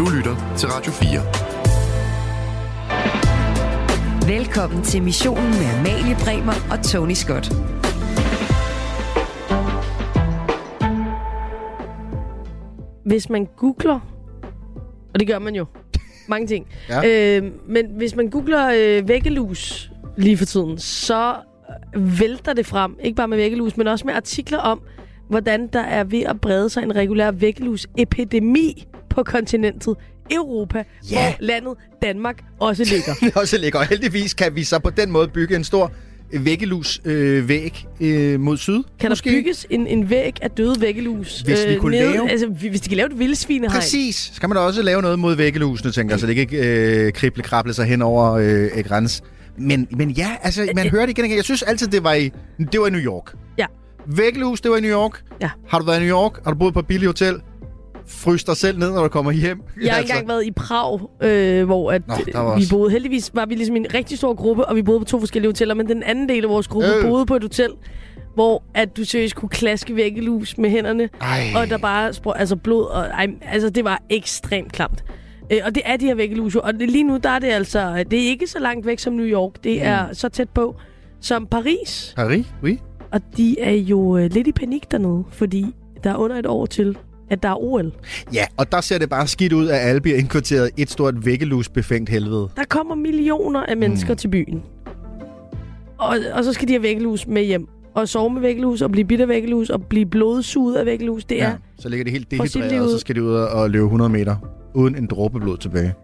Du lytter til Radio 4. Velkommen til missionen med Amalie Bremer og Tony Scott. Hvis man googler, og det gør man jo, mange ting, ja. øh, men hvis man googler øh, væggelus lige for tiden, så vælter det frem, ikke bare med væggelus, men også med artikler om, hvordan der er ved at brede sig en regulær væggelus-epidemi på kontinentet Europa, yeah. hvor landet Danmark også ligger. også ligger. Og heldigvis kan vi så på den måde bygge en stor væggelus øh, væg øh, mod syd. Kan måske? der bygges en, en væg af døde væggelus? Hvis vi øh, kunne nede, lave... Altså, hvis de kan lave et vildsvinehegn. Præcis. Skal man da også lave noget mod væggelusene, tænker jeg, så det ikke øh, krible krable sig hen over øh, græns. Men, men ja, altså, man hører det igen igen. Jeg synes altid, det var i, det var i New York. Ja. Væggelus, det var i New York. Ja. Har du været i New York? Har du boet på et billigt hotel? Frys dig selv ned, når du kommer hjem. Jeg har altså. engang været i Prag, øh, hvor at, Nå, vi også. boede. Heldigvis var vi ligesom en rigtig stor gruppe, og vi boede på to forskellige hoteller, men den anden del af vores gruppe øh. boede på et hotel, hvor at du seriøst kunne klaske væggelus med hænderne, ej. og der bare sprø, altså blod, og ej, altså det var ekstremt klamt. Øh, og det er de her væggelus og det, lige nu der er det altså, det er ikke så langt væk som New York, det mm. er så tæt på som Paris. Paris, oui. Og de er jo øh, lidt i panik dernede, fordi der er under et år til, at der er OL. Ja, og der ser det bare skidt ud, at alle bliver indkvarteret et stort væggelusbefængt helvede. Der kommer millioner af mennesker mm. til byen. Og, og så skal de have væggelus med hjem. Og sove med væggelus, og blive bitter væggelus, og blive blodsuget af væggelus. Det ja, er så ligger det helt dehydreret, og så skal de ud og løbe 100 meter, uden en dråbe blod tilbage.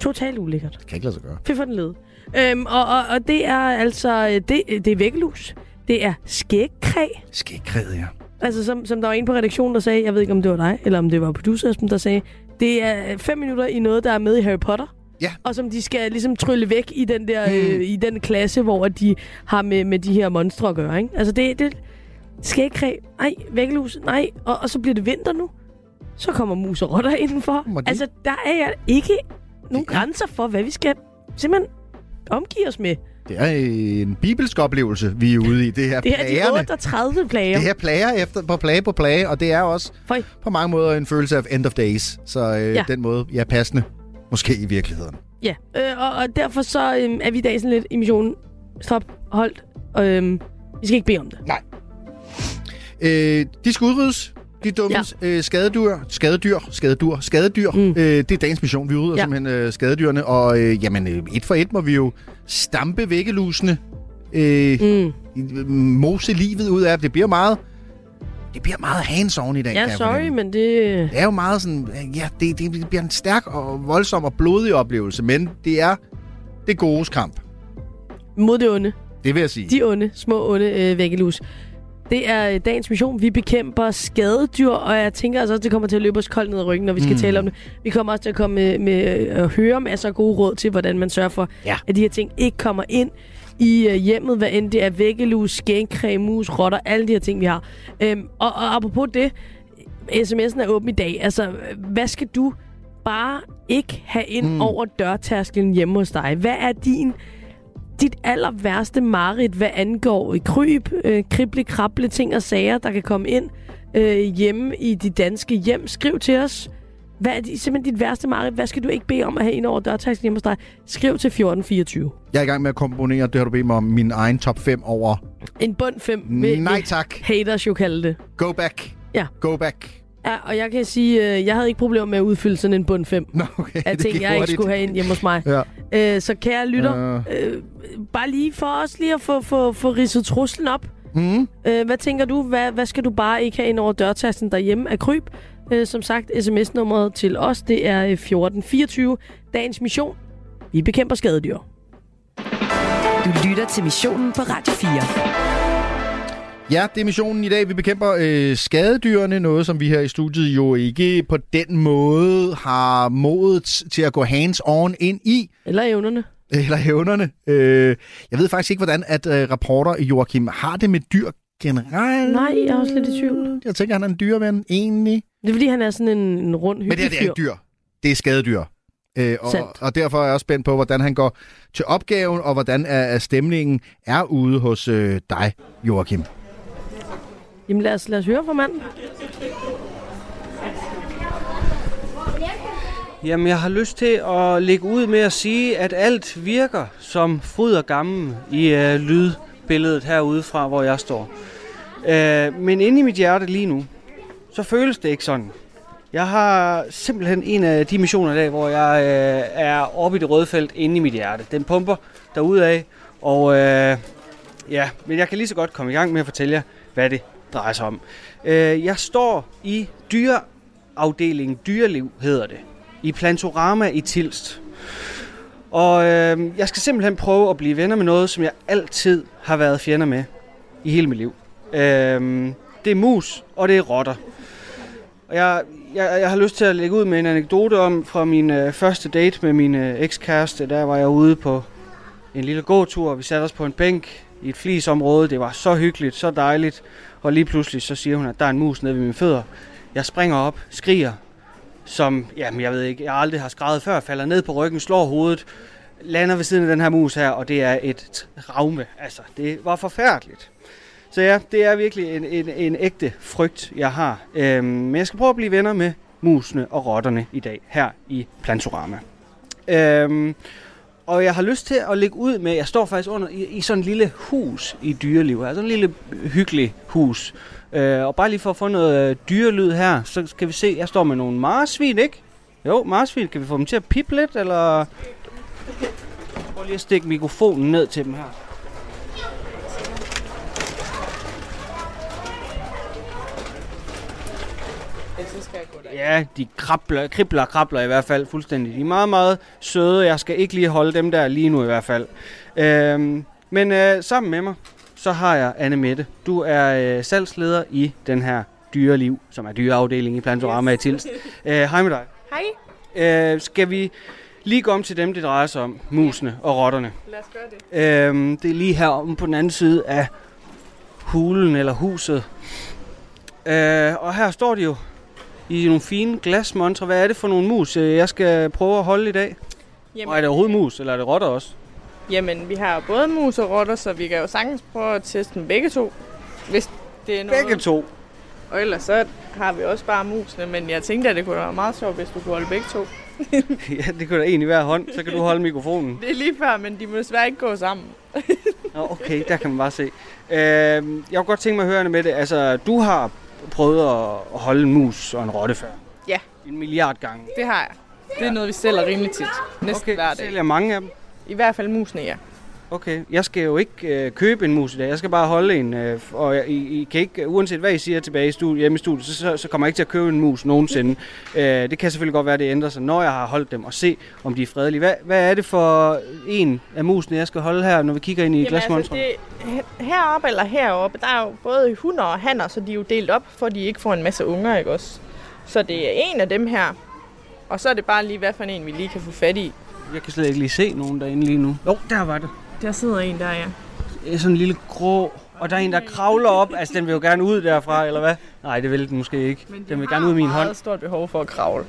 Totalt ulækkert. Det kan ikke lade sig gøre. Fy for den led. Øhm, og, og, og det er altså, det, det er væggelus. Det er skægkræ. Skægkræ, ja. Altså, som, som der var en på redaktionen, der sagde, jeg ved ikke, om det var dig, eller om det var producer der sagde, det er fem minutter i noget, der er med i Harry Potter. Ja. Og som de skal ligesom trylle væk i den der mm. øh, i den klasse, hvor de har med, med de her monstre at gøre, ikke? Altså, det, det skægkræ, nej, væggelus, nej, og, og så bliver det vinter nu. Så kommer mus og rotter indenfor. De... Altså, der er ikke nogen grænser for, hvad vi skal simpelthen omgive os med. Det er en bibelsk oplevelse, vi er ude i. Det her det er de 38 plager. Det her plager efter, på plage på plage, og det er også Føj. på mange måder en følelse af end of days. Så øh, ja. den måde, ja, passende. Måske i virkeligheden. Ja, øh, og, og derfor så øh, er vi i dag sådan lidt i missionen. Stop, holdt. Øh, vi skal ikke bede om det. Nej. Øh, de skal udryddes. De dumme ja. øh, skadedyr, skadedyr, skadedyr, skadedyr. Mm. Øh, det er dagens mission. Vi udrydder ja. simpelthen øh, skadedyrene. Og øh, jamen, øh, et for et må vi jo stampe væggelusene. Øh, mm. Mose livet ud af Det bliver meget det bliver meget hands-on i dag. Ja, sorry, men det... Det er jo meget sådan... Ja, det, det bliver en stærk og voldsom og blodig oplevelse, men det er det gode kamp. Mod det onde. Det vil jeg sige. De onde, små onde øh, væggelus. Det er øh, dagens mission. Vi bekæmper skadedyr, og jeg tænker altså også, at det kommer til at løbe os koldt ned ad ryggen, når vi skal mm. tale om det. Vi kommer også til at komme med, med øh, at høre masser af gode råd til, hvordan man sørger for, ja. at de her ting ikke kommer ind i uh, hjemmet, hvad end det er væggelus, skænkcreme, mus, rotter, alle de her ting, vi har. Øhm, og, og apropos det, sms'en er åben i dag. Altså, hvad skal du bare ikke have ind mm. over dørtærskelen hjemme hos dig? Hvad er din dit aller værste mareridt, hvad angår i kryb, øh, krible, krable ting og sager, der kan komme ind øh, hjemme i de danske hjem. Skriv til os. Hvad er det, simpelthen dit værste mareridt? Hvad skal du ikke bede om at have ind over dørtaxen hjemme hos dig? Skriv til 1424. Jeg er i gang med at komponere, det har du bedt mig om, min egen top 5 over... En bund 5. Nej tak. Haters jo kalde det. Go back. Ja. Go back. Ja, og jeg kan sige, øh, jeg havde ikke problemer med at udfylde sådan en bund 5. Nå, okay. Af ting, jeg ikke skulle have ind hjemme hos mig. Ja. Øh, så kære lytter, uh. øh, bare lige for os lige at få, få, få ridset truslen op. Mm. Øh, hvad tænker du? Hvad, hvad skal du bare ikke have ind over dørtasten derhjemme af kryb? Øh, som sagt, sms-nummeret til os, det er 1424. Øh, Dagens mission. Vi bekæmper skadedyr. Du lytter til missionen på Radio 4. Ja, det er missionen i dag. Vi bekæmper øh, skadedyrene, noget som vi her i studiet jo ikke på den måde har modet til at gå hands-on ind i. Eller evnerne. Eller evnerne. Øh, jeg ved faktisk ikke, hvordan at øh, rapporter Joachim har det med dyr generelt. Nej, jeg er også lidt i tvivl. Jeg tænker, han er en dyreven, egentlig. Det er, fordi han er sådan en, en rund Men det, er, det er ikke dyr. Det er skadedyr. Øh, og, og derfor er jeg også spændt på, hvordan han går til opgaven, og hvordan er, er stemningen er ude hos øh, dig, Joachim. Jamen lad os, lad os høre fra manden. Jamen, jeg har lyst til at lægge ud med at sige, at alt virker som fryd og gammel i øh, lydbilledet herude fra, hvor jeg står. Øh, men inde i mit hjerte lige nu, så føles det ikke sådan. Jeg har simpelthen en af de missioner i dag, hvor jeg øh, er oppe i det røde felt inde i mit hjerte. Den pumper derudad, og øh, ja, men jeg kan lige så godt komme i gang med at fortælle jer, hvad det drejer sig om. Øh, jeg står i dyreafdelingen Dyreliv, hedder det, i Plantorama i Tilst. Og øh, jeg skal simpelthen prøve at blive venner med noget, som jeg altid har været fjender med i hele mit liv. Øh, det er mus, og det er rotter. Og jeg, jeg, jeg har lyst til at lægge ud med en anekdote om fra min øh, første date med min øh, ekskæreste. Der var jeg ude på en lille gåtur. og Vi satte os på en bænk i et flisområde. Det var så hyggeligt, så dejligt. Og lige pludselig så siger hun, at der er en mus nede ved mine fødder. Jeg springer op, skriger, som, jamen jeg ved ikke, jeg aldrig har skrevet før, falder ned på ryggen, slår hovedet, lander ved siden af den her mus her, og det er et traume. Altså, det var forfærdeligt. Så ja, det er virkelig en, en, en ægte frygt, jeg har. Øhm, men jeg skal prøve at blive venner med musene og rotterne i dag, her i Plantorama. Øhm, og jeg har lyst til at ligge ud med, jeg står faktisk under i, i sådan et lille hus i dyreliv her, sådan et lille hyggeligt hus. Øh, og bare lige for at få noget øh, dyrelyd her, så skal vi se, jeg står med nogle marsvin, ikke? Jo, marsvin, kan vi få dem til at pippe lidt, eller... Prøv lige at stikke mikrofonen ned til dem her. Ja, de krabler, kribler krabler i hvert fald fuldstændig. De er meget, meget søde. Jeg skal ikke lige holde dem der lige nu i hvert fald. Øhm, men øh, sammen med mig, så har jeg Anne Mette. Du er øh, salgsleder i den her dyreliv, som er dyreafdelingen i Plantorama yes. i Tilst. Øh, hej med dig. Hej. Øh, skal vi lige gå om til dem, det drejer sig om, musene og rotterne. Lad os gøre det. Øhm, det er lige her om på den anden side af hulen eller huset. Øh, og her står de jo i nogle fine glasmontre. Hvad er det for nogle mus, øh, jeg skal prøve at holde i dag? Jamen, Og er det overhovedet mus, eller er det rotter også? Jamen, vi har både mus og rotter, så vi kan jo sagtens prøve at teste dem begge to. Hvis det er noget. Begge to. Og ellers så har vi også bare musene, men jeg tænkte, at det kunne være meget sjovt, hvis du kunne holde begge to. ja, det kunne da egentlig være hånd, så kan du holde mikrofonen. Det er lige før, men de må desværre ikke gå sammen. Nå, okay, der kan man bare se. Øh, jeg kunne godt tænke mig at høre med det. Altså, du har prøvet at holde en mus og en rotte før. Ja. En milliard gange. Det har jeg. Det er noget, vi sælger rimelig tit. Næsten Okay, hver dag. sælger mange af dem. I hvert fald musene, ja. Okay, jeg skal jo ikke øh, købe en mus i dag. Jeg skal bare holde en. Øh, og jeg, I, I kan ikke, uanset hvad I siger tilbage i studie, hjemme i studiet, så, så, så kommer jeg ikke til at købe en mus nogensinde. øh, det kan selvfølgelig godt være, det ændrer sig, når jeg har holdt dem og se, om de er fredelige. Hvad, hvad er det for en af musene, jeg skal holde her, når vi kigger ind i glasmonstret? altså, heroppe eller heroppe, der er jo både hunder og hanner, så de er jo delt op, for de ikke får en masse unger, ikke også? Så det er en af dem her, og så er det bare lige, hvad for en vi lige kan få fat i. Jeg kan slet ikke lige se nogen derinde lige nu. Jo, der var det. Der sidder en der, ja. Er sådan en lille grå, og der er en, der kravler op. Altså, den vil jo gerne ud derfra, eller hvad? Nej, det vil den måske ikke. Den vil gerne ud af min hånd. meget stort behov for at kravle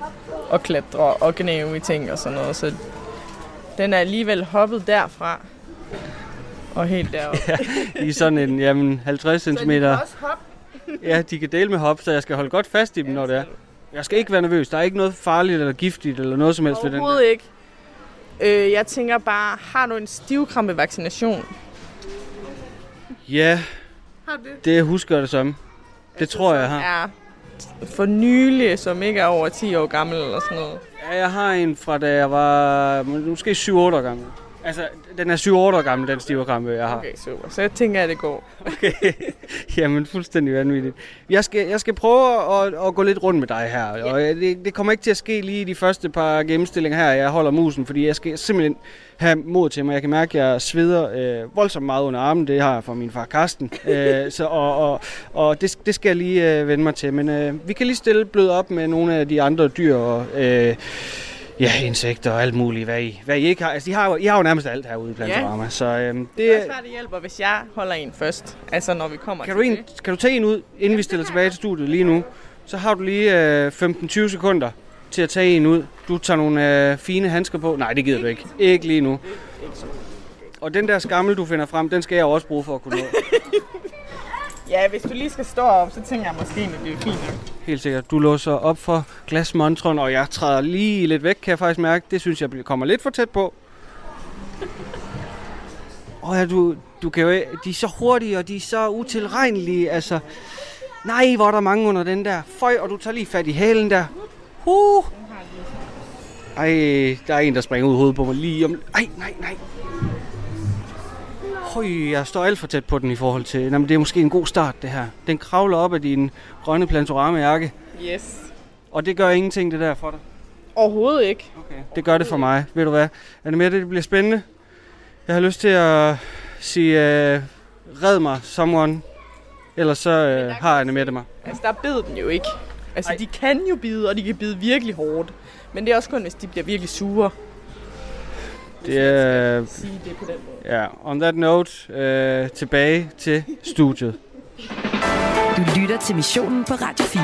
og klatre og gnave i ting og sådan noget, så den er alligevel hoppet derfra og helt deroppe. I sådan en, jamen, 50 cm. også hoppe. Ja, de kan dele med hop, så jeg skal holde godt fast i dem, når det er. Jeg skal ikke være nervøs. Der er ikke noget farligt eller giftigt eller noget som helst ved den. Overhovedet ikke. Øh, jeg tænker bare, har du en stivkrampevaccination? Ja, Har du det? det husker jeg det som. Det tror jeg, jeg har. Er for nylig, som ikke er over 10 år gammel eller sådan noget. Ja, jeg har en fra da jeg var måske 7-8 år gammel. Altså, den er 7-8 år gammel, den stiverkrampe, jeg har. Okay, super. Så jeg tænker, at det går. Okay. Jamen, fuldstændig vanvittigt. Jeg skal, jeg skal prøve at, at gå lidt rundt med dig her, ja. og det, det kommer ikke til at ske lige i de første par gennemstillinger her, jeg holder musen, fordi jeg skal simpelthen have mod til mig. Jeg kan mærke, at jeg sveder øh, voldsomt meget under armen. Det har jeg fra min far Karsten. øh, så, og og, og det, det skal jeg lige øh, vende mig til. Men øh, vi kan lige stille blød op med nogle af de andre dyr og... Øh, Ja, insekter og alt muligt, hvad I, hvad I ikke har. Altså, I har, jo, I har jo nærmest alt herude i Plantorama, ja. så øhm, Det det, er svært, det hjælper, hvis jeg holder en først. Altså, når vi kommer kan, til du en, det. kan du tage en ud, inden vi stiller tilbage til studiet lige nu? Så har du lige øh, 15-20 sekunder til at tage en ud. Du tager nogle øh, fine handsker på. Nej, det gider du ikke. Ikke lige nu. Og den der skammel, du finder frem, den skal jeg også bruge for at kunne nå. Ja, hvis du lige skal stå op, så tænker jeg måske, at det er fint nok. Helt sikkert. Du låser op for glasmontron, og jeg træder lige lidt væk, kan jeg faktisk mærke. Det synes jeg kommer lidt for tæt på. Og ja, du, du kan jo, de er så hurtige, og de er så utilregnelige. Altså, nej, hvor er der mange under den der. Føj, og du tager lige fat i hælen der. Uh. Ej, der er en, der springer ud i hovedet på mig lige om... Ej, nej, nej. Høj, jeg står alt for tæt på den i forhold til... Jamen, det er måske en god start, det her. Den kravler op af din grønne plantorama-jakke. Yes. Og det gør ingenting, det der for dig? Overhovedet ikke. Okay. Det gør det for mig. Ved du hvad? Er det mere det, det bliver spændende? Jeg har lyst til at sige, uh, red mig, someone. Ellers så uh, har jeg med det mig. Altså, der bed den jo ikke. Altså, Ej. de kan jo bide, og de kan bide virkelig hårdt. Men det er også kun, hvis de bliver virkelig sure. Det er... Sige det på den måde. Ja, on that note, uh, tilbage til studiet. Du lytter til missionen på Radio 4.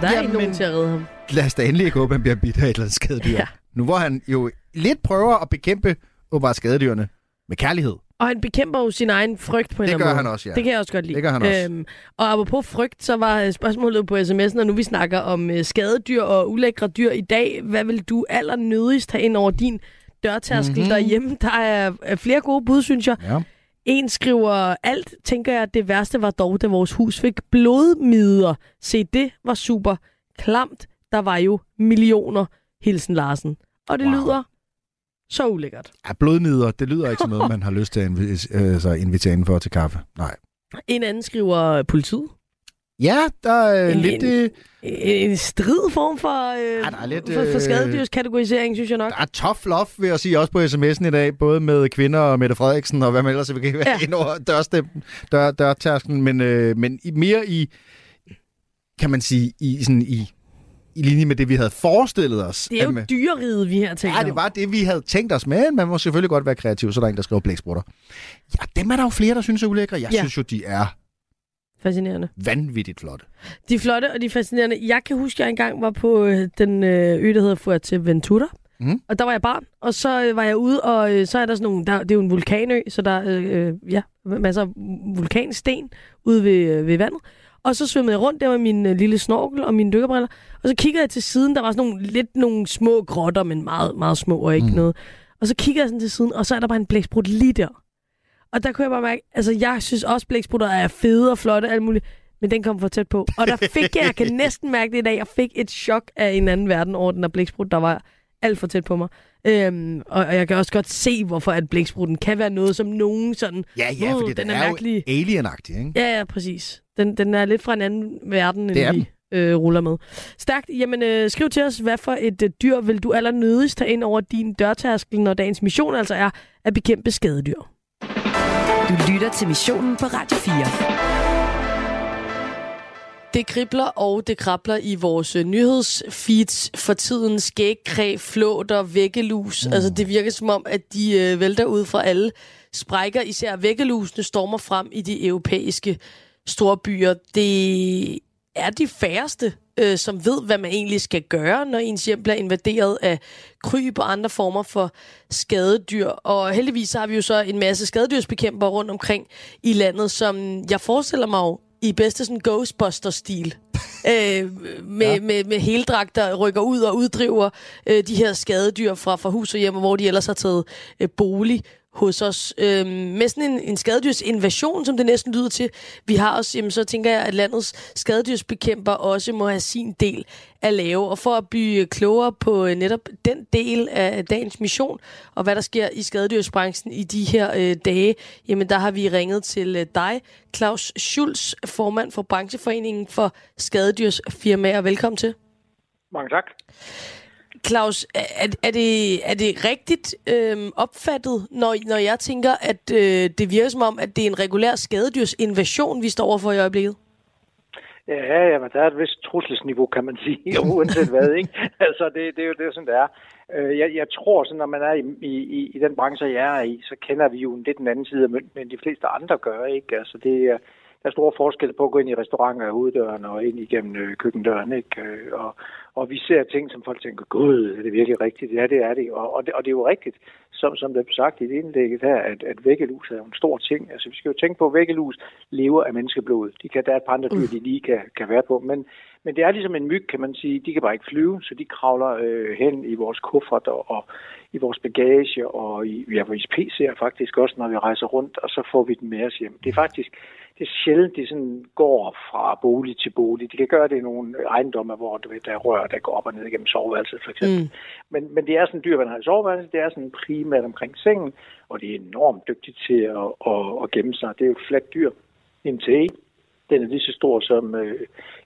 Der er ikke nogen til at redde ham. Lad os da endelig ikke håbe, at han bliver bidt af et eller andet skadedyr. Ja. Nu hvor han jo lidt prøver at bekæmpe åbenbart skadedyrene med kærlighed. Og han bekæmper jo sin egen frygt på en Det eller gør han måde. også, ja. Det kan jeg også godt lide. Det gør han også. Øhm, og apropos frygt, så var øh, spørgsmålet på sms'en, og nu vi snakker om øh, skadedyr og ulækre dyr i dag. Hvad vil du allernødigst have ind over din dørtærskel Mhm. mm-hmm. derhjemme? Der er, er flere gode bud, synes jeg. Ja. En skriver, alt tænker jeg, det værste var dog, da vores hus fik blodmider. Se, det var super klamt. Der var jo millioner. Hilsen Larsen. Og det Wow. lyder så ulækkert. Ja, blodnider, det lyder ikke som noget, man har lyst til at invi- øh, så invitere indenfor til kaffe. Nej. En anden skriver politiet. Ja, der er En- lidt... en- Øh, En strid form for, øh, Ja, der er lidt, for, for øh, skadedyrskategorisering, synes jeg nok. der er tough love, vil jeg sige, også på sms'en i dag, både med kvinder og Mette Frederiksen, og hvad man ellers vil være Ja. ind over dørstemmen, dør, dørtærsken, men, øh, men mere i, kan man sige, i, sådan i, i linje med det, vi havde forestillet os. Det er jo dyreriget, vi her tænker Ja, det var det, vi havde tænkt os med. Man må selvfølgelig godt være kreativ, så er der en, der skriver blæksprutter. Ja, dem er der jo flere, der synes er ulækre. Jeg ja. synes jo, de er Fascinerende. vanvittigt flotte. De er flotte, og de er fascinerende. Jeg kan huske, at jeg engang var på øh, den øh, ø, der hedder Fuerteventura. Mhm. Og der var jeg barn, og så øh, var jeg ude, og øh, så er der sådan nogle, der, det er jo en vulkanø, så der er øh, ja, masser af vulkansten ude ved, øh, ved vandet. Og så svømmede jeg rundt der med min øh, lille snorkel og mine dykkerbriller. Og så kigger jeg til siden, der var sådan nogle, lidt nogle små grotter, men meget, meget små og ikke mm. Mm. noget. Og så kigger jeg sådan til siden, og så er der bare en blæksprut lige der. Og der kunne jeg bare mærke, altså jeg synes også, blæksprutter er fede og flotte og alt muligt, men den kom for tæt på. Og der fik jeg, jeg kan næsten mærke det i dag, jeg fik et chok af en anden verden over den der blæksprut, der var alt for tæt på mig. Øhm, og, og jeg kan også godt se, hvorfor at blæksprutten kan være noget, som nogen sådan... Ja, ja, "Uh, fordi den, den er er, mærkelig." jo alien-agtig, ikke? Ja, ja, præcis. Den, den er lidt fra en anden verden, end vi øh, ruller med. Stærkt. Jamen, øh, skriv til os, hvad for et øh, dyr vil du allernødigst tage ind over din dørtærskel, når dagens mission altså er at bekæmpe skadedyr. Du lytter til missionen på Radio 4. Det kribler og det krabler i vores øh, nyhedsfeeds for tiden. Skægkræ, flåter, væggelus. Mm. Altså, det virker som om, at de øh, vælter ud fra alle sprækker. Især væggelusene stormer frem i de europæiske storbyer. Det er de færreste, øh, som ved, hvad man egentlig skal gøre, når ens hjem bliver invaderet af kryb og andre former for skadedyr. Og heldigvis har vi jo så en masse skadedyrsbekæmpere rundt omkring i landet, som jeg forestiller mig jo i bedste sådan Ghostbuster-stil. øh, med, ja. med, med heldragter rykker ud og uddriver øh, de her skadedyr fra, fra hus og hjem, hvor de ellers har taget øh, bolig hos os. Øhm, med sådan en, en skadedyrsinvasion, som det næsten lyder til, vi har os, jamen, så tænker jeg, at landets skadedyrsbekæmper også må have sin del at lave. Og for at blive klogere på øh, netop den del af dagens mission, og hvad der sker i skadedyrsbranchen i de her øh, dage, jamen der har vi ringet til øh, dig, Claus Schulz, formand for brancheforeningen for skadedyrsfirmaer. Velkommen til. Mange tak. Claus, er, er, det, er det rigtigt øh, opfattet, når, når jeg tænker, at øh, det virker som om, at det er en regulær skadedyrsinvasion, vi står overfor i øjeblikket? Ja, jamen, der er et vist trusselsniveau, kan man sige, uanset hvad, ikke? Altså, det, det, er jo, det jo sådan, det er. Øh, Jeg, jeg tror, sådan, når man er i, i, i den branche, jeg er i, så kender vi jo lidt den anden side af mønten, end de fleste andre gør, ikke? Altså, det er, der er store forskel på at gå ind i restauranter af hoveddøren og ind igennem øh, køkkendøren, ikke? Øh, og, og vi ser ting, som folk tænker, gud, er det virkelig rigtigt? Ja, det er det. Og, og, det, og det er jo rigtigt, som, som det blev sagt i det indlægget her, at, at væggelus er jo en stor ting. Altså, vi skal jo tænke på, at væggelus lever af menneskeblod. De kan, der er et par andre dyr, de lige kan, kan være på, men, men det er ligesom en myg, kan man sige. De kan bare ikke flyve, så de kravler øh, hen i vores kuffert og, i vores bagage, og i, ja, vores PC'er faktisk også, når vi rejser rundt, og så får vi dem med os hjem. Det er faktisk det er sjældent, de sådan går fra bolig til bolig. De kan gøre det i nogle ejendomme, hvor du ved, der er rør, der går op og ned gennem soveværelset, for eksempel. Mm. Men, men det er sådan dyr, man har i soveværelset. Det er sådan primært omkring sengen, og de er enormt dygtige til at, at, at gemme sig. Det er jo et fladt dyr. En tæge, den er lige så stor som øh,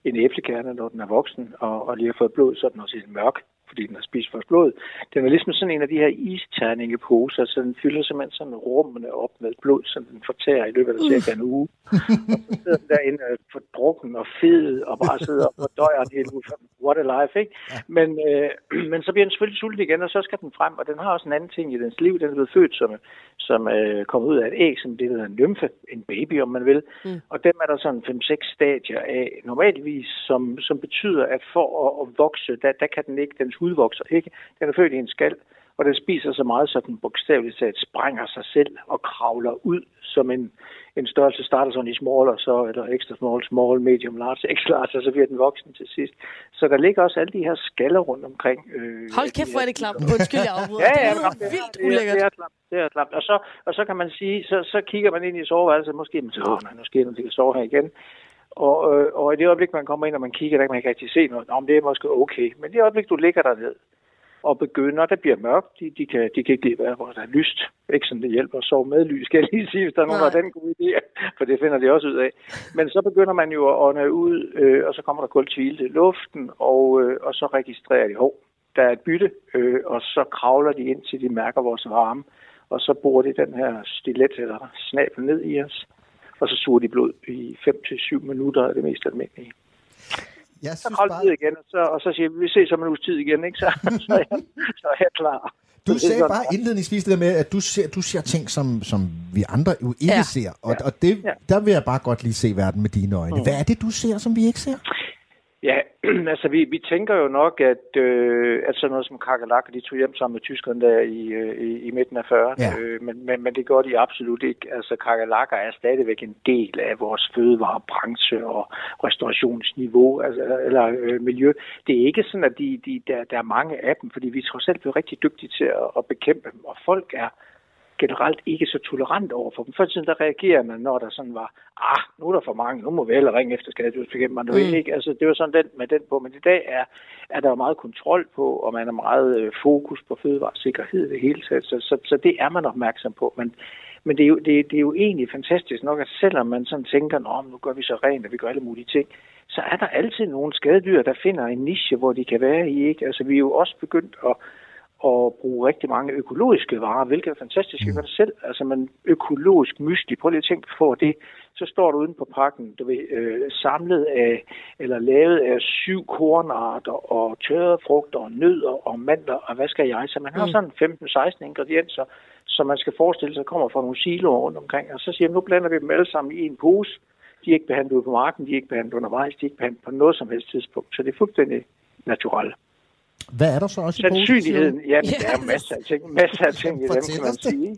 en æblekerne, når den er voksen, og, og lige har fået blod, så er den også helt mørk fordi den har spist vores blod. Den er ligesom sådan en af de her isterningeposer, så den fylder simpelthen sådan rummene op med blod, som den fortærer i løbet af cirka en uge. og så sidder den derinde for drukken og fed, og bare sidder og fordøjer en hel uge. What a life, ikke? Men, øh, men så bliver den selvfølgelig sulten igen, og så skal den frem, og den har også en anden ting i dens liv. Den er blevet født som, som øh, kommer ud af et æg, som det hedder en nymfe, en baby, om man vil. Mm. Og dem er der sådan 5-6 stadier af normalvis, som, som betyder, at for at, at vokse, der, der kan den ikke, dens hud vokser ikke. Den er født i en skal, og den spiser så meget, så den bogstaveligt talt sprænger sig selv og kravler ud som en, en størrelse starter sådan i small, og så, eller extra small, small, medium, large, extra large, og så bliver den voksen til sidst. Så der ligger også alle de her skaller rundt omkring. Øh, Hold kæft, hvor er det klamt. Undskyld, jeg afbryder. ja, ja, det er det, vildt ulækkert. Det er, klamt. Det er klamt. Og så, og så kan man sige, så, så kigger man ind i soveværelset, måske man siger, åh, nej, nu sker noget, de kan sove her igen. Og, øh, og i det øjeblik, man kommer ind, og man kigger, der kan man ikke rigtig se noget. Nå, men det er måske okay. Men i det øjeblik, du ligger derned, og begynder, der bliver mørkt, de, de, kan, de kan ikke lide, hvor der er lyst. Ikke sådan, det hjælper at sove med lys, skal jeg lige sige, hvis der er nogen, der har den gode idé, for det finder de også ud af. Men så begynder man jo at ånde ud, øh, og så kommer der kultvilte i luften, og, øh, og så registrerer de, hov, der er et bytte, øh, og så kravler de ind til de mærker vores varme, og så bruger de den her stilet eller snabel ned i os, og så suger de blod i 5-7 minutter er det mest almindelige. Jeg så synes bare... igen, og så, og så siger vi, vi ses om en uges tid igen, ikke? Så, så, er, jeg, så er jeg klar. Du så sagde bare indledningsvis det der med, at du ser, du ser ting, som, som vi andre jo ikke ja. ser. Og, ja. og det, ja. der vil jeg bare godt lige se verden med dine øjne. Mm. Hvad er det, du ser, som vi ikke ser? Ja, altså vi, vi tænker jo nok, at, øh, at sådan noget som kakalakker, de tog hjem sammen med tyskerne der i, øh, i, i midten af 40'erne, ja. øh, men, men, men det gør de absolut ikke. Altså kakalakker er stadigvæk en del af vores fødevarebranche og restaurationsniveau altså, eller øh, miljø. Det er ikke sådan, at de, de, der, der er mange af dem, fordi vi trods alt er rigtig dygtige til at, at bekæmpe dem, og folk er generelt ikke så tolerant over for dem. Før tiden, der reagerer man, når der sådan var, ah, nu er der for mange, nu må vi heller ringe efter skadesudspegæmperen. Mm. Ikke? Altså, det var sådan den med den på, men i dag er, er der meget kontrol på, og man er meget øh, fokus på fødevaresikkerhed i det hele taget, så, så, så det er man opmærksom på. Men, men det er, jo, det, det er jo egentlig fantastisk nok, at selvom man sådan tænker, Nå, nu gør vi så rent, og vi gør alle mulige ting, så er der altid nogle skadedyr, der finder en niche, hvor de kan være i. Ikke? Altså, vi er jo også begyndt at at bruge rigtig mange økologiske varer, hvilket er fantastisk. Jeg gør det selv. Altså, man økologisk mysli. Prøv lige at tænke på det. Så står du uden på pakken, du ved, øh, samlet af, eller lavet af syv kornarter, og tørrede frugter, og nødder, og mandler, og hvad skal jeg? Så man har mm. sådan 15-16 ingredienser, som man skal forestille sig kommer fra nogle siloer rundt omkring. Og så siger man, nu blander vi dem alle sammen i en pose. De er ikke behandlet ude på marken, de er ikke behandlet undervejs, de er ikke behandlet på noget som helst tidspunkt. Så det er fuldstændig naturligt. Hvad er der så også i Sandsynligheden, ja, men der er masser af ting, masser af ting i dem, kan man sige.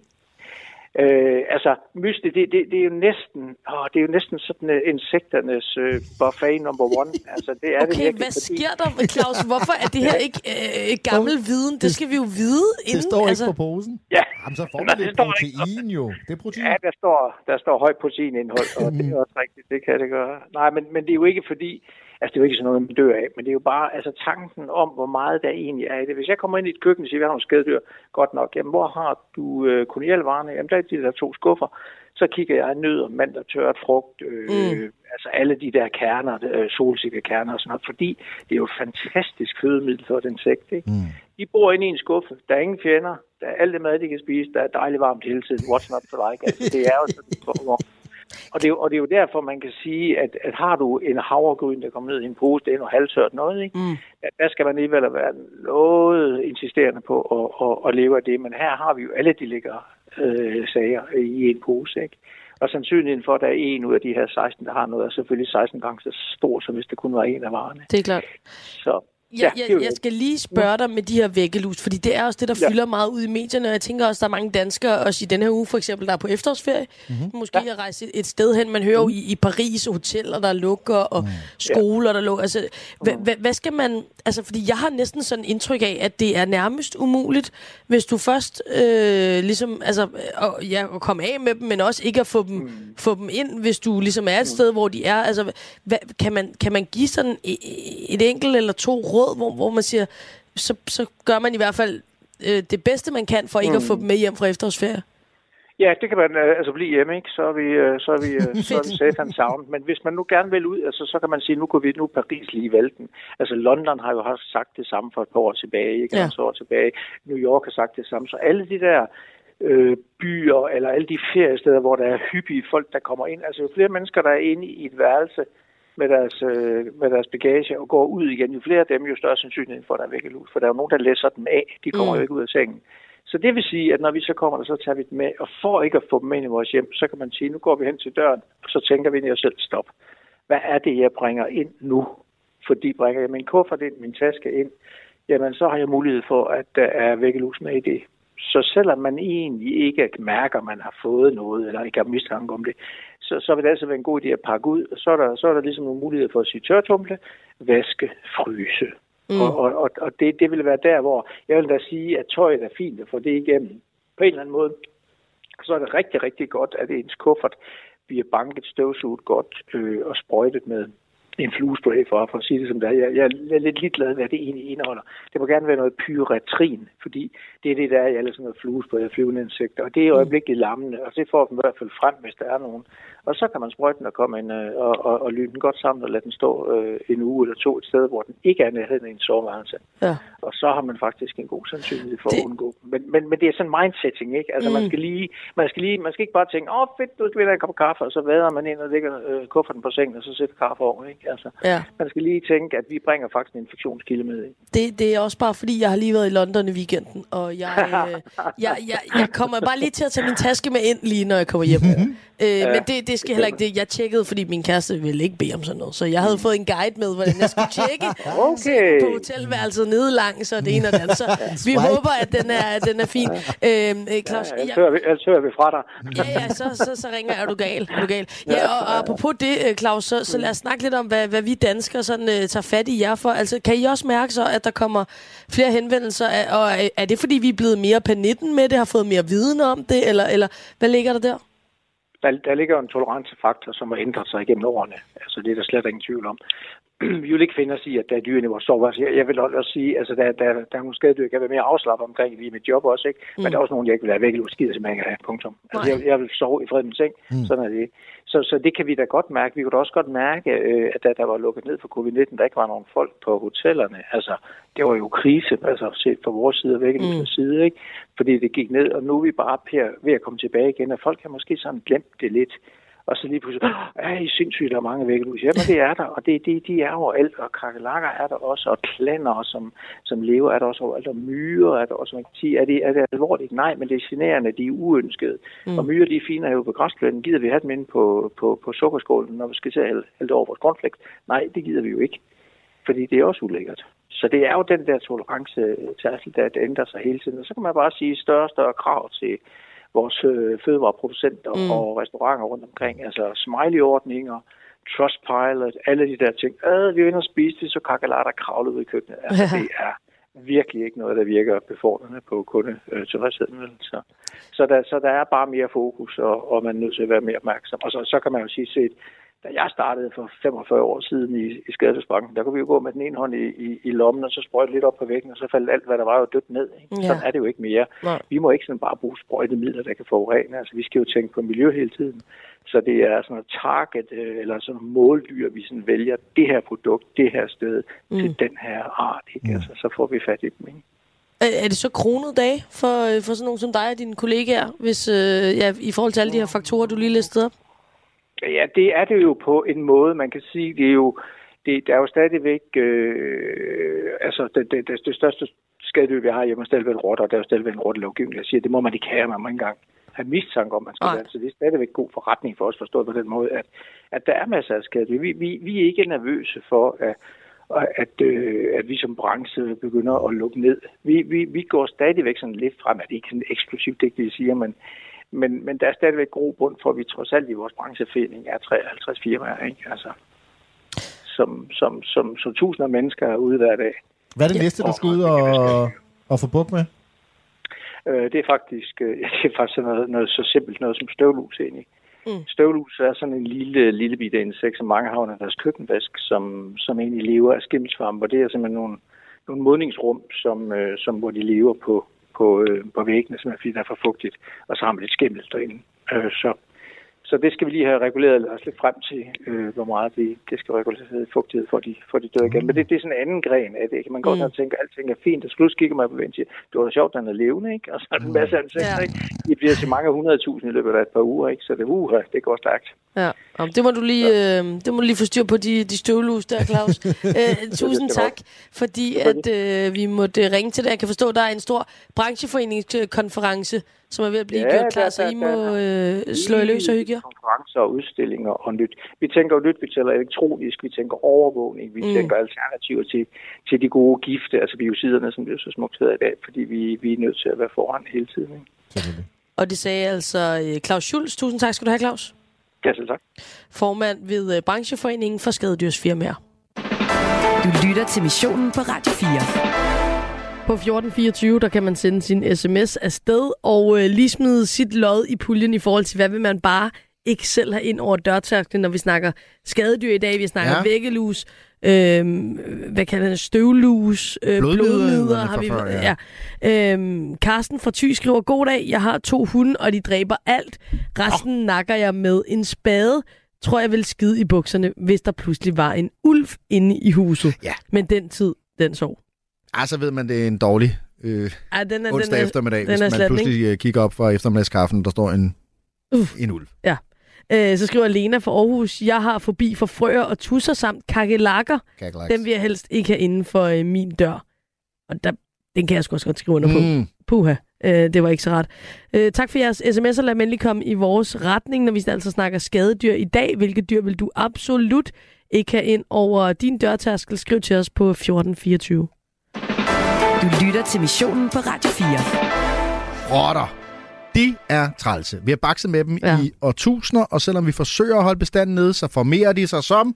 Øh, altså, mysli, det, det, det, er jo næsten, åh, det er jo næsten sådan uh, insekternes uh, buffet number one. Altså, det er okay, det virkelig, hvad fordi... sker der, Claus? Hvorfor er det her ikke øh, gammel viden? Det skal vi jo vide inden. Det står ikke altså... på posen? Ja. Jamen, så får man lidt protein jo. Det er protein. Ja, der står, der står højt proteinindhold, og det er også rigtigt, det kan det gøre. Nej, men, men det er jo ikke fordi, Altså, det er jo ikke sådan noget, man dør af, men det er jo bare altså, tanken om, hvor meget der egentlig er i det. Hvis jeg kommer ind i et køkken og siger, vi har nogle skadedyr, godt nok, jamen, hvor har du øh, kolonialvarerne? Jamen, der er de der to skuffer. Så kigger jeg nød og mand og tørt frugt, øh, mm. altså alle de der kerner, øh, solsikkekerner og sådan noget, fordi det er jo et fantastisk fødemiddel for den sekt, ikke? Mm. De bor inde i en skuffe, der er ingen fjender, der er alt det mad, de kan spise, der er dejligt varmt hele tiden, what's not to like, altså det er jo sådan, og det, er, og det er jo derfor, man kan sige, at, at har du en havregryn, der kommer ned i en pose, det er noget halvtørt noget, ikke? Mm. der skal man alligevel være noget insisterende på at, at, at leve af det. Men her har vi jo alle de ligger øh, sager i en pose, ikke? Og sandsynligheden for, at der er en ud af de her 16, der har noget, er selvfølgelig 16 gange så stor, som hvis det kun var en af varerne. Det er klart. Så Ja, ja, jeg, jeg skal lige spørge dig med de her væggelus, fordi det er også det, der ja. fylder meget ud i medierne, og jeg tænker også, der er mange danskere, også i den her uge for eksempel, der er på efterårsferie, mm-hmm. måske ja. at rejse et sted hen. Man hører jo i, i Paris hoteller, der lukker, og mm. skoler, der lukker. Altså, hva, hva, hvad skal man... Altså, fordi jeg har næsten sådan indtryk af, at det er nærmest umuligt, hvis du først øh, ligesom... Altså, og, ja, at komme af med dem, men også ikke at få dem, mm. få dem ind, hvis du ligesom er et mm. sted, hvor de er. Altså, hva, kan, man, kan man give sådan et, et enkelt eller to råd, hvor, hvor man siger, så, så gør man i hvert fald øh, det bedste, man kan, for ikke mm. at få dem med hjem fra efterårsferie. Ja, det kan man øh, altså blive hjemme, ikke? Så er vi, øh, så er vi, øh, så er vi safe and sound. Men hvis man nu gerne vil ud, altså, så kan man sige, nu går vi nu Paris lige valgten. Altså London har jo også sagt det samme for et par år tilbage, ikke? Ja. År tilbage. New York har sagt det samme. Så alle de der øh, byer, eller alle de feriesteder, hvor der er hyppige folk, der kommer ind. Altså jo flere mennesker, der er inde i et værelse, med deres, øh, med deres bagage og går ud igen. Jo flere af dem, jo større sandsynlighed for, at der er vækket ud. For der er jo nogen, der læser dem af. De kommer mm. jo ikke ud af sengen. Så det vil sige, at når vi så kommer, så tager vi dem med. Og for ikke at få dem ind i vores hjem, så kan man sige, nu går vi hen til døren, og så tænker vi ind i os selv, stop. Hvad er det, jeg bringer ind nu? Fordi bringer jeg min kuffert ind, min taske ind, jamen så har jeg mulighed for, at der er vækkelus med i det. Så selvom man egentlig ikke mærker, at man har fået noget, eller ikke har mistanke om det, så, så vil det altså være en god idé at pakke ud. Og så er der, så er der ligesom nogle muligheder for at sige tørtumle, vaske, fryse. Mm. Og, og, og, og det, det vil være der, hvor jeg vil da sige, at tøjet er fint at få det igennem. På en eller anden måde, så er det rigtig, rigtig godt, at ens kuffert bliver banket støvsuget godt øh, og sprøjtet med en fluespray for, for at sige det som det er. Jeg, jeg er lidt ligeglad, hvad det egentlig indeholder. Det må gerne være noget pyretrin, fordi det er det, der er i alle sådan noget fluespray og flyvende insekter. Og det er øjeblikkeligt lammende, og det får dem i hvert fald frem, hvis der er nogen. Og så kan man sprøjte den og komme ind øh, og, og, og lyne den godt sammen og lade den stå øh, en uge eller to et sted, hvor den ikke er nærheden af en soveværelse. Ja. Og så har man faktisk en god sandsynlighed for det... at undgå. Men, men, men det er sådan mindsetting, ikke? Altså mm. man skal lige, man skal lige, man skal ikke bare tænke, åh fedt, du skal have en kop kaffe, og så vader man ind og lægger øh, kufferten på sengen, og så sætter kaffe over, ikke? Altså, ja. man skal lige tænke, at vi bringer faktisk en infektionskilde med ind. Det, det er også bare fordi, jeg har lige været i London i weekenden, og jeg, øh, jeg, jeg, jeg kommer bare lige til at tage min taske med ind lige, når jeg kommer hjem. Øh, ja, men det, det skal heller ikke det. Jeg tjekkede, fordi min kæreste ville ikke bede om sådan noget. Så jeg havde fået en guide med, hvordan jeg skulle tjekke okay. på hotelværelset nede langs og det ene og det andet. Så vi håber, at den er, den er fin. Øhm, øh, Claus, ja, ellers, hører vi, ellers hører vi fra dig. Ja, ja, så, så, så ringer jeg. Er du gal? Er du gal? Ja, og, og apropos det, øh, Claus, så, så lad os snakke lidt om, hvad, hvad vi danskere sådan, uh, tager fat i jer for. Altså, kan I også mærke så, at der kommer flere henvendelser? Og er det, fordi vi er blevet mere 19 med det, har fået mere viden om det, eller, eller hvad ligger der der? Der, der ligger en tolerancefaktor, som har ændret sig igennem årene. Altså, det er der slet ingen tvivl om. vi vil ikke finde os i, at der er dyr i vores soveværelse. Jeg, jeg vil også sige, altså, der, der, der er nogle skadedyr, jeg kan være mere afslappet omkring i mit job også, ikke? Men mm. der er også nogle, jeg ikke vil have væk, eller skider ikke have, punktum. Altså, jeg, jeg, vil sove i fred min seng, mm. sådan er det. Så, så det kan vi da godt mærke. Vi kunne da også godt mærke, øh, at da der var lukket ned for covid-19, der ikke var nogen folk på hotellerne. Altså, det var jo krise, altså set fra vores side og væk mm. side, ikke? Fordi det gik ned, og nu er vi bare ved at komme tilbage igen, og folk har måske sådan glemt det lidt og så lige pludselig, ja, i sindssygt, der er mange væggelus. Jamen, det er der, og det, det, de er overalt, og kakelakker er der også, og klander, som, som lever, er der også overalt, og myrer er der også. Man kan sige, er det, er det alvorligt? Nej, men det er generende, de er uønskede. Mm. Og myrer, de er fine jo på græsplænen. Gider vi have dem ind på, på, på sukkerskålen, når vi skal til at hælde over vores cornflakes? Nej, det gider vi jo ikke, fordi det er også ulækkert. Så det er jo den der tolerance til der, der ændrer sig hele tiden. Og så kan man bare sige større og større krav til, vores øh, fødevareproducenter mm. og restauranter rundt omkring. Altså smiley-ordninger, Trustpilot, alle de der ting. Øh, vi er inde og spise det, så kakalater kravlet ud i køkkenet. Altså, det er virkelig ikke noget, der virker befordrende på kundetilfredsheden. Øh, så, så, der, så der er bare mere fokus, og, og man er nødt til at være mere opmærksom. Og så, så kan man jo sige, set da jeg startede for 45 år siden i, i skadesbanken, der kunne vi jo gå med den ene hånd i, i, i lommen, og så sprøjte lidt op på væggen, og så faldt alt, hvad der var, jo dødt ned. Ikke? Ja. Sådan er det jo ikke mere. Nej. Vi må ikke sådan bare bruge sprøjtemidler, der kan forurene. Altså, vi skal jo tænke på miljø hele tiden. Så det er sådan et target, øh, eller sådan måldyr, vi sådan vælger det her produkt, det her sted, mm. til den her art. Ikke? Mm. Altså, så får vi fat i dem. Ikke? Er det så kronet dag for, øh, for sådan nogen som dig og dine kollegaer, hvis, øh, ja, i forhold til alle de her faktorer, du lige listede op? Ja, det er det jo på en måde. Man kan sige, det er jo, det, der er jo stadigvæk, øh, altså det, det, det, det største skadedyr, vi har hjemme, er stadigvæk rotter, og der er jo stadigvæk en rottelovgivning, der siger, det må man ikke have, man må ikke engang have mistanke om, man skal være. Så det er stadigvæk god forretning for os, forstået på den måde, at, at der er masser af skadedyr. Vi, vi, vi er ikke nervøse for, at, at, øh, at vi som branche begynder at lukke ned. Vi, vi, vi går stadigvæk sådan lidt frem, at det ikke er sådan eksplosivt, det vi siger, men, men, men der er stadigvæk god bund for, at vi trods alt i vores brancheforening er 53 firmaer, ikke? Altså, som, som, som, som tusinder af mennesker er ude hver dag. Hvad er det næste, du skal ud og, og få bukt med? Øh, det er faktisk, øh, det er faktisk noget, noget så simpelt noget som støvlus egentlig. Mm. Støvlus er sådan en lille, lille bitte insekt, som mange har under deres køkkenvask, som, som egentlig lever af skimmelsvamp, og det er simpelthen nogle, nogle modningsrum, som, øh, som, hvor de lever på, på, øh, på væggene, som er fordi der er for fugtigt, og så har man lidt skimmel derinde. Øh, så så det skal vi lige have reguleret os lidt frem til, øh, hvor meget det, det skal regulere fugtighed, for de, for de dør igen. Men det, det er sådan en anden gren af det. Man går mm. og tænker, at alting er fint, og slut kigger man på den siger, det var sjovt, at den er levende, ikke? Og så er der en masse af ja. ikke? Det bliver til mange hundredtusind i løbet af et par uger, ikke? Så det, uh, det går stærkt. Ja, det må du lige, øh, det må du lige få styr på, de, de støvlus der, Claus. øh, tusind tak, fordi at øh, vi måtte ringe til dig. Jeg kan forstå, at der er en stor brancheforeningskonference, som er ved at blive ja, gjort klar, der, så I må øh, slå i løs og hygge jer. Konferencer og udstillinger og nyt. Vi tænker jo nyt, vi tænker elektronisk, vi tænker overvågning, vi mm. tænker alternativer til, til de gode gifte, altså biociderne, som bliver så smukt i dag, fordi vi, vi er nødt til at være foran hele tiden. Ikke? Og det sagde altså øh, Claus Schulz. Tusind tak skal du have, Claus. Ja, selv tak. Formand ved øh, Brancheforeningen for Skadedyrsfirmaer. Du lytter til missionen på Radio 4. På 1424, der kan man sende sin sms afsted og øh, lige smide sit lod i puljen i forhold til, hvad vil man bare ikke selv have ind over dørtærsklen, når vi snakker skadedyr i dag. Vi snakker ja. væggelus, øh, hvad kalder det, støvlus, øh, blodmider har vi. Før, ja. Ja. Øh, Carsten fra Thy skriver, God dag, jeg har to hunde, og de dræber alt. Resten oh. nakker jeg med en spade. Tror jeg vil skide i bukserne, hvis der pludselig var en ulv inde i huset. Ja. Men den tid, den sov. Ej, så ved man, det er en dårlig øh, ja, den er, onsdag den er, eftermiddag, den hvis man pludselig ikke? Øh, kigger op fra eftermiddagskaffen, der står en, uh. en ulv. Ja. Øh, så skriver Lena fra Aarhus, jeg har forbi for frøer og tusser samt kakelakker. Dem vil jeg helst ikke have inden for øh, min dør. Og der, den kan jeg sgu også godt skrive under på. Mm. Puha, øh, det var ikke så ret. Øh, tak for jeres sms'er. Lad endelig komme i vores retning, når vi altså snakker skadedyr i dag. Hvilke dyr vil du absolut ikke have ind over din dørtærskel? Skriv til os på 1424. Du lytter til missionen på Radio 4. Rotter. De er trælse. Vi har bakset med dem ja. i årtusinder, og selvom vi forsøger at holde bestanden nede, så formerer de sig som...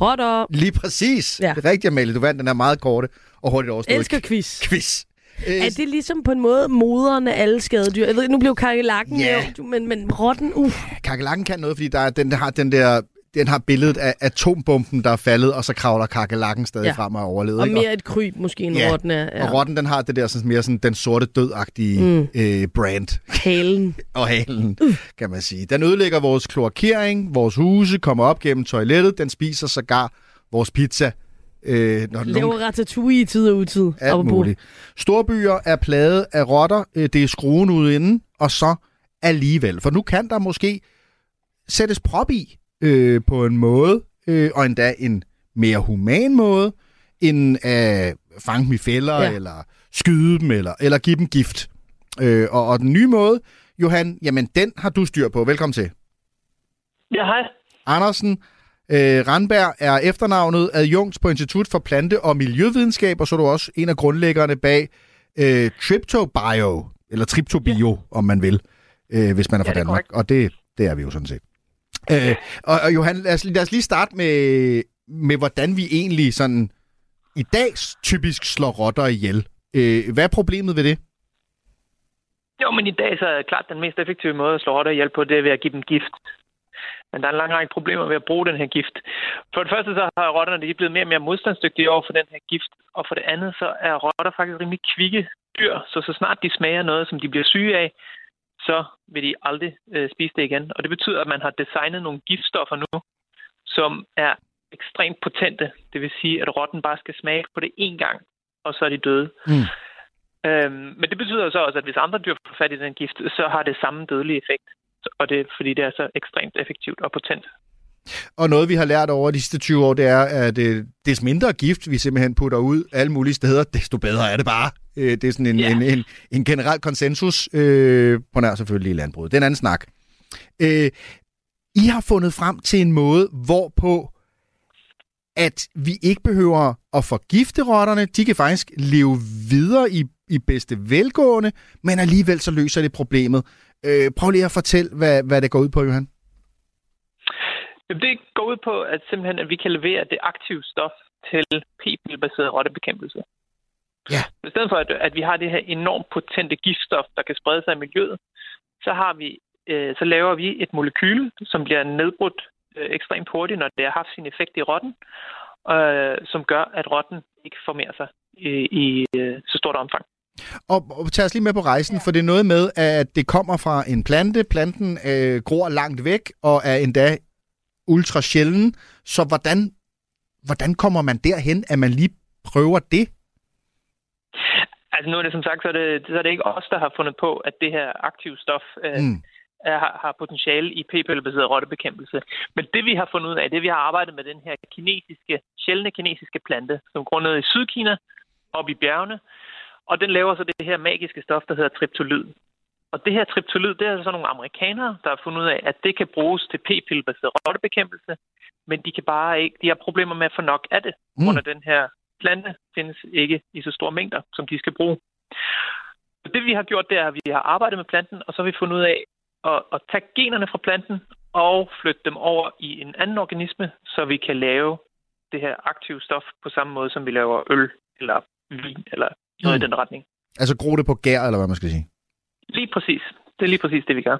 Rotter. Lige præcis. Ja. Det er rigtigt, Amalie. Du vandt den er meget korte og hurtigt overstået. Elsker quiz. Quiz. Er det ligesom på en måde moderne alle skadedyr? Jeg ved, nu blev kakelakken nævnt, men, men rotten, uh. Kakelakken kan noget, fordi der er den, der har den der den har billedet af atombomben, der er faldet, og så kravler kakelakken stadig ja. frem og overlevet. Og mere et kryb måske end ja. rotten er. Ja. Og rotten, den har det der sådan, mere sådan, den sorte dødagtige mm. øh, brand. Halen. og halen, uh. kan man sige. Den ødelægger vores kloakering, vores huse, kommer op gennem toilettet, den spiser sågar vores pizza. Øh, når Laver nogen... ratatouille i tid og utid. Alt muligt. Storbyer er plaget af rotter, øh, det er skruen ude inden, og så alligevel. For nu kan der måske sættes prop i, øh, på en måde, øh, og endda en mere human måde, end at fange dem i fælder, ja. eller skyde dem, eller, eller give dem gift. Øh, og, og den nye måde, Johan, jamen den har du styr på. Velkommen til. Ja, hej. Andersen øh, Randberg er efternavnet adjunkt på Institut for Plante- og Miljøvidenskab, og så er du også en af grundlæggerne bag øh, TriptoBio, eller TriptoBio, ja. om man vil, øh, hvis man er fra ja, Danmark. Og det, det er vi jo sådan set. Øh, og, og Johan, lad os, lad os lige starte med, med, hvordan vi egentlig sådan i dag typisk slår rotter ihjel. Øh, hvad er problemet ved det? Jo, men i dag så er det klart den mest effektive måde at slå rotter ihjel på, det er ved at give dem gift. Men der er en lang række problemer ved at bruge den her gift. For det første så har rotterne de er blevet mere og mere modstandsdygtige over for den her gift. Og for det andet så er rotter faktisk rimelig kvikke dyr. Så så snart de smager noget, som de bliver syge af, så vil de aldrig øh, spise det igen. Og det betyder, at man har designet nogle giftstoffer nu, som er ekstremt potente. Det vil sige, at rotten bare skal smage på det én gang, og så er de døde. Mm. Øhm, men det betyder så også, at hvis andre dyr får fat i den gift, så har det samme dødelige effekt. Og det er fordi, det er så ekstremt effektivt og potent. Og noget, vi har lært over de sidste 20 år, det er, at øh, des mindre gift, vi simpelthen putter ud alle mulige steder, desto bedre er det bare. Øh, det er sådan en, yeah. en, en, en generel konsensus, øh, på nær selvfølgelig i landbruget. Det er en anden snak. Øh, I har fundet frem til en måde, hvorpå at vi ikke behøver at forgifte rotterne. De kan faktisk leve videre i, i bedste velgående, men alligevel så løser det problemet. Øh, prøv lige at fortælle, hvad, hvad det går ud på, Johan. Jamen, det går ud på, at simpelthen, at vi kan levere det aktive stof til p-pil-baseret rottebekæmpelse. Ja. I stedet for, at, at vi har det her enormt potente giftstof, der kan sprede sig i miljøet, så har vi øh, så laver vi et molekyle, som bliver nedbrudt øh, ekstremt hurtigt, når det har haft sin effekt i rotten, øh, som gør, at rotten ikke formerer sig i, i øh, så stort omfang. Og, og tag os lige med på rejsen, ja. for det er noget med, at det kommer fra en plante. Planten øh, gror langt væk og er endda ultra sjælden. Så hvordan, hvordan kommer man derhen, at man lige prøver det? Altså nu er det som sagt, så er det, så er det ikke os, der har fundet på, at det her aktive stof øh, mm. er, har, potentiale i p-pillebaseret rottebekæmpelse. Men det vi har fundet ud af, det vi har arbejdet med den her kinesiske, sjældne kinesiske plante, som grundet i Sydkina, op i bjergene, og den laver så det her magiske stof, der hedder triptolyd. Og det her triptolyd, det er så nogle amerikanere, der har fundet ud af, at det kan bruges til p-pillebaseret rottebekæmpelse, men de kan bare ikke, de har problemer med at få nok af det, mm. under den her plante findes ikke i så store mængder, som de skal bruge. Og det vi har gjort, det er, at vi har arbejdet med planten, og så har vi fundet ud af at, at tage generne fra planten og flytte dem over i en anden organisme, så vi kan lave det her aktive stof på samme måde, som vi laver øl eller vin eller noget mm. i den retning. Altså gro det på gær, eller hvad man skal sige? Lige præcis. Det er lige præcis det, vi gør.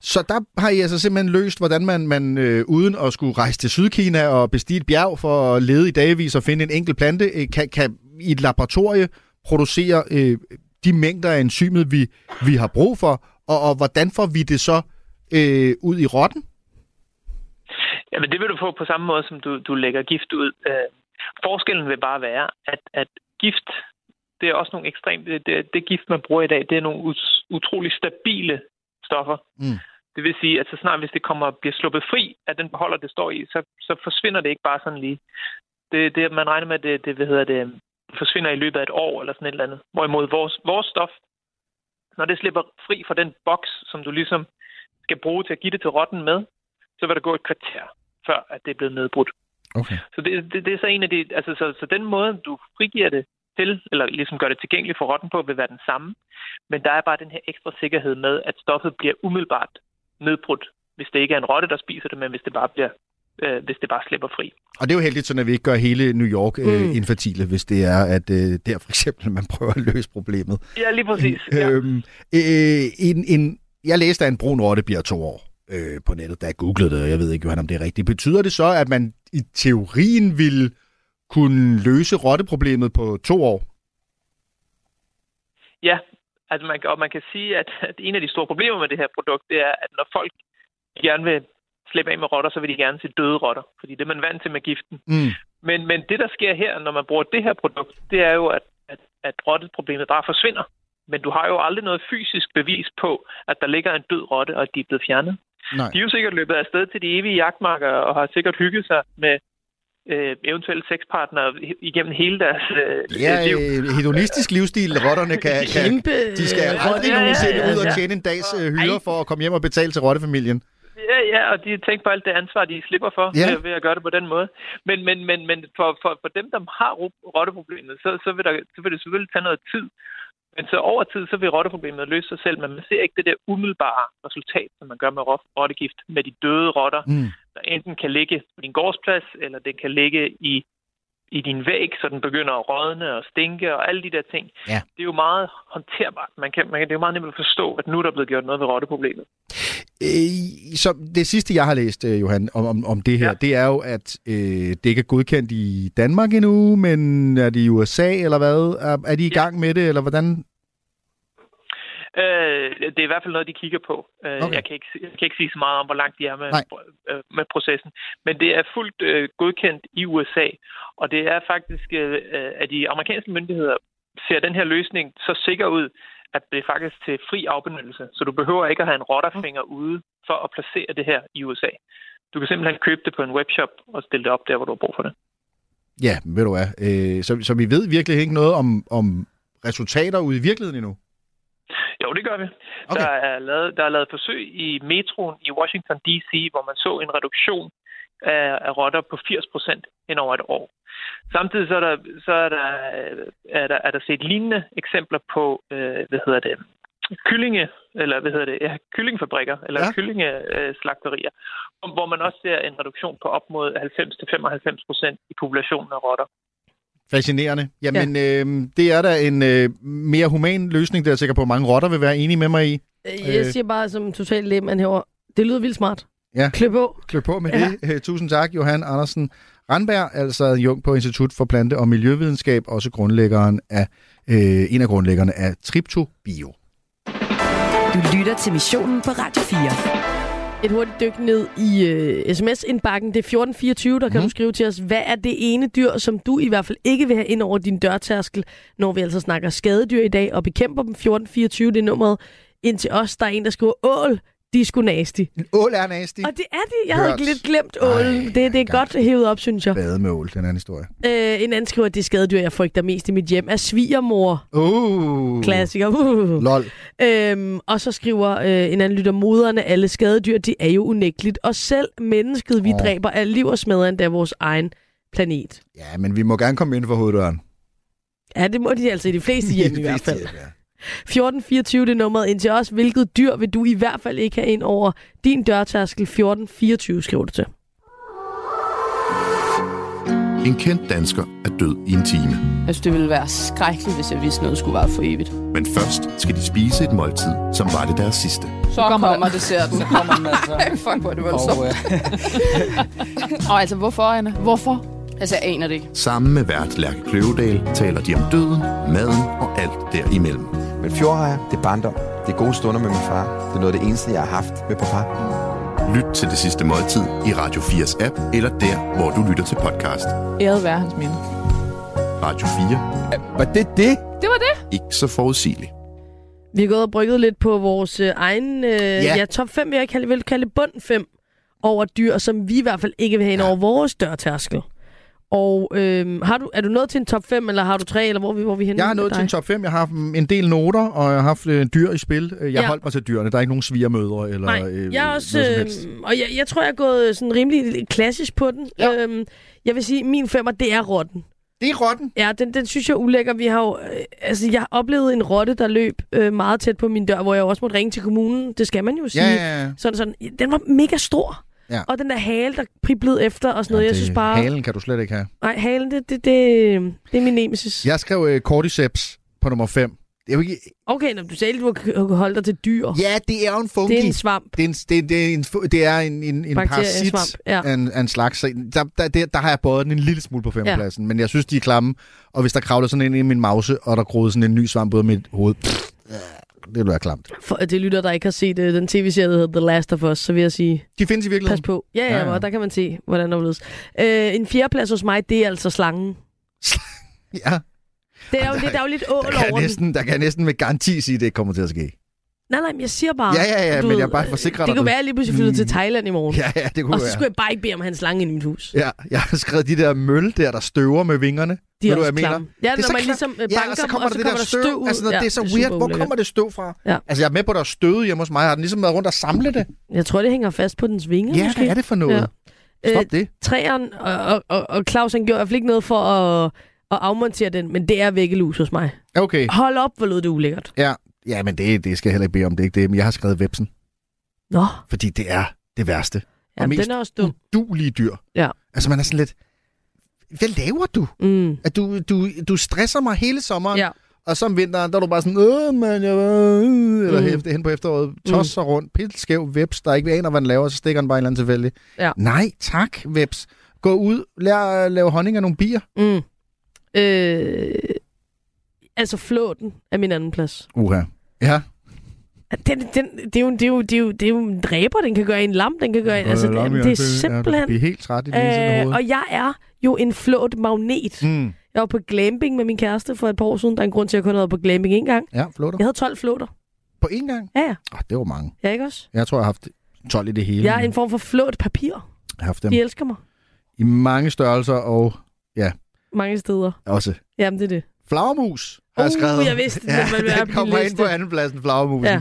Så der har I altså simpelthen løst, hvordan man, man øh, uden at skulle rejse til Sydkina og bestige et bjerg for at lede i dagvis og finde en enkelt plante, øh, kan, kan i et laboratorie producere øh, de mængder af enzymet, vi, vi har brug for, og, og hvordan får vi det så øh, ud i rotten? Jamen det vil du få på samme måde, som du, du lægger gift ud. Øh, forskellen vil bare være, at, at gift det er også nogle ekstremt... Det, det, det gift, man bruger i dag, det er nogle ut, utrolig stabile stoffer. Mm. Det vil sige, at så snart hvis det kommer bliver sluppet fri af den beholder, det står i, så, så forsvinder det ikke bare sådan lige. Det, det man regner med, det, det, hvad hedder det, forsvinder i løbet af et år eller sådan et eller andet. Hvorimod vores, vores stof, når det slipper fri fra den boks, som du ligesom skal bruge til at give det til rotten med, så vil der gå et kvarter, før at det er blevet nedbrudt. Okay. Så det, det, det er så en af de... Altså, så, så den måde, du frigiver det til, eller ligesom gør det tilgængeligt for rotten på, vil være den samme. Men der er bare den her ekstra sikkerhed med, at stoffet bliver umiddelbart nedbrudt, hvis det ikke er en rotte, der spiser det, men hvis det bare bliver øh, hvis det bare slipper fri. Og det er jo heldigt, sådan at vi ikke gør hele New York øh, mm. infertile, hvis det er, at øh, der for eksempel man prøver at løse problemet. Ja, lige præcis. Ja. Øhm, øh, en, en, jeg læste, at en brun rotte bliver to år øh, på nettet, da jeg googlede det, og jeg ved ikke, Johan, om det er rigtigt. Betyder det så, at man i teorien vil kunne løse rotteproblemet på to år? Ja, altså man, og man kan sige, at, at en af de store problemer med det her produkt, det er, at når folk gerne vil slippe af med rotter, så vil de gerne se døde rotter, fordi det er man vant til med giften. Mm. Men, men det, der sker her, når man bruger det her produkt, det er jo, at, at, at rotteproblemet bare forsvinder. Men du har jo aldrig noget fysisk bevis på, at der ligger en død rotte, og at de er blevet fjernet. Nej. De er jo sikkert løbet afsted til de evige jagtmarker, og har sikkert hygget sig med øh, eventuelle sexpartnere igennem hele deres øh, ja, liv. Ja, øh, hedonistisk livsstil. Rotterne kan, kan, de skal aldrig ja, nogensinde ja, ja, ja. ud og tjene en dags øh, hyre for at komme hjem og betale til rottefamilien. Ja, ja, og de tænker på alt det ansvar, de slipper for ja. ved, ved at gøre det på den måde. Men, men, men, men for, for, for dem, der har rotteproblemet, så, så, vil der, så vil det selvfølgelig tage noget tid. Men så over tid, så vil rotteproblemet løse sig selv, men man ser ikke det der umiddelbare resultat, som man gør med rottegift, med de døde rotter, mm. der enten kan ligge på din gårdsplads, eller det kan ligge i, i din væg, så den begynder at rådne og stinke og alle de der ting. Ja. Det er jo meget håndterbart. Man kan, man kan, det er jo meget nemt at forstå, at nu er der blevet gjort noget ved rotteproblemet. Øh, så det sidste, jeg har læst, øh, Johan, om, om, om det her, ja. det er jo, at øh, det ikke er godkendt i Danmark endnu, men er det i USA, eller hvad? Er, er de i ja. gang med det, eller hvordan? Øh, det er i hvert fald noget, de kigger på. Øh, okay. jeg, kan ikke, jeg kan ikke sige så meget om, hvor langt de er med, øh, med processen. Men det er fuldt øh, godkendt i USA, og det er faktisk, øh, at de amerikanske myndigheder ser den her løsning så sikker ud, at det er faktisk til fri afbenyttelse. Så du behøver ikke at have en rotterfinger ude for at placere det her i USA. Du kan simpelthen købe det på en webshop og stille det op der, hvor du har brug for det. Ja, ved du hvad. Øh, så, så vi ved virkelig ikke noget om, om resultater ude i virkeligheden endnu? Det gør vi. Okay. Der, er lavet, der er lavet forsøg i metroen i Washington D.C., hvor man så en reduktion af, af rotter på 80 procent ind over et år. Samtidig så er der, så er der, er der, er der set lignende eksempler på, øh, hvad hedder det, kyllinge, eller hvad hedder det, ja, kyllingefabrikker, eller Ja. kyllingeslagterier, hvor- hvor man også ser en reduktion på op mod 90-95 procent i populationen af rotter. Fascinerende. Jamen, ja. øh, det er da en øh, mere human løsning, det er jeg sikker på, at mange rotter vil være enige med mig i. Øh, Jeg siger bare som total lemmand herovre, det lyder vildt smart. Ja. Klø på. Klø på med Ja. det. Øh, Tusind tak, Johan Andersen Randberg, altså Jung på Institut for Plante- og Miljøvidenskab, også grundlæggeren af, øh, en af grundlæggerne af TriptoBio. Du lytter til missionen på Radio 4. Et hurtigt dyk ned i øh, sms-indbakken. Det er 1424, der kan Mhm. du skrive til os. Hvad er det ene dyr, som du i hvert fald ikke vil have ind over din dørtærskel, når vi altså snakker skadedyr i dag, og bekæmper dem 1424, det er nummeret ind til os. Der er en, der skriver, ål, de er sgu nasty. En ål er nasty. Og det er det. Jeg havde Hørt. lidt glemt ålen. Det, det er godt hævet op, synes jeg. Bade med ål, den anden historie. Øh, en anden skriver, at det skadedyr, jeg frygter mest i mit hjem, er svigermor. Uh. Klassiker. Uh. Lol. Øhm, og så skriver øh, en anden lytter, moderne alle skadedyr, de er jo unægteligt. Og selv mennesket, vi oh. dræber, er liv og smadrer endda vores egen planet. Ja, men vi må gerne komme ind for hoveddøren. Ja, det må de altså i de fleste hjem i De hvert fleste fald. hjem, ja. 1424 det er nummeret ind til os. Hvilket dyr vil du i hvert fald ikke have ind over din dørtærskel? 1424 skriver du til. En kendt dansker er død i en time. Jeg synes, det ville være skrækkeligt, hvis jeg vidste, noget skulle være for evigt. Men først skal de spise et måltid, som var det deres sidste. Så kommer, kommer desserten. Så kommer den altså. Fuck, hvor er det voldsomt. Og, øh, Og altså, hvorfor, Anna? Hvorfor? Altså, jeg aner det ikke. Sammen med vært Lærke Kløvedal taler de om døden, maden og alt derimellem. Men fjordrejer, det er barndom. Det er gode stunder med min far. Det er noget af det eneste, jeg har haft med på far. Lyt til det sidste måltid i Radio 4's app, eller der, hvor du lytter til podcast. Æret være hans minde. Radio 4. Var det det? Det var det. Ikke så forudsigeligt. Vi har gået og brygget lidt på vores øh, egen øh, ja. ja, top 5, vil jeg kalde, vil kalde bund 5 over dyr, som vi i hvert fald ikke vil have ind over vores dørtærskel. Og øh, har du, er du nået til en top 5, eller har du tre, eller hvor vi, hvor vi henne Jeg har nået til en top 5. Jeg har haft en del noter, og jeg har haft øh, dyr i spil. Jeg Ja. holdt mig til dyrene. Der er ikke nogen svigermødre eller Nej, øh, jeg også, øh, og jeg, jeg tror, jeg er gået sådan rimelig klassisk på den. Ja. Øhm, jeg vil sige, min femmer, det er rotten. Det er rotten. Ja, den, den synes jeg er ulækker. Vi har jo, øh, altså, jeg har oplevet en rotte, der løb øh, meget tæt på min dør, hvor jeg også måtte ringe til kommunen. Det skal man jo sige. Ja, ja, ja. Sådan, sådan. Den var mega stor. Ja. Og den der hale, der priblede efter og sådan noget. ja, jeg det- synes bare... Halen kan du slet ikke have. Nej, halen, det, det, det, det er min nemesis. Jeg skrev øh, cordyceps på nummer 5. Det er jo ikke... Okay, når du sagde, at du holde dig til dyr. Ja, det er jo en fungi. Det er en svamp. Det er en, det, det er en, det er en, en, en parasit ja. af, en, en slags. Der, der, der, der har jeg båret den en lille smule på femtepladsen, ja. men jeg synes, de er klamme. Og hvis der kravler sådan ind i min mause, og der groede sådan en ny svamp ud af mit hoved, pff, det ville være klamt. For det lytter, der ikke har set uh, den tv-serie, der hedder The Last of Us, så vil jeg sige, De findes i pas virkeligheden. på. Ja, ja, Ja, ja, og der kan man se, hvordan der er øh, En fjerdeplads hos mig, det er altså slangen. Ja, Det er jo, Der- lidt, der er jo lidt ål over den. næsten, der kan jeg næsten med garanti sige, at det ikke kommer til at ske. Nej, nej, men jeg siger bare... Ja, ja, ja, du men jeg bare forsikrer Det dig, kunne du- være, at jeg lige pludselig flyttede til Mm. Thailand i morgen. Ja, ja, det kunne og så være. skulle jeg bare ikke bede om hans slange i mit hus. Ja, jeg har skrevet de der møl der, der støver med vingerne. De er du, også klamme. Ja, Det er når man klamt. ligesom øh, banker Ja, og så kommer og der så det kommer der støv. støv ud. Altså, det er så super weird. Hvor kommer det støv fra? Ja. Altså, jeg er med på, at der er støvet hjemme hos mig. Jeg har den ligesom været rundt og samle det. Jeg tror, det hænger fast på dens vinger, Ja, måske. hvad er det for noget? Ja. Stop Øh, det. Træeren og, og, og, og Claus, han gjorde i hvert fald ikke noget for at, at afmontere den, men det er væggelus hos mig. Okay. Hold op, hvor lød det ulækkert. Ja, ja men det, det skal jeg heller ikke bede om. Det er ikke det. Men jeg har skrevet vepsen, Nå, fordi det er det værste. ja, mest den er også dum. Udulige dyr. Ja. Altså, man er sådan lidt... Hvad laver du? Mm. At du, du, du stresser mig hele sommeren, Ja. og så om vinteren, der er du bare sådan, åh, man, jeg var... Øh, eller Mm. hen på efteråret, tosser mm. rundt, pil skæv, veps, der ikke aner, hvad den laver, så stikker den bare en eller anden tilfældig. Ja. Nej, tak, veps. Gå ud, lær at lave honning af nogle bier. Mm. Øh, altså, flåten er min anden plads. Uha. Ja. Den, den, det, er jo, det, er jo, det, er jo, det er jo en dræber, den kan gøre en lam, den kan gøre en... Altså, det, det er simpelthen... Du bliver helt træt i det Øh, og jeg er jo en flåt magnet. Mm. Jeg var på glamping med min kæreste for et par år siden. Der er en grund til, at jeg kun har været på glamping en gang. Ja, flotter. Jeg havde 12 flåter. På én gang? Ja, ja. Oh, det var mange. Ja, ikke også? Jeg tror, jeg har haft 12 i det hele. Jeg er en form for flåt papir. Jeg har haft dem De elsker mig. i mange størrelser og ja, Mange steder. også Jamen, det er det. Flagermus har jeg Uh, skrevet. jeg vidste, den være den på kommer ind på andenpladsen, Flagermusen. Ja. Ja.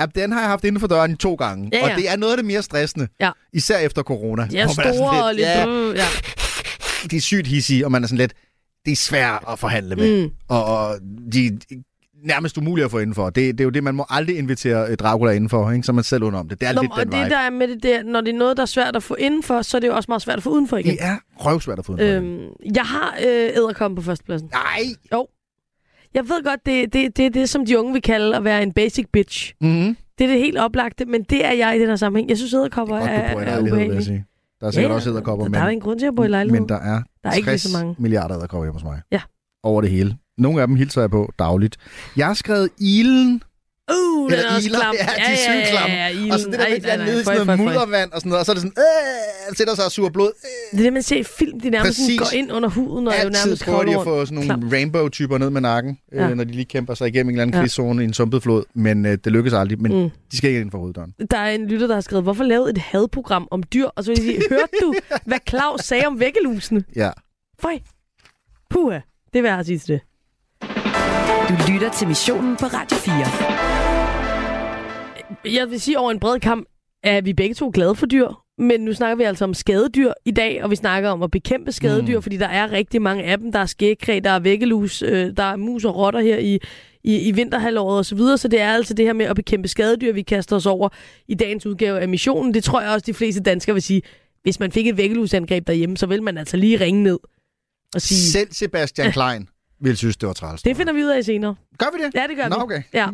Ja, den har jeg haft inden for døren to gange. Ja, ja. Og det er noget af det mere stressende. Ja. Især efter corona. Sådan store og lidt... Ja, øh, ja. de er sygt hissige, og man er sådan lidt... Det er svært at forhandle med. Mm. Og, og de er nærmest umulige at få indenfor. Det, det er jo det, man må aldrig invitere øh, Dracula indenfor, ikke? så man selv under om det. Det er Nå, lidt og den det vibe. der er med det der, når det er noget, der er svært at få indenfor, så er det jo også meget svært at få udenfor igen. Det er røvsvært at få indenfor. Øhm, jeg har øh, æderkoppen på førstepladsen. Nej! Jo. Jeg ved godt, det, det, det er det, som de unge vil kalde at være en basic bitch. Mm-hmm. Det er det helt oplagte, men det er jeg i den her sammenhæng. Jeg synes, æderkopper er, er, jeg ubehagelige. sige. Der er sikkert Ja, også æderkopper, Der men, er en grund til, at bor i lejlighed. men der er, Der er ikke lige 60 så mange. milliarder æderkopper hjemme hos mig. Ja. Over det hele. Nogle af dem hilser jeg på dagligt. Jeg har skrevet ilen. Uh, den er også iler. klam. Ja, de er sygt klamme. ja, ja, Og så det der de er nede i sådan noget muddervand og sådan noget, og så er det sådan, øh, sætter sig og suger blod. Øh. Det er det, man ser i film. De nærmest sådan Præcis. går ind under huden og er jo Altid nærmest prøver de at få sådan nogle rainbow-typer ned med nakken, Ja. øh, når de lige kæmper sig igennem en eller anden Ja. krigszone i en sumpet flod. Men øh, det lykkes aldrig. Men Mm. de skal ikke ind for hoveddøren. Der er en lytter, der har skrevet, hvorfor lavede et hadprogram om dyr? Og så vil jeg sige, hørte du, hvad Claus sagde om væggelusene? Ja. Føj. Puha. Det hvad jeg sige til det. Du lytter til missionen på Radio 4. Jeg vil sige, over en bred kamp er vi begge to glade for dyr. Men nu snakker vi altså om skadedyr i dag, og vi snakker om at bekæmpe skadedyr, mm. fordi der er rigtig mange af dem. Der er skægkræ, der er væggelus, øh, der er mus og rotter her i, i, i vinterhalvåret osv. Så, videre. så det er altså det her med at bekæmpe skadedyr, vi kaster os over i dagens udgave af missionen. Det tror jeg også, de fleste danskere vil sige. Hvis man fik et væggelusangreb derhjemme, så vil man altså lige ringe ned og sige... Selv Sebastian Klein ville synes, det var træls. Det finder vi ud af senere. Gør vi det? Ja, det gør Nå, vi. okay. Ja.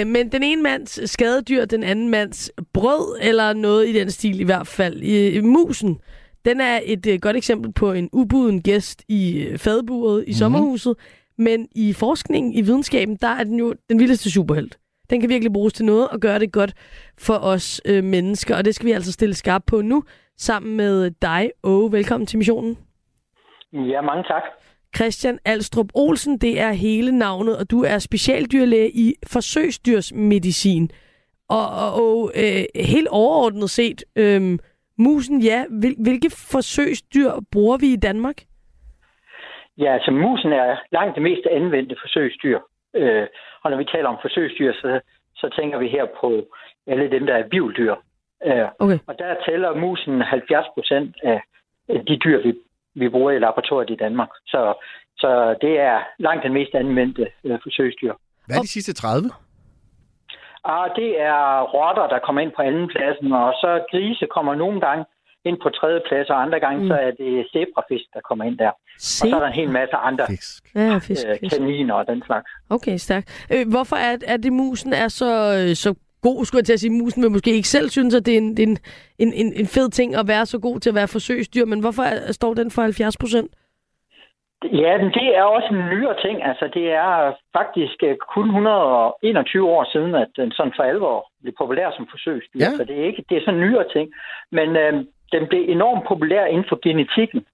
Øh, men den ene mands skadedyr, den anden mands brød, eller noget i den stil i hvert fald. I, musen, den er et øh, godt eksempel på en ubuden gæst i øh, fadeburet i mm-hmm. sommerhuset. Men i forskningen, i videnskaben, der er den jo den vildeste superhelt. Den kan virkelig bruges til noget og gøre det godt for os øh, mennesker. Og det skal vi altså stille skarpt på nu, sammen med dig, Åge. Velkommen til missionen. Ja, mange tak. Christian Alstrup Olsen, det er hele navnet, og du er specialdyrlæge i forsøgsdyrsmedicin. Og, og, og øh, helt overordnet set, øh, musen, ja, hvil, hvilke forsøgsdyr bruger vi i Danmark? Ja, altså musen er langt det mest anvendte forsøgsdyr. Øh, og når vi taler om forsøgsdyr, så, så tænker vi her på alle dem, der er bivdyr. Øh, okay. Og der tæller musen 70 procent af de dyr, vi, vi bruger i laboratoriet i Danmark. Så, så det er langt den mest anvendte øh, forsøgsdyr. Hvad er de sidste 30? Ah, det er rotter, der kommer ind på anden pladsen, og så grise kommer nogle gange ind på tredje plads, og andre gange mm. så er det zebrafisk, der kommer ind der. Se- Og så er der en hel masse andre Fisk. Ja, fisk, øh, fisk. kaniner og den slags. Okay, stærkt. Øh, hvorfor er, er det, musen er så, øh, så god, skulle jeg til at sige. Musen vil måske ikke selv synes, at det er en, en, en, en, fed ting at være så god til at være forsøgsdyr, men hvorfor er, står den for 70 procent? Ja, men det er også en nyere ting. Altså, det er faktisk øh, kun 121 år siden, at den sådan for alvor blev populær som forsøgsdyr. Ja. Så det er ikke det er sådan en nyere ting. Men øh, den blev enormt populær inden for genetikken.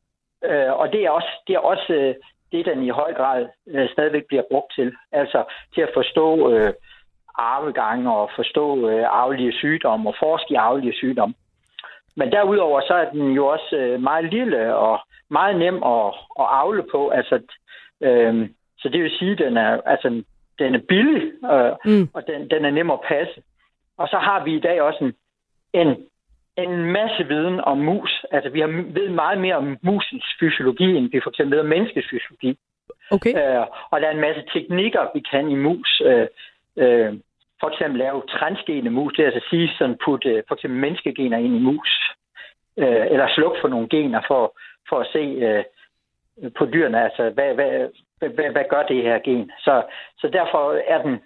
Øh, og det er også, det, er også øh, det, den i høj grad øh, stadigvæk bliver brugt til. Altså til at forstå øh, arvegange og forstå øh, arvelige sygdomme og forske i arvelige sygdomme. Men derudover så er den jo også øh, meget lille og meget nem at, at avle på. Altså, øh, så det vil sige, at den er, altså, den er billig, øh, Mm. og den, den er nem at passe. Og så har vi i dag også en, en, en masse viden om mus. Altså, vi har ved meget mere om musens fysiologi, end vi for eksempel ved om menneskets fysiologi. Okay. Øh, og der er en masse teknikker, vi kan i mus. Øh, øh, for eksempel lave transgene mus, det er altså at sige, sådan putte øh, for eksempel menneskegener ind i mus. Øh, eller slukke for nogle gener for, for at se øh, på dyrene, altså hvad, hvad, hvad, hvad, hvad gør det her gen. Så, så derfor er den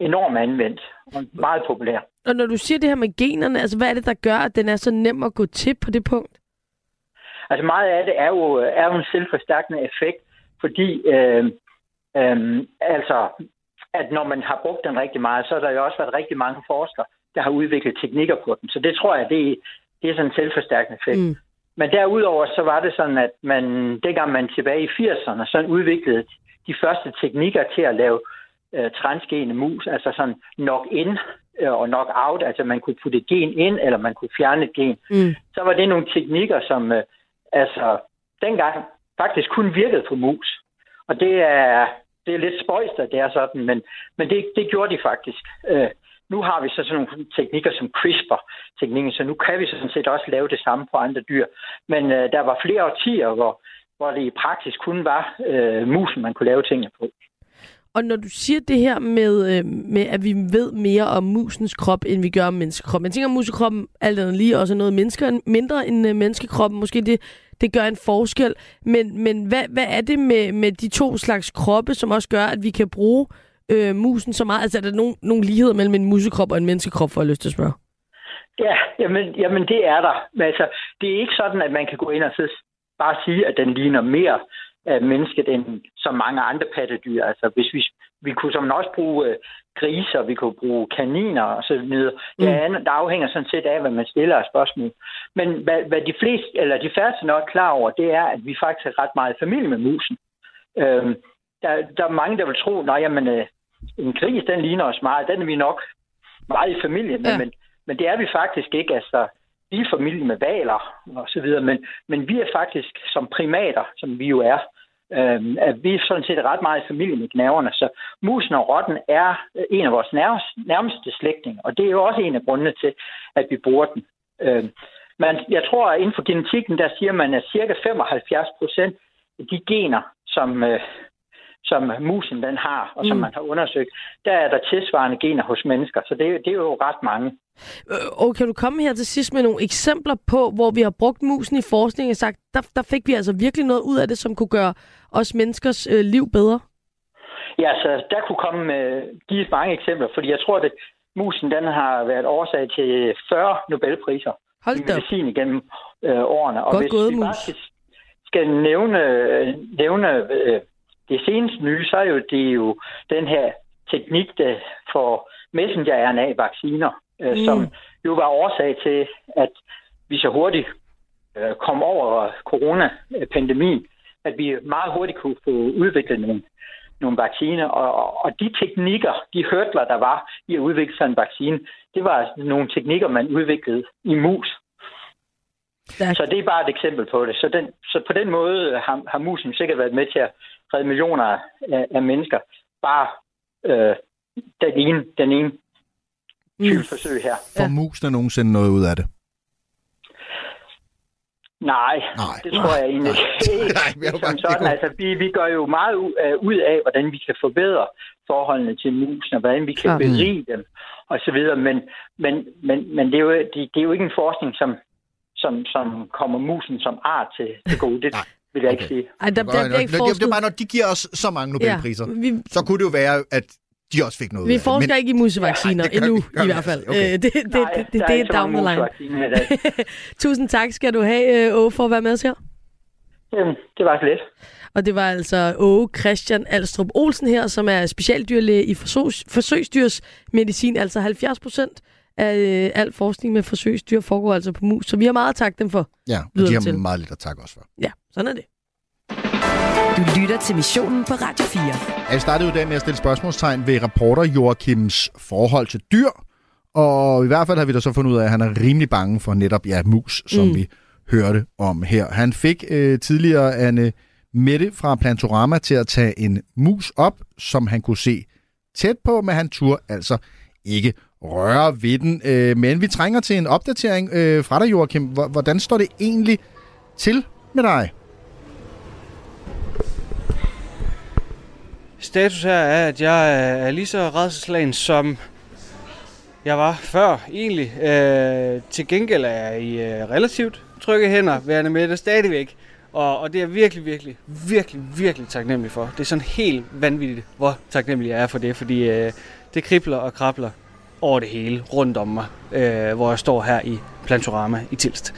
enormt anvendt og meget populær. Og når du siger det her med generne, altså hvad er det, der gør, at den er så nem at gå til på det punkt? Altså meget af det er jo, er jo en selvforstærkende effekt, fordi øh, øh, altså, at når man har brugt den rigtig meget, så har der jo også været rigtig mange forskere, der har udviklet teknikker på den. Så det tror jeg, det, er- det er sådan en selvforstærkende effekt. Mm. Men derudover så var det sådan, at man, dengang man tilbage i 80'erne, sådan udviklede de første teknikker til at lave øh, transgene mus, altså sådan knock-in øh, og knock-out, altså man kunne putte et gen ind, eller man kunne fjerne et gen, Mm. så var det nogle teknikker, som øh, altså dengang faktisk kun virkede på mus. Og det er, det er lidt spøjst, at det er sådan, men, men det, det gjorde de faktisk. Øh, nu har vi så sådan nogle teknikker som CRISPR-teknikken, så nu kan vi sådan set også lave det samme på andre dyr. Men øh, der var flere årtier, hvor, hvor det i praksis kun var øh, musen, man kunne lave tingene på. Og når du siger det her med, øh, med, at vi ved mere om musens krop, end vi gør om menneskekroppen. Jeg tænker, at musekroppen alt andet lige også er noget mennesker, mindre end øh, menneskekroppen. Måske det, det gør en forskel. Men, men hvad, hvad er det med, med de to slags kroppe, som også gør, at vi kan bruge øh, musen så meget? Altså er der nogen, nogen ligheder mellem en musekrop og en menneskekrop, for at lyst til at spørge? Ja, jamen, jamen det er der. Men altså, det er ikke sådan, at man kan gå ind og så bare sige, at den ligner mere af mennesket end så mange andre pattedyr. Altså hvis vi, vi kunne som også bruge øh, griser, vi kunne bruge kaniner og så videre. Det Mm. andet, der afhænger sådan set af, hvad man stiller af spørgsmål. Men hvad, hvad de fleste, eller de færreste nok er klar over, det er, at vi faktisk er ret meget familie med musen. Øhm, der, der er mange, der vil tro, nej, jamen, øh, en gris, den ligner os meget, den er vi nok meget i familie med, Ja. men, men det er vi faktisk ikke. Altså, vi er familie med valer og så videre, men, men vi er faktisk som primater, som vi jo er, øh, at vi er sådan set ret meget i familie med knaverne. Så musen og rotten er øh, en af vores nærmeste, nærmeste slægtninge, og det er jo også en af grundene til, at vi bruger den. Øh, men jeg tror, at inden for genetikken, der siger man, at cirka 75 procent af de gener, som, øh, som musen den har, og som Mm. man har undersøgt, der er der tilsvarende gener hos mennesker. Så det, er- det er jo ret mange. Øh, Og kan du komme her til sidst med nogle eksempler på, hvor vi har brugt musen i forskning og sagt, der, der fik vi altså virkelig noget ud af det, som kunne gøre os menneskers øh, liv bedre? Ja, så der kunne komme øh, gives mange eksempler, fordi jeg tror, at musen den har været årsag til 40 Nobelpriser Hold i da op. medicin igennem øh, årene. Og Godt hvis gået, vi mus. skal, skal nævne, øh, nævne øh, det seneste nye, så er jo det er jo den her teknik der for messenger-RNA-vacciner, øh, Mm. som jo var årsag til, at vi så hurtigt øh, kom over coronapandemien, at vi meget hurtigt kunne få udviklet nogle, nogle vacciner, og, og- og de teknikker, de hørtler, der var i at udvikle sådan en vaccine, det var nogle teknikker, man udviklede i mus. Så det er bare et eksempel på det. Så, den, så på den måde har, har musen sikkert været med til at redde millioner af, af mennesker. Bare øh, den ene, den ene type Mm. forsøg her. Får Ja. musene nogensinde noget ud af det? Nej, Nej. det tror jeg egentlig ikke. Nej, er Som sådan, altså, vi, vi gør jo meget ud af, ud af, hvordan vi kan forbedre forholdene til musene, og hvordan vi kan Klart. berige dem, og så videre. Men, men, men, men det, er jo, det, det er jo ikke en forskning, som, som, som kommer musen som art til, til gode. Det Nej. Vil jeg ikke Okay. sige. Ej, der, der, der, der ikke det, det, det forsket. er bare, når de giver os så mange Nobelpriser, Ja, vi, så kunne det jo være, at de også fik noget ud vi forsker ikke i musevacciner gør endnu, vi- gør i hvert fald. ikke. Øh, det, det, Nej, det, det, det er ikke down the line. i dag. Tusind tak skal du have, Åge, for at være med os her. Jamen, det var så lidt. Og det var altså Åge Christian Alstrup Olsen her, som er specialdyrlæge i forsøgs, forsøgsdyrsmedicin. Altså 70 procent af øh, al forskning med forsøgsdyr foregår altså på mus. Så vi har meget at takke dem for. Ja, og de det har til. meget lidt at takke os for. Ja, sådan er det. Du lytter til missionen på Radio 4. Ja, vi startede jo dag med at stille spørgsmålstegn ved rapporter Joachims forhold til dyr. Og i hvert fald har vi da så fundet ud af, at han er rimelig bange for netop ja, mus, som Mm. vi hørte om her. Han fik øh, tidligere Anne Mette fra Plantorama til at tage en mus op, som han kunne se tæt på, men han turde altså ikke røre ved den. Øh, men vi trænger til en opdatering øh, fra dig, Joachim. Hvor- Hvordan står det egentlig til med dig? Status her er, at jeg er lige så redselslagen, som jeg var før, egentlig. Øh, til gengæld er jeg i øh, relativt trygge hænder, værende med det stadigvæk. Og, og det er jeg virkelig, virkelig, virkelig, virkelig taknemmelig for. Det er sådan helt vanvittigt, hvor taknemmelig jeg er for det, fordi øh, det kribler og krabler over det hele, rundt om mig, øh, hvor jeg står her i Plantorama i Tilst.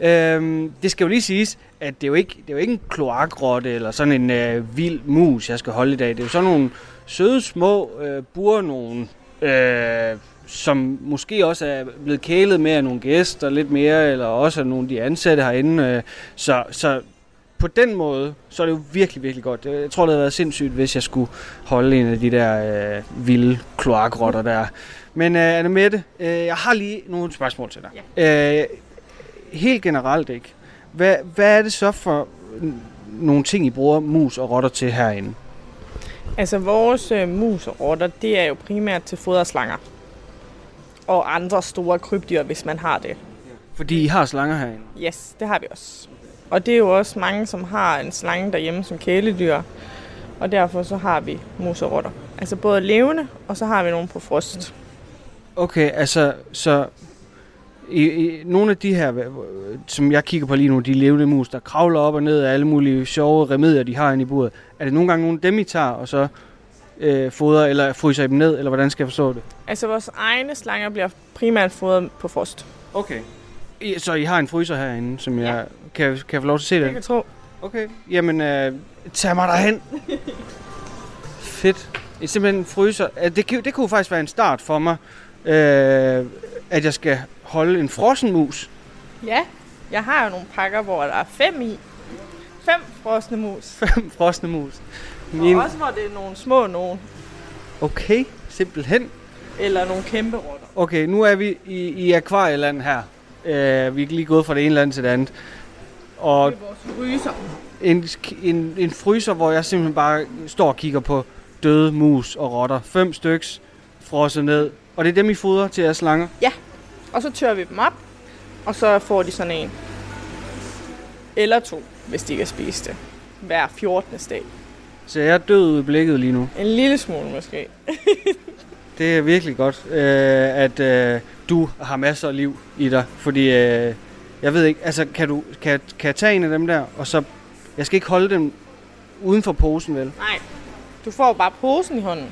Øh, det skal jo lige siges, at det er jo ikke, det er jo ikke en kloakrotte eller sådan en øh, vild mus, jeg skal holde i dag. Det er jo sådan nogle søde små øh, bur, nogle, øh, som måske også er blevet kælet med af nogle gæster lidt mere, eller også af nogle af de ansatte herinde. Øh, så, så på den måde, så er det jo virkelig, virkelig godt. Jeg tror, det havde været sindssygt, hvis jeg skulle holde en af de der øh, vilde kloakrotter der. Men øh, Anne Mette, øh, jeg har lige nogle spørgsmål til dig. Ja. Øh, helt generelt ikke. Hvad, hvad er det så for nogle ting, I bruger mus og rotter til herinde? Altså vores øh, mus og rotter, det er jo primært til foderslanger. Og andre store krybdyr, hvis man har det. Fordi I har slanger herinde? Yes, det har vi også. Og det er jo også mange, som har en slange derhjemme som kæledyr. Og derfor så har vi mus og rotter. Altså både levende, og så har vi nogle på frost. Okay, altså, så i, i nogle af de her, som jeg kigger på lige nu, de levende mus, der kravler op og ned af alle mulige sjove remedier, de har inde i buret. Er det nogle gange nogle af dem, I tager, og så øh, fodrer eller fryser I dem ned, eller hvordan skal jeg forstå det? Altså vores egne slanger bliver primært fodret på frost. Okay. I, så I har en fryser herinde, som jeg... Ja. Kan, kan jeg få lov til at se det? Jeg kan tro. Okay. Jamen, øh, tag mig derhen. Fedt. Er simpelthen en fryser. Det, det kunne faktisk være en start for mig, øh, at jeg skal holde en frossen mus. Ja, jeg har jo nogle pakker, hvor der er fem i. Fem frosne mus. Fem frosne mus. Min... Og også hvor det er nogle små nogen. Okay, simpelthen. Eller nogle kæmpe rotter. Okay, nu er vi i, i akvarieland her. Uh, vi er lige gået fra det ene land til det andet. Og det er vores fryser. En, en, en fryser, hvor jeg simpelthen bare står og kigger på døde mus og rotter. Fem styks frosset ned. Og det er dem, I fodrer til jeres slanger? Ja. Og så tørrer vi dem op, og så får de sådan en. Eller to, hvis de kan spise det. Hver 14. dag. Så jeg er død ud i blikket lige nu? En lille smule måske. det er virkelig godt, øh, at øh, du har masser af liv i dig. Fordi, øh, jeg ved ikke, altså kan, du, kan, kan jeg tage en af dem der, og så... Jeg skal ikke holde dem uden for posen, vel? Nej, du får bare posen i hånden.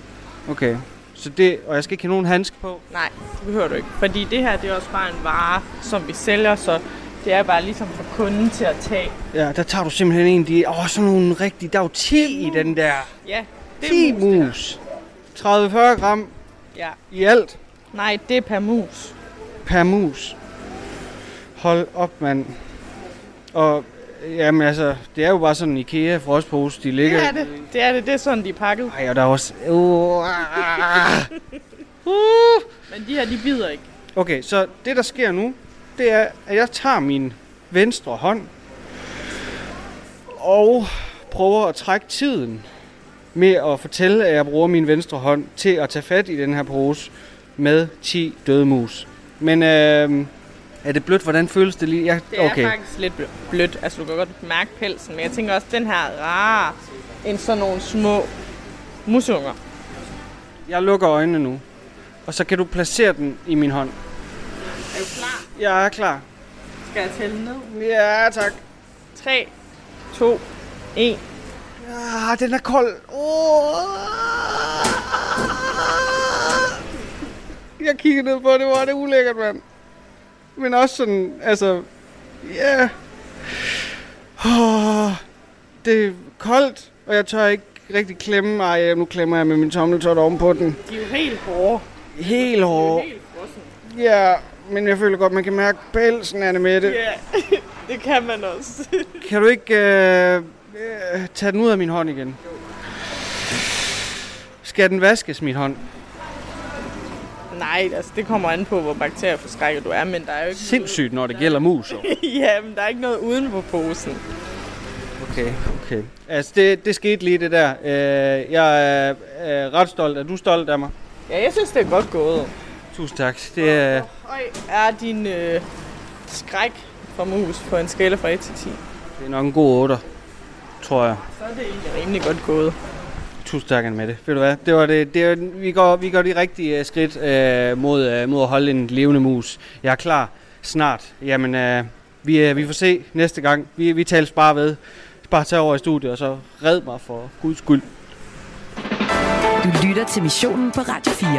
Okay. Så det, og jeg skal ikke have nogen handsk på? Nej, det behøver du ikke. Fordi det her, det er også bare en vare, som vi sælger, så det er bare ligesom for kunden til at tage. Ja, der tager du simpelthen en, de, åh, sådan nogle rigtige, der er jo 10 i den der. Ja, det er 10 mus. mus. 30-40 gram ja. i alt. Nej, det er per mus. Per mus. Hold op, mand. Og Jamen altså, det er jo bare sådan en IKEA frostpose, de ligger... Det er det. Det er det. Det er sådan, de er pakket. Ej, og der er også... Uh, uh. Men de her, de bider ikke. Okay, så det der sker nu, det er, at jeg tager min venstre hånd og prøver at trække tiden med at fortælle, at jeg bruger min venstre hånd til at tage fat i den her pose med 10 døde mus. Men øh, er det blødt? Hvordan føles det lige? Jeg, okay. Det er faktisk lidt blødt. Altså, du kan godt mærke pelsen, men jeg tænker også, den her rare, end sådan nogle små musunger. Jeg lukker øjnene nu, og så kan du placere den i min hånd. Er du klar? Jeg er klar. Skal jeg tælle ned? Ja, tak. 3, 2, 1. Ja, den er kold. Oh. Jeg kigger ned på det, hvor det ulækkert, mand men også sådan, altså, ja. Yeah. Oh, det er koldt, og jeg tør ikke rigtig klemme. Ej, nu klemmer jeg med min tommeltot ovenpå den. De er jo helt hårde. Helt hårde. Helt Ja, men jeg føler godt, man kan mærke pelsen med det. Ja, det kan man også. kan du ikke øh, øh, tage den ud af min hånd igen? Jo. Skal den vaskes, min hånd? Nej, altså det kommer an på, hvor bakterieforskrækket du er, men der er jo ikke Sindssygt, når det gælder mus. ja, men der er ikke noget uden på posen. Okay, okay. Altså, det, det skete lige det der. Øh, jeg er, er ret stolt. Er du stolt af mig? Ja, jeg synes, det er godt gået. Tusind tak. Det er... Hvor er din øh, skræk for mus på en skala fra 1 til 10? Det er nok en god 8, tror jeg. Så er det egentlig rimelig godt gået. Tusind tak, med det. Ved du hvad? Det var det, det var, vi, går, vi går de rigtige uh, skridt uh, mod, uh, mod at holde en levende mus. Jeg er klar snart. Jamen, uh, vi, uh, vi får se næste gang. Vi, vi tales bare ved. Bare tage over i studiet, og så red mig for guds skyld. Du lytter til missionen på Radio 4.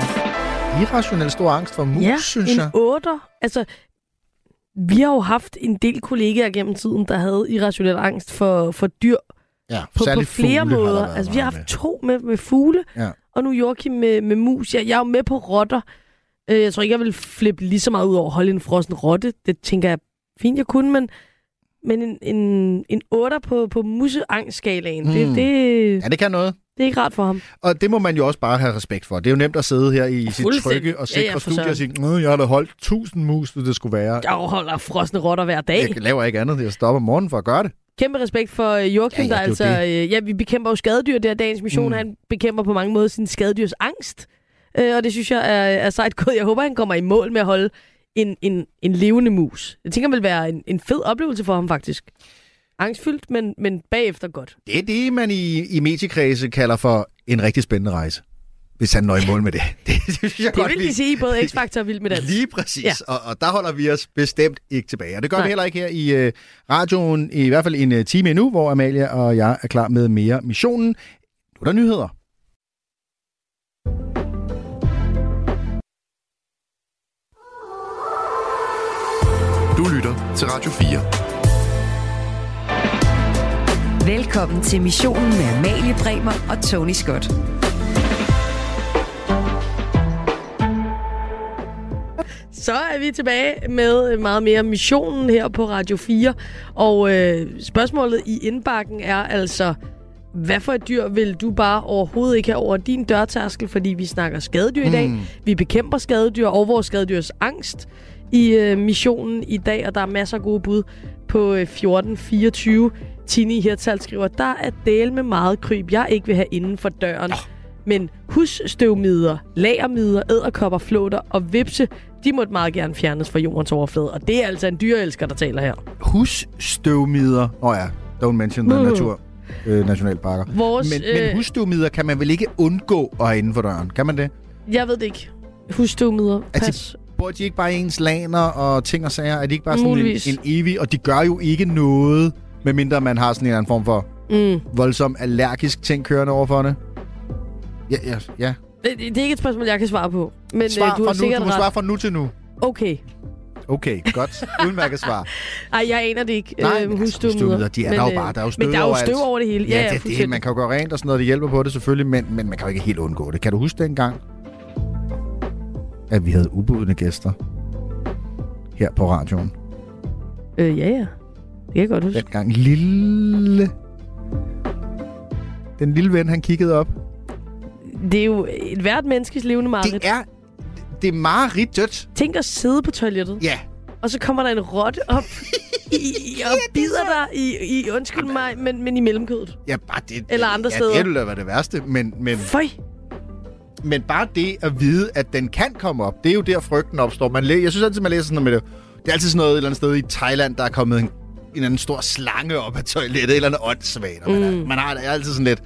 Irrationel stor angst for mus, ja, synes en jeg. otter. Altså, vi har jo haft en del kollegaer gennem tiden, der havde irrationel angst for, for dyr. Ja, på, på flere måder. Altså, vi har haft med. to med, med fugle, ja. og nu Joachim med, med mus. Jeg, jeg er jo med på rotter. Øh, jeg tror ikke, jeg vil flippe lige så meget ud over at holde en frossen rotte. Det tænker jeg fint, jeg kunne, men, Men en, en, en 8 på, på museangstskalaen, mm. det, det, Ja, det kan noget. det er ikke rart for ham. Og det må man jo også bare have respekt for. Det er jo nemt at sidde her i sit trygge og Ja, ja, sikre for studie og sige, "Nå, jeg har da holdt 1000 mus, hvis det skulle være. Jeg holder frosne rotter hver dag. Jeg laver ikke andet. Jeg stopper om morgenen for at gøre det. Kæmpe respekt for øh, Joachim, Ja, ja, der det er altså... jo Øh, ja, vi bekæmper jo skadedyr. Det er dagens mission. Mm. Han bekæmper på mange måder sin skadedyrs angst. Øh, og det synes jeg er, er sejt gået. Jeg håber, han kommer i mål med at holde en, en, en levende mus. Jeg tænker, det vil være en, en fed oplevelse for ham, faktisk. Angstfyldt, men, men bagefter godt. Det er det, man i, i mediekredse kalder for en rigtig spændende rejse. Hvis han når i mål med det. Det, det synes jeg Det godt, vil vi- de sige i både X-Factor og Vild med Dans. Lige præcis. Ja. Og, og der holder vi os bestemt ikke tilbage. Og det gør Nej. Nej. vi heller ikke her i øh, radioen, i hvert fald en øh, time endnu, hvor Amalia og jeg er klar med mere missionen. Nu er der nyheder. Du lytter til Radio 4. Velkommen til missionen med Amalie Bremer og Tony Scott. Så er vi tilbage med meget mere missionen her på Radio 4. Og øh, spørgsmålet i indbakken er altså, hvad for et dyr vil du bare overhovedet ikke have over din dørtærskel? Fordi vi snakker skadedyr i dag. Mm. Vi bekæmper skadedyr og vores skadedyrs angst i øh, missionen i dag. Og der er masser af gode bud på øh, 1424. Tini Hirtal skriver, der er del med meget kryb, jeg ikke vil have inden for døren. Men husstøvmider, lagermider, æderkopper, flåter og vipse, de måtte meget gerne fjernes fra jordens overflade. Og det er altså en dyreelsker, der taler her. Husstøvmider. Åh oh ja, don't mention the Mm. natur. Øh, nationalparker. Vores, men, øh, men husstøvmider kan man vel ikke undgå at have inden for døren? Kan man det? Jeg ved det ikke. Husstøvmider, pas. Altså, bor de ikke bare i ens laner og ting og sager? Er de ikke bare sådan en, Muligvis. en evig... Og de gør jo ikke noget, medmindre man har sådan en eller anden form for Mm. voldsom allergisk ting kørende over for det. Ja, ja, ja. Det, det er ikke et spørgsmål, jeg kan svare på. Men Svar øh, du fra har nu, sikkert du må ret. svare fra nu til nu. Okay. Okay, godt. Udmærket svar. Ej, jeg aner det ikke. Nej, øh, men altså, husstøvmider. de er Men, der jo øh, bare. Der er jo støv Men der er jo støv over det hele. Ja, Ja, det, ja, det, fuldstændig. man kan jo gøre rent og sådan noget, det hjælper på det selvfølgelig, men, men man kan jo ikke helt undgå det. Kan du huske dengang, at vi havde ubudne gæster her på radioen? Øh, ja, ja. Det kan jeg godt huske. Dengang lille... Den lille ven, han kiggede op. Det er jo et hvert menneskes levende mareridt. Det er, det er mareridtet. Tænk at sidde på toilettet. Ja. Og så kommer der en rotte op i, og bider dig i, i, undskyld mig, men, men i mellemkødet. Ja, bare det. Eller andre ja, steder. det ville være det værste, men... men Føj. Men bare det at vide, at den kan komme op, det er jo der, frygten opstår. Man læ- jeg synes altid, man læser sådan noget med det. Det er altid sådan noget et eller andet sted i Thailand, der er kommet en, en anden stor slange op af toilettet, et eller andet åndssvagt. Mm. Man, er, man har det altid sådan lidt...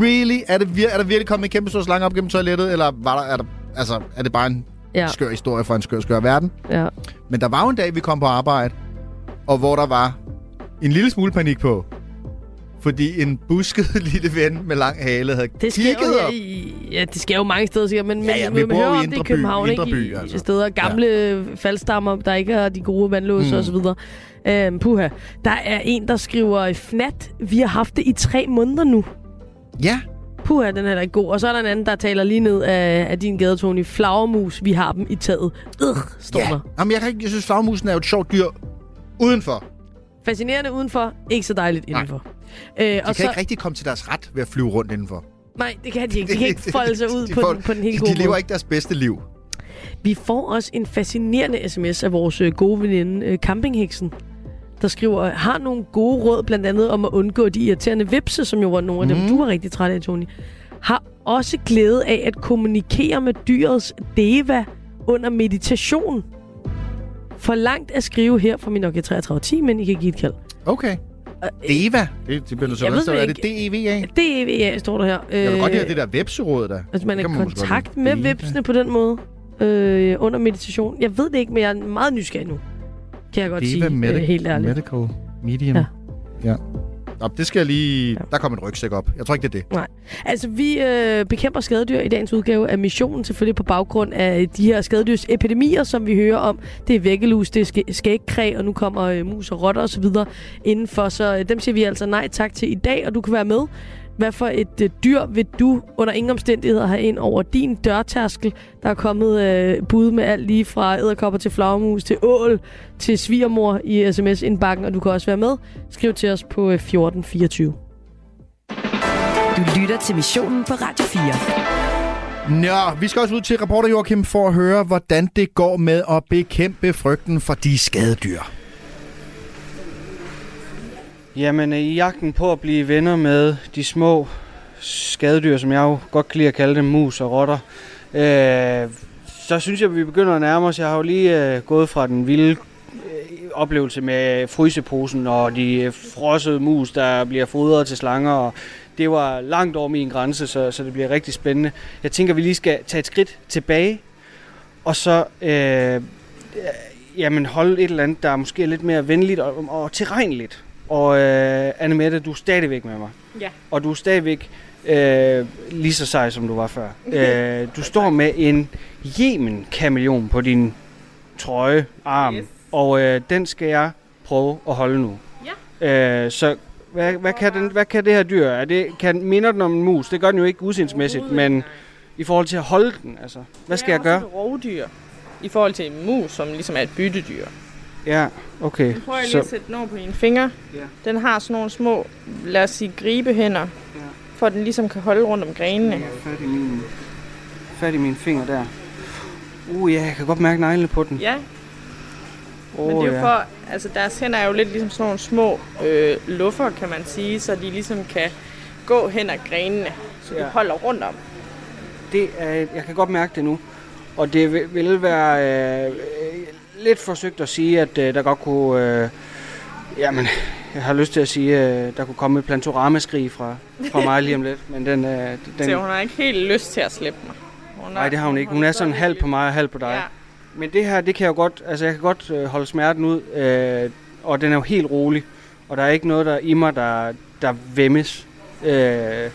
Really? Er, det vir- er der virkelig kommet en kæmpe stor slange op gennem toilettet, eller var der, er, der, altså, er det bare en Ja. ja. skør historie fra en skør, skør verden? Ja. Men der var jo en dag, vi kom på arbejde, og hvor der var en lille smule panik på. Fordi en busket lille ven med lang hale havde Det sker kigget jo, op. i, ja, det sker jo mange steder, sikkert, men, Ja, ja, men vi bor hører om det i Indre By- København, Indre ikke? By, I, altså. steder gamle ja. faldstammer, der ikke har de gode vandlåse Mm. og så videre. Øhm, puha. Der er en, der skriver, Fnat, vi har haft det i tre måneder nu. Ja. Puha, den er heller ikke god. Og så er der en anden, der taler lige ned af, af din gade, Tony. Flagermus, vi har dem i taget. Øh, står Ja. der. Jamen, jeg, kan ikke, jeg synes, flagmusen er jo et sjovt dyr udenfor. Fascinerende udenfor, ikke så dejligt indenfor. Øh, De og kan så, ikke rigtig komme til deres ret ved at flyve rundt indenfor. Nej, det kan de ikke. De kan ikke folde sig ud De på, får- den, på den helt de, gode de lever måde. ikke deres bedste liv. Vi får også en fascinerende sms af vores øh, gode veninde, øh, Campingheksen, der skriver, har nogle gode råd, blandt andet om at undgå de irriterende vipse, som jo var nogle af dem, Mhm. du var rigtig træt af, Tony. Har også glæde af at kommunikere med dyrets deva under meditation. For langt at skrive her fra min Nokia 3310, men I kan give et kald. Okay. Deva. Det, det bliver du så Jeg ved så det er det DEVA? DEVA står der her. Jeg vil godt lide Øh, det der vepseråd der. Altså, man er i kontakt med Deva. vipsene på den måde øh, under meditation. Jeg ved det ikke, men jeg er meget nysgerrig nu. Kan jeg godt Deva sige, øh, Medi- helt ærligt. Medical Medium. Ja. Ja. Nå, det skal jeg lige... Der kommer en rygsæk op. Jeg tror ikke, det er det. Nej. Altså, vi øh, bekæmper skadedyr i dagens udgave af missionen, selvfølgelig på baggrund af de her skadedyrsepidemier, som vi hører om. Det er væggelus, det er sk- skægkræ, og nu kommer øh, mus og rotter osv. indenfor. Så øh, dem siger vi altså nej tak til i dag, og du kan være med Hvad for et øh, dyr vil du under ingen omstændigheder have ind over din dørtærskel? Der er kommet øh, bud med alt lige fra æderkopper til flagermus til ål til svigermor i sms-indbakken, og du kan også være med. Skriv til os på øh, 1424. Du lytter til missionen på Radio 4. Nå, vi skal også ud til reporter Joachim for at høre, hvordan det går med at bekæmpe frygten for de skadedyr. Jamen, øh, i jagten på at blive venner med de små skadedyr, som jeg jo godt kan lide at kalde dem, mus og rotter, øh, så synes jeg, at vi begynder at nærme os. Jeg har jo lige øh, gået fra den vilde øh, oplevelse med fryseposen og de øh, frossede mus, der bliver fodret til slanger. Og det var langt over min grænse, så, så det bliver rigtig spændende. Jeg tænker, at vi lige skal tage et skridt tilbage, og så øh, jamen, holde et eller andet, der er måske lidt mere venligt og, og tilregneligt. Og øh, Anne Mette, du er stadigvæk med mig. Ja. Og du er stadigvæk øh, lige så sej, som du var før. øh, du står med en yemen kameleon på din trøje, arm. Yes. Og øh, den skal jeg prøve at holde nu. Ja. Øh, så hvad, hvad, kan den, hvad kan det her dyr? Er det, kan, minder den om en mus? Det gør den jo ikke udsindsmæssigt, men i forhold til at holde den, altså. Hvad skal jeg gøre? Det er også et rovdyr i forhold til en mus, som ligesom er et byttedyr. Ja, okay. Nu prøver jeg lige at sætte den på dine fingre. Ja. Den har sådan nogle små, lad os sige, gribehænder, Ja. for at den ligesom kan holde rundt om grenene. Jeg har fat i min, fat i mine finger der. Uh, ja, jeg kan godt mærke neglene på den. Ja, oh, men det er jo ja. for, altså deres hænder er jo lidt ligesom sådan nogle små øh, luffer, kan man sige, så de ligesom kan gå hen ad grenene, så ja. De holder rundt om. Det er, jeg kan godt mærke det nu. Og det vil, være øh, lidt forsøgt at sige, at øh, der godt kunne... Øh, jamen, jeg har lyst til at sige, øh, der kunne komme et plantoramaskrig fra, fra mig lige om lidt. Men den, øh, den, Så hun har ikke helt lyst til at slippe mig. Hun Nej, det har hun ikke. Hun er sådan halv på mig og halv på dig. Ja. Men det her, det kan jeg jo godt, altså jeg kan godt øh, holde smerten ud, øh, og den er jo helt rolig. Og der er ikke noget der i mig, der, der vemmes. Øh,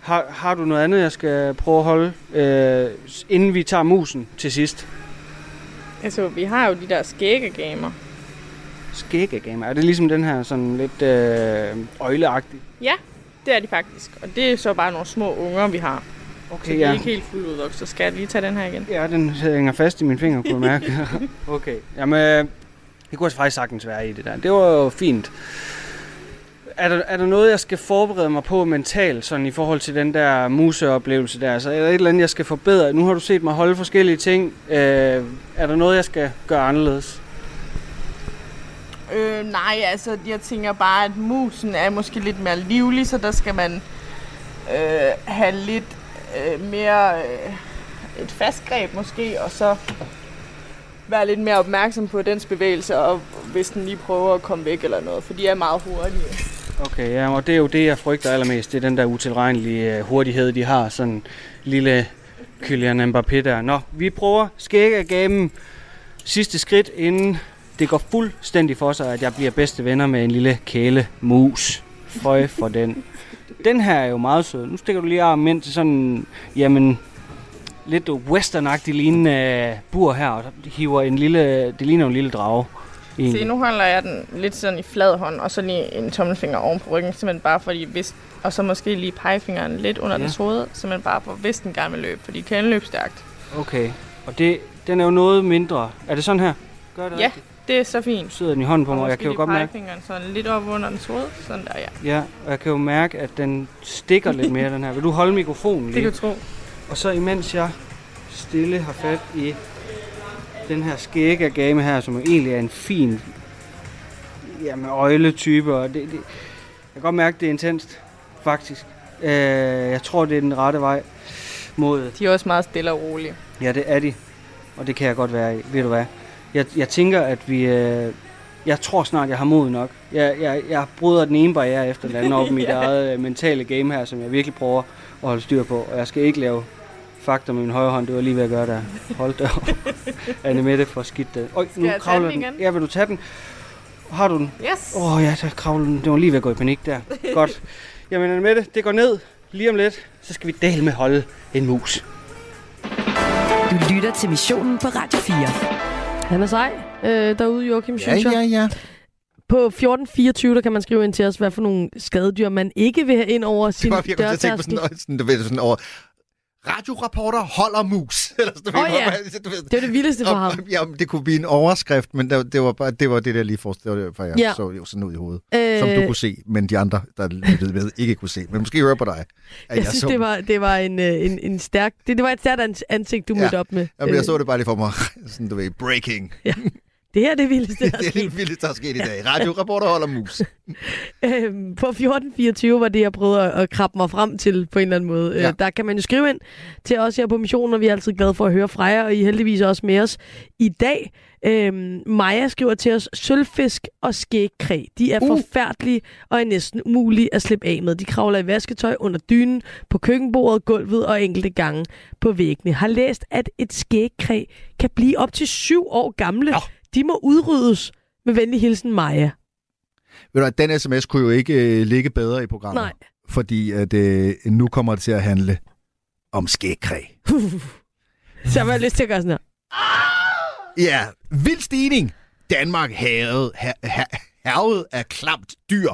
har, har du noget andet, jeg skal prøve at holde, øh, inden vi tager musen til sidst? Altså, vi har jo de der skæggegamer. Skæggegamer. Er det ligesom den her sådan lidt øh, øjleagtig? Ja, det er de faktisk. Og det er så bare nogle små unger, vi har. Okay, så de ja. er ikke helt fuldt udvokset. Så skal jeg lige tage den her igen? Ja, den hænger fast i mine fingre, kunne jeg mærke. okay. Jamen, øh, det kunne jeg faktisk sagtens være i det der. Det var jo fint. Er der, er der noget, jeg skal forberede mig på mentalt, sådan i forhold til den der museoplevelse der? Altså, er der et eller andet, jeg skal forbedre? Nu har du set mig holde forskellige ting. Øh, er der noget, jeg skal gøre anderledes? Øh, nej, altså, jeg tænker bare, at musen er måske lidt mere livlig, så der skal man øh, have lidt øh, mere øh, et fast greb måske, og så være lidt mere opmærksom på dens bevægelser, og hvis den lige prøver at komme væk eller noget, for de er meget hurtige. Okay, ja, og det er jo det, jeg frygter allermest. Det er den der utilregnelige øh, hurtighed, de har. Sådan en lille Kylian Mbappé der. Nå, vi prøver skæggegamen. Sidste skridt, inden det går fuldstændig for sig, at jeg bliver bedste venner med en lille kæle mus. Føj for den. Den her er jo meget sød. Nu stikker du lige armen ind til sådan, jamen, lidt westernagtig lignende bur her, og hiver en lille, det ligner en lille drage. Se, nu holder jeg den lidt sådan i flad hånd, og så lige en tommelfinger oven på ryggen, simpelthen bare fordi, hvis, og så måske lige pegefingeren lidt under Ja. dens hoved, simpelthen bare for, hvis den gerne vil løbe, fordi kan løbe stærkt. Okay, og det, den er jo noget mindre. Er det sådan her? Gør det Ja, rigtigt? det er så fint. Sidder den i hånden på mig, og jeg kan jo godt mærke, pegefingeren sådan lidt op under dens hoved, sådan der, ja. ja, og jeg kan jo mærke, at den stikker lidt mere, den her. Vil du holde mikrofonen Det lige? kan du tro. Og så imens jeg stille har fat i den her skægagame her, som egentlig er en fin jamen, øjletype, og det, det, jeg kan godt mærke, det er intenst, faktisk. Øh, jeg tror, det er den rette vej mod... De er også meget stille og rolige. Ja, det er de. Og det kan jeg godt være i. Ved du hvad? Jeg, jeg tænker, at vi... Øh, jeg tror snart, jeg har mod nok. Jeg, jeg, jeg bryder den ene barriere efter den anden op i mit Ja. eget øh, mentale game her, som jeg virkelig prøver at holde styr på. Og jeg skal ikke lave fakta med min højre hånd. Det var lige ved at gøre der. Hold da op. Anne Mette får skidt det. Øj, Skal nu jeg kravler den den. igen? Ja, vil du tage den? Har du den? Yes! Åh oh, ja, så kravler den. Det var lige ved at gå i panik der. Godt. Jamen Anne Mette, det går ned lige om lidt. Så skal vi dele med holde en mus. Du lytter til missionen på Radio 4. Han er sej øh, derude, Joachim, Ja, synes jeg. ja, ja. på 1424, der kan man skrive ind til os, hvad for nogle skadedyr, man ikke vil have ind over sin Det var, jeg til at tænke på dørtærskel. sådan, sådan, du ved, sådan over, radioreporter holder mus. Eller sådan, ved, ja, ved- det er det vildeste for ham. Ja, det kunne blive en overskrift, men det, det var bare det, var det der lige var derfor, jeg Ja. ja. så jo sådan ud i hovedet. Øh, Som du kunne se, men de andre, der lyttede med, ikke kunne se. Men måske høre på dig. At Jeg, synes, så, det var, det var en, øh, en, en stærk... Det, det var et stærkt ans- ansigt, du Ja. mødte op med. Jamen, jeg Øh, så det bare lige for mig. Sådan, du ved, breaking. Det her er det vildeste, der er det er sket. det vildeste, der er sket i dag. Radioreporter holder mus. Øhm, på 1424 var det, jeg prøvede at, at krabbe mig frem til på en eller anden måde. Ja. Ja. Øh, der kan man jo skrive ind til os her på missionen, og vi er altid glade for at høre fra jer, og I er heldigvis også med os i dag. Øhm, Maja skriver til os, sølvfisk og skægkræ, de er uh. Forfærdelige og er næsten umulige at slippe af med. De kravler i vasketøj under dynen, på køkkenbordet, gulvet og enkelte gange på væggene. Har læst, at et skægkræ kan blive op til syv år gamle. Nå. De må udryddes. Med venlig hilsen, Maja. Ved du, hvad, den sms kunne jo ikke øh, ligge bedre i programmet. Nej. Fordi at, øh, nu kommer det til at handle om skægkræ. Så jeg har lyst til at gøre sådan her. Ja, vild stigning. Danmark havet, ha, ha, havet af klamt dyr.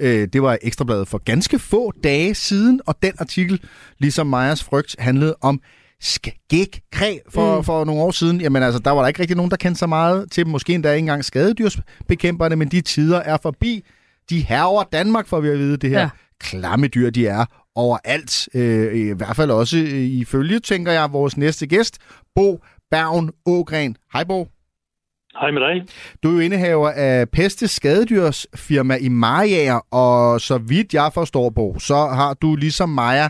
Øh, det var Ekstrabladet for ganske få dage siden, og den artikel, ligesom Majas frygt, handlede om skægkræ for, Mm. for nogle år siden. Jamen altså, der var der ikke rigtig nogen, der kendte så meget til dem. Måske endda ikke engang skadedyrsbekæmperne, men de tider er forbi. De herver Danmark, får vi at vide, det her Ja. ja. klamme dyr, de er overalt. Øh, I hvert fald også øh, ifølge, tænker jeg, vores næste gæst, Bo Bergen Ågren. Hej Bo. Hej med dig. Du er jo indehaver af Peste Skadedyrsfirma i Mariager, og så vidt jeg forstår, Bo, så har du ligesom Maja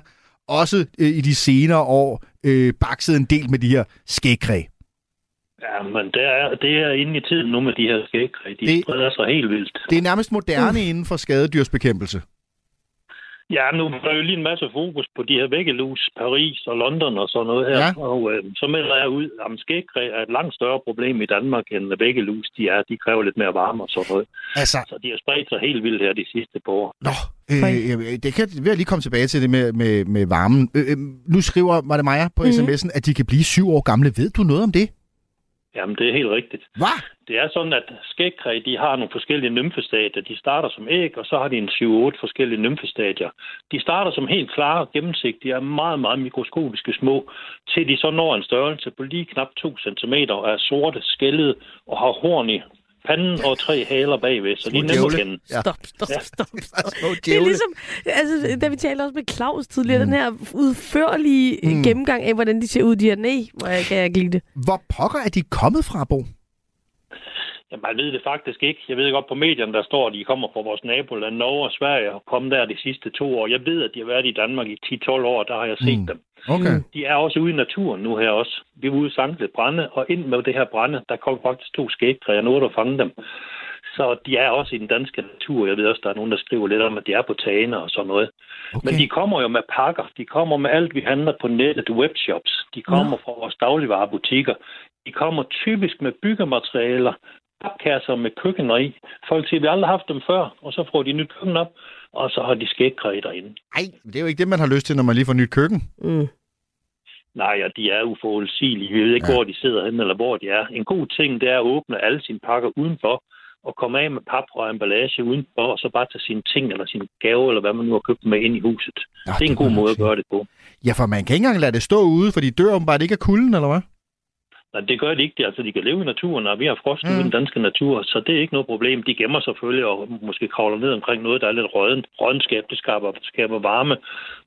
også øh, i de senere år øh, bakset en del med de her skægkræ. Ja, men det er, det er inde i tiden nu med de her skægkræ. De Det- spreder sig helt vildt. Det er nærmest moderne inden for skadedyrsbekæmpelse. Ja, nu er der jo lige en masse fokus på de her væggelus, Paris og London og sådan noget her. Ja. Og øh, så melder jeg ud, at skægkræ er et langt større problem i Danmark, end væggelus de er. De kræver lidt mere varme og sådan noget. Altså, Så de har spredt sig helt vildt her de sidste par år. Nå, øh, det kan jeg lige komme tilbage til det med, med, med varmen. Øh, øh, nu skriver, var det Maja på Mhm. mm-hmm. sms'en, at de kan blive syv år gamle. Ved du noget om det? Jamen, det er helt rigtigt. Hvad? Det er sådan, at skægkræ, de har nogle forskellige nymfestadier. De starter som æg, og så har de en 7-8 forskellige nymfestadier. De starter som helt klare og gennemsigtige, er meget, meget mikroskopiske små, til de så når en størrelse på lige knap 2 cm og er sorte, skældede og har horn i panden og tre haler bagved, så de er nemme at kende. Ja. Stop, stop, stop, stop. Det er ligesom, altså, da vi talte også med Claus tidligere, mm. den her udførlige mm. Mm. gennemgang af, hvordan de ser ud, de her nej, hvor jeg kan jeg ikke lide det. Hvor pokker er de kommet fra, Bo? Jamen, jeg ved det faktisk ikke. Jeg ved godt på medierne, der står, at de kommer fra vores naboland, Norge og Sverige, og kommet der de sidste to år. Jeg ved, at de har været i Danmark i 10-12 år, der har jeg set Mm. dem. Okay. De er også ude i naturen nu her også. Vi er ude lidt brænde, og ind med det her brænde, der kom faktisk to skægtræer, nu er der fange dem. Så de er også i den danske natur. Jeg ved også, der er nogen, der skriver lidt om, at de er på tagene og sådan noget. okay. Men de kommer jo med pakker. De kommer med alt, vi handler på nettet, webshops. De kommer fra vores dagligvarerbutikker. De kommer typisk med byggematerialer, papkasser med køkkener i. Folk siger, at vi aldrig har haft dem før, og så får de nyt køkken op, og så har de skægkræ derinde. Ej, det er jo ikke det, man har lyst til, når man lige får nyt køkken. Mm. Nej, og de er uforudsigelige. Vi ved ikke, Ja. ja. hvor de sidder henne, eller hvor de er. En god ting, det er at åbne alle sine pakker udenfor, og komme af med pap og emballage udenfor, og så bare tage sine ting, eller sine gave, eller hvad man nu har købt med ind i huset. Nå, det er en det god måde at sige. gøre det på. Ja, for man kan ikke engang lade det stå ude, for de dør åbenbart ikke af kulden, eller hvad? Nej, det gør de ikke. Altså, de kan leve i naturen, og vi har frost Mm. i den danske natur, så det er ikke noget problem. De gemmer selvfølgelig og måske kravler ned omkring noget, der er lidt rådent. Rådenskab, det skaber, skaber varme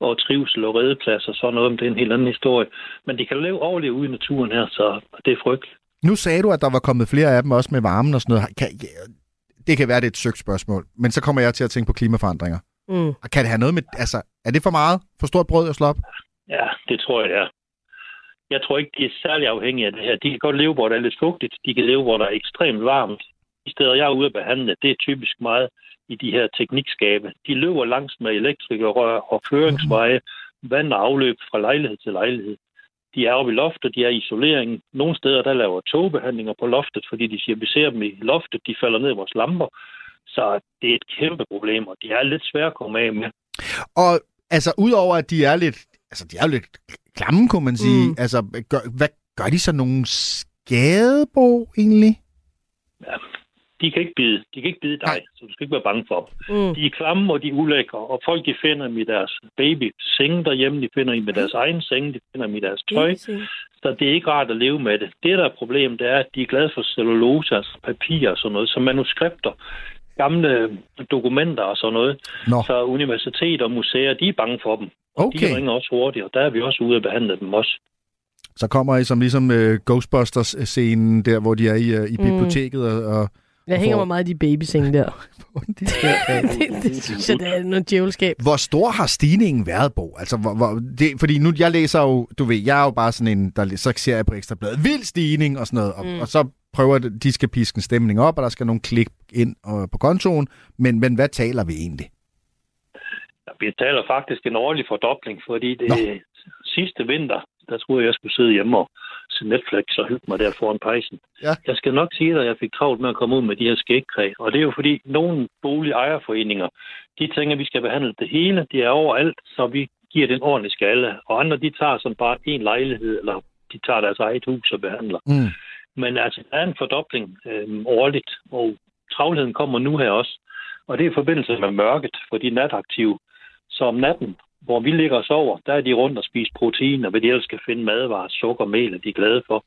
og trivsel og redeplads og sådan noget, men det er en helt anden historie. Men de kan leve overleve ude i naturen her, så det er frygt. Nu sagde du, at der var kommet flere af dem også med varmen og sådan noget. Kan, det kan være, det er et søgt spørgsmål, men så kommer jeg til at tænke på klimaforandringer. Mm. Og kan det have noget med... Altså, er det for meget? For stort brød at slå op? Ja, det tror jeg, det er. Jeg tror ikke, de er særlig afhængige af det her. De kan godt leve, hvor der er lidt fugtigt. De kan leve, hvor der er ekstremt varmt. De steder, jeg er ude at behandle, det er typisk meget i de her teknikskabe. De løber langs med elektrikerrør og føringsveje, vand og afløb fra lejlighed til lejlighed. De er oppe i loftet, de er i isolering. Nogle steder, der laver togbehandlinger på loftet, fordi de siger, vi ser dem i loftet, de falder ned i vores lamper. Så det er et kæmpe problem, og de er lidt svære at komme af med. Og altså, udover at de er lidt... Altså, de er jo lidt klamme, kunne man sige. Mm. Altså, gør, hvad gør de så nogle skadebo, egentlig? de kan ikke bide, de kan ikke bide dig, så du skal ikke være bange for dem. Mm. De er klamme, og de er ulækre, og folk de finder dem i deres baby senge derhjemme, de finder dem i deres egen senge, de finder dem i deres tøj. Så det er ikke rart at leve med det. Det, der er problemet, det er, at de er glade for cellulose, altså papir og sådan noget, som manuskripter, gamle dokumenter og sådan noget. Nå. Så universitet og museer, de er bange for dem. Okay. De ringer også hurtigt, og der er vi også ude at behandle dem også. Så kommer I som ligesom uh, Ghostbusters-scenen der, hvor de er i, uh, i Mm. biblioteket og... og Jeg hænger får- mig meget i de babysenge der. det, det, det synes jeg, det er noget djævelskab. Hvor stor har stigningen været, Bo? Altså, hvor, hvor, det, fordi nu, jeg læser jo, du ved, jeg er jo bare sådan en, der så ser jeg på Ekstrabladet, vild stigning og sådan noget, og, Mm. mm. og så prøver de, de skal piske en stemning op, og der skal nogle klik ind og, på kontoen, men, men hvad taler vi egentlig? Vi taler faktisk en årlig fordobling, fordi det sidste vinter, der troede jeg, jeg skulle sidde hjemme og se Netflix og hygge mig der foran pejsen. Ja. Jeg skal nok sige dig, at jeg fik travlt med at komme ud med de her skægkræ. Og det er jo fordi, nogle boligejerforeninger, de tænker, at vi skal behandle det hele. Det er overalt, så vi giver den ordentlig skalle. Og andre, de tager sådan bare en lejlighed, eller de tager deres eget hus og behandler. Mm. Men altså, der er en fordobling øh, årligt, og travlheden kommer nu her også. Og det er i forbindelse med mørket for de nataktive. Så om natten, hvor vi ligger og sover, der er de rundt og spiser protein, og hvad de ellers skal finde madvarer, sukker, mel, er de glade for.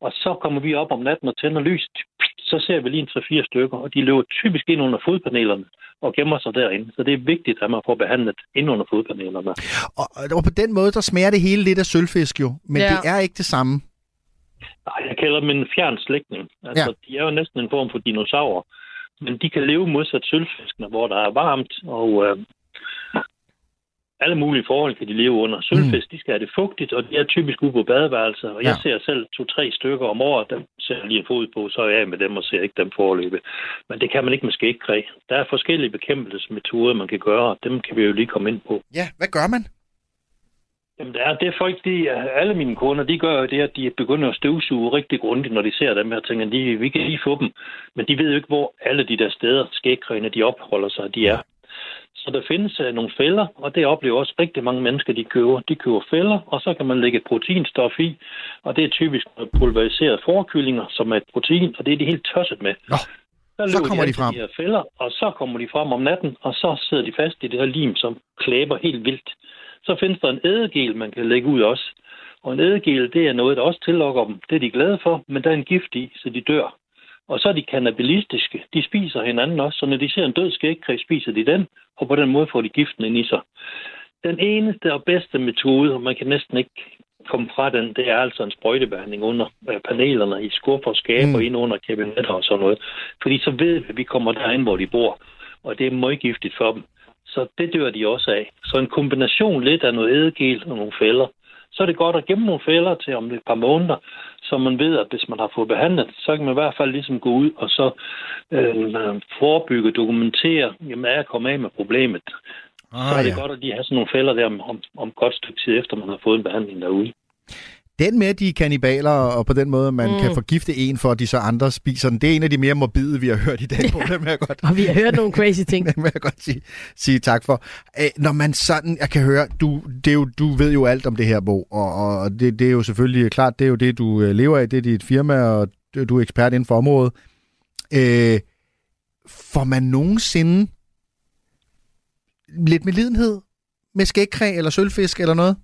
Og så kommer vi op om natten og tænder lyset. Så ser vi lige en 3-4 stykker, og de løber typisk ind under fodpanelerne og gemmer sig derinde. Så det er vigtigt, at man får behandlet ind under fodpanelerne. Og, og på den måde, der smager det hele lidt af sølvfisk jo, men Ja. ja. det er ikke det samme. Nej, jeg kalder dem en fjern slægtning. Altså, ja. de er jo næsten en form for dinosaurer. Men de kan leve modsat sølvfiskene, hvor der er varmt, og øh, alle mulige forhold kan de leve under. Sølvfisk, de skal have det fugtigt, og de er typisk ude på badeværelser. Og jeg Ja. ser selv to-tre stykker om året, dem ser jeg lige en fod på, så er jeg med dem og ser ikke dem forløbe. Men det kan man ikke med skægkræ. Der er forskellige bekæmpelsesmetoder, man kan gøre, og dem kan vi jo lige komme ind på. Ja, hvad gør man? Jamen, det er det er folk, de, alle mine kunder, de gør jo det, at de begynder at støvsuge rigtig grundigt, når de ser dem her ting. De, vi kan lige få dem, men de ved jo ikke, hvor alle de der steder, skægkræne, de opholder sig, de er. Så der findes uh, nogle fælder, og det oplever også rigtig mange mennesker, de køber. De køber fælder, og så kan man lægge proteinstof i, og det er typisk noget pulveriseret forkyllinger, som er et protein, og det er de helt tosset med. Nå, så løber kommer de til frem. De her fælder, og så kommer de frem om natten, og så sidder de fast i det her lim, som klæber helt vildt. Så findes der en ædegel, man kan lægge ud også. Og en ædegel, det er noget, der også tillokker dem. Det er de glade for, men der er en gift i, så de dør. Og så er de kannibalistiske. De spiser hinanden også, så når de ser en død skægkræ, spiser de den, og på den måde får de giften ind i sig. Den eneste og bedste metode, og man kan næsten ikke komme fra den, det er altså en sprøjtebehandling under øh, panelerne i skuffer og skaber, mm. ind under kabinetter og sådan noget. Fordi så ved vi, at vi kommer derind, hvor de bor, og det er møggiftigt for dem. Så det dør de også af. Så en kombination lidt af noget ædegel og nogle fælder, så er det godt at gemme nogle fælder til om et par måneder, så man ved, at hvis man har fået behandlet, så kan man i hvert fald ligesom gå ud og så øh, forebygge, dokumentere, jamen er jeg kommet af med problemet. Ah, så er det ja. godt at lige have sådan nogle fælder der om, om, om godt stykke tid efter, man har fået en behandling derude. Den med, de er kannibaler, og på den måde, man Mm. kan forgifte en, for at de så andre spiser den, det er en af de mere morbide, vi har hørt i dag. På, det vil jeg godt, Og vi har hørt nogle crazy ting. det vil jeg godt sige, sige tak for. Æ, når man sådan, jeg kan høre, du, det er jo, du ved jo alt om det her, Bo, og, og det, det er jo selvfølgelig klart, det er jo det, du øh, lever af, det er dit firma, og du du er ekspert inden for området. Øh, får man nogensinde lidt medlidenhed med skægkræ eller sølvfisk eller noget?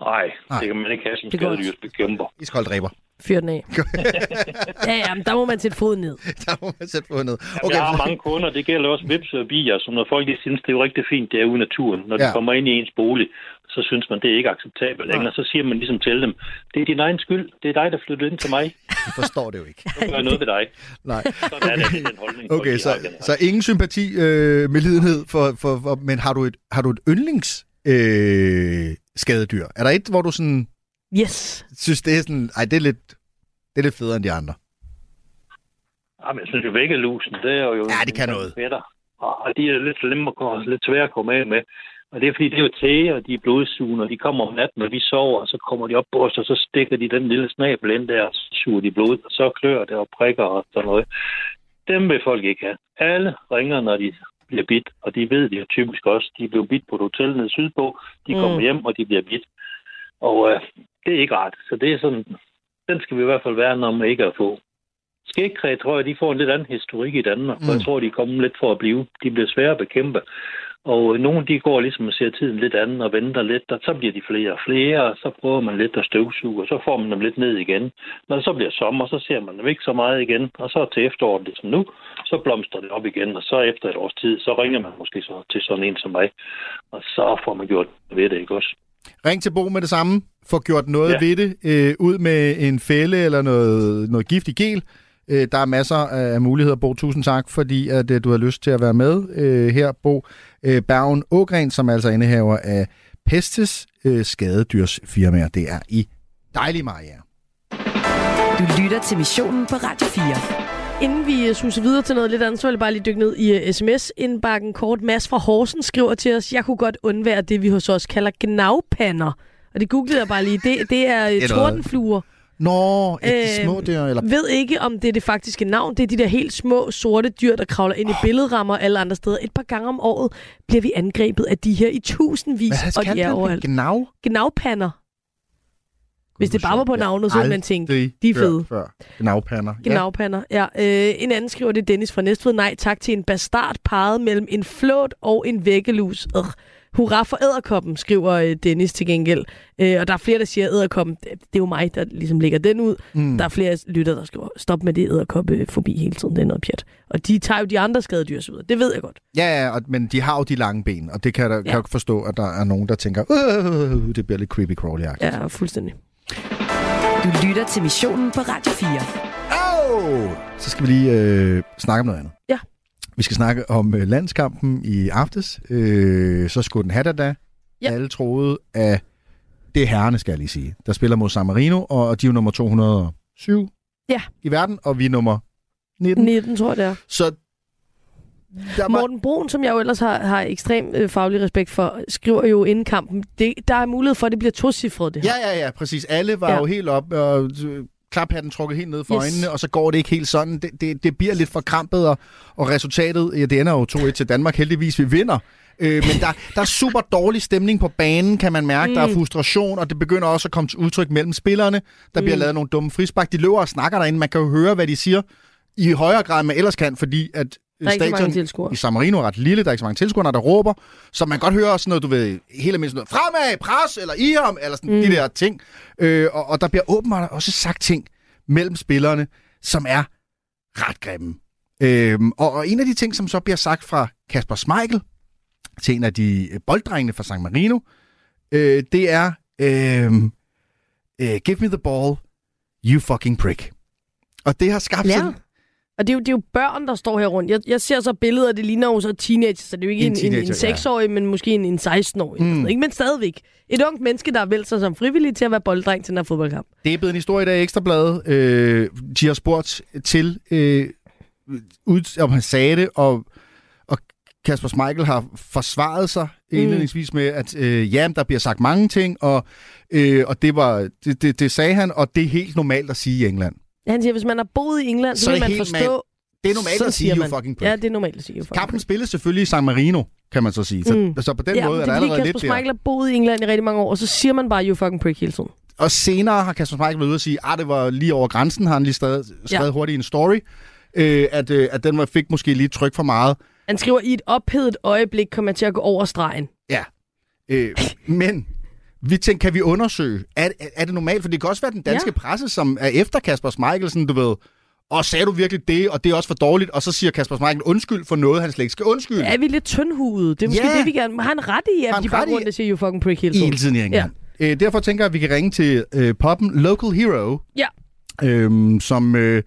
Nej, det kan man ikke have som skadedyrsbekæmper. Iskold dræber. Fyr den af. ja, ja, men der må man sætte foden ned. der må man sætte foden ned. Okay. Jeg har mange kunder, det gælder også vips og bier, så når folk de synes, det er jo rigtig fint, det er ude i naturen. Når de Ja. kommer ind i ens bolig, så synes man, det er ikke acceptabelt længere. Så siger man ligesom til dem, det er din egen skyld, det er dig, der flyttede ind til mig. Jeg forstår det jo ikke. Så gør jeg noget ved dig. Nej. Sådan er det, den holdning. Okay, de så, så ingen sympati øh, med lidenhed, for, for, for, men har du et, har du et yndlings øh, skadedyr? Er der et, hvor du sådan Yes. synes, det er sådan, ej, det er lidt, det er lidt federe end de andre? Ja, men jeg synes jo, væggelusen, det er jo... Ja, det kan noget. Fætter. Og de er lidt slemme og lidt svære at komme af med. Og det er fordi, det er jo tæge, og de er blodsugende, og de kommer om natten, og vi sover, og så kommer de op på os, og så stikker de den lille snabel ind der, og så suger de blod, og så klør det og prikker og sådan noget. Dem vil folk ikke have. Alle ringer, når de bliver bidt, og de ved det jo typisk også. De blev bidt på et hotel nede sydpå, de kommer Mm. hjem, og de bliver bidt. Og øh, det er ikke rart. Så det er sådan, den skal vi i hvert fald være, man ikke er få. Skægkræ, tror jeg, de får en lidt anden historik i Danmark, Mm. jeg tror, de er kommet lidt for at blive. De bliver svære at bekæmpe. Og nogle, de går ligesom og ser tiden lidt anden og venter lidt, og så bliver de flere og flere, og så prøver man lidt at støvsuge, og så får man dem lidt ned igen. Når så bliver sommer, så ser man dem ikke så meget igen, og så til efteråret, ligesom nu, så blomstrer det op igen, og så efter et års tid, så ringer man måske så til sådan en som mig, og så får man gjort ved det, ikke også? Ring til Bo med det samme. Få gjort noget. Ja. ved det. Øh, ud med en fælde eller noget, noget giftig gel. Øh, der er masser af muligheder, Bo. Tusind tak, fordi at, øh, du har lyst til at være med øh, her, Bo. Øh, Bergen Ågren, som er altså indehaver af Pestes øh, skadedyrsfirmaer. Det er i dejlig Maria. Du lytter til missionen på Radio 4. Inden vi øh, suser videre til noget lidt andet, så vil jeg bare lige dykke ned i uh, sms-indbakken kort. Mads fra Horsen skriver til os, jeg kunne godt undvære det, vi hos os kalder gnavpander. Og det googlede jeg bare lige. Det, det er tordenfluer. Nå, er de Øhm, små der? Eller? Ved ikke, om det er det faktiske navn. Det er de der helt små, sorte dyr, der kravler ind i billedrammer alle andre steder. Et par gange om året bliver vi angrebet af de her i tusindvis, Hvad og de er overalt. Gnav? Gnavpander. Hvis det bare var på navnet, så ville man tænke, de er fede. Før. Gnavpander. Gnavpander, ja. Øh, en anden skriver, det er Dennis fra Næstved. Nej, tak til en bastard parret mellem en flåt og en væggelus. Ugh. Hurra for æderkoppen, skriver øh, Dennis til gengæld. Øh, og der er flere, der siger, æderkoppen, det, det er jo mig, der ligesom lægger den ud. Mm. Der er flere lytter, der skriver, stop med det æderkoppe forbi hele tiden, det er noget pjat. Og de tager jo de andre skadedyrs ud. Det ved jeg godt. Ja, ja, og, men de har jo de lange ben, og det kan, der, ja. kan jeg forstå, at der er nogen, der tænker, øh, det bliver lidt creepy crawly Ja, fuldstændig. Du lytter til missionen på Radio 4. Oh! Så skal vi lige øh, snakke om noget andet. Ja. Vi skal snakke om øh, landskampen i aftes. Øh, så skulle den have da. Ja. Alle troede, at det er herrene, skal jeg lige sige, der spiller mod San Marino, og de er jo nummer 207 Ja. i verden, og vi er nummer 19. 19, tror jeg, det er. Så der var... Morten Brun, som jeg jo ellers har, har ekstrem øh, faglig respekt for, skriver jo inden kampen, det, der er mulighed for, at det bliver tocifret, det her. Ja, ja, ja, præcis. Alle var. Ja. jo helt op, og øh, klaphatten trukket helt ned for Yes. øjnene, og så går det ikke helt sådan. Det, det, det bliver lidt for krampet, og, og resultatet, ja, det ender jo 2-1 til Danmark. Heldigvis, vi vinder. Øh, men der, der er super dårlig stemning på banen, kan man mærke. Mm. Der er Mm. frustration, og det begynder også at komme til udtryk mellem spillerne. Der bliver Mm. lavet nogle dumme frispark. De løber og snakker derinde. Man kan jo høre, hvad de siger i højere grad, end man ellers kan, fordi at Der er ikke så mange stadion tilskuere. i San Marino er ret lille, der er ikke så mange tilskuere, der råber, så man godt høre sådan noget, du ved, helt almindeligt noget, fremad, pres, eller i ham, eller sådan mm. Mm. de der ting. Øh, og, og der bliver åbenbart også sagt ting mellem spillerne, som er ret grimme. Øhm, og, og en af de ting, som så bliver sagt fra Kasper Schmeichel til en af de øh, bolddrengene fra San Marino, øh, det er, øh, øh, give me the ball, you fucking prick. Og det har skabt Ja. sådan Og det er, jo, det er jo børn, der står her rundt. Jeg, jeg ser så billeder, det ligner jo så teenager, så det er jo ikke En en, en, en, teenager, ja. 6-årig, men måske en, en 16-årig. Mm. Ikke? Men stadigvæk. Et ungt menneske, der har valgt sig som frivillig til at være bolddreng til den her fodboldkamp. Det er blevet en historie, der er ekstrabladet. Øh, de har spurgt til, øh, ud, om han sagde det, og, og Kasper Schmeichel har forsvaret sig mm. indledningsvis med, at øh, ja, der bliver sagt mange ting, og, øh, og det, var, det, det, det sagde han, og det er helt normalt at sige i England. Han siger, hvis man har boet i England, så, Så vil man forstå... man- det er normalt at sige, you fucking prick. Ja, det er normalt at sige, you fucking Kampen spilles selvfølgelig i San Marino, kan man så sige. Så, mm. så på den ja, måde er der er allerede Kasper lidt der. Schmeichel har boet i England i rigtig mange år, og så siger man bare, you fucking prick hele tiden. Og senere har Kasper Schmeichel været ude og sige, at det var lige over grænsen, har han lige skrevet, skrevet Ja. hurtigt i en story, øh, at, øh, at den var, fik måske lige tryk for meget. Han skriver, i et ophedet øjeblik kommer jeg til at gå over stregen. Ja. Øh, men vi tænkte, kan vi undersøge, er, er, det normalt? For det kan også være den danske ja. presse, som er efter Kasper Schmeichel, sådan, du ved, og sagde du virkelig det, og det er også for dårligt, og så siger Kasper Schmeichel undskyld for noget, han slet ikke skal undskylde. Er vi lidt tyndhudet? Det er måske Ja. det, vi gerne... Har han ret i, at de bare rundt og siger, you fucking prick hele tiden? Hele tiden. Ja. Øh, derfor tænker jeg, at vi kan ringe til øh, poppen Local Hero, Ja. øhm, som øh,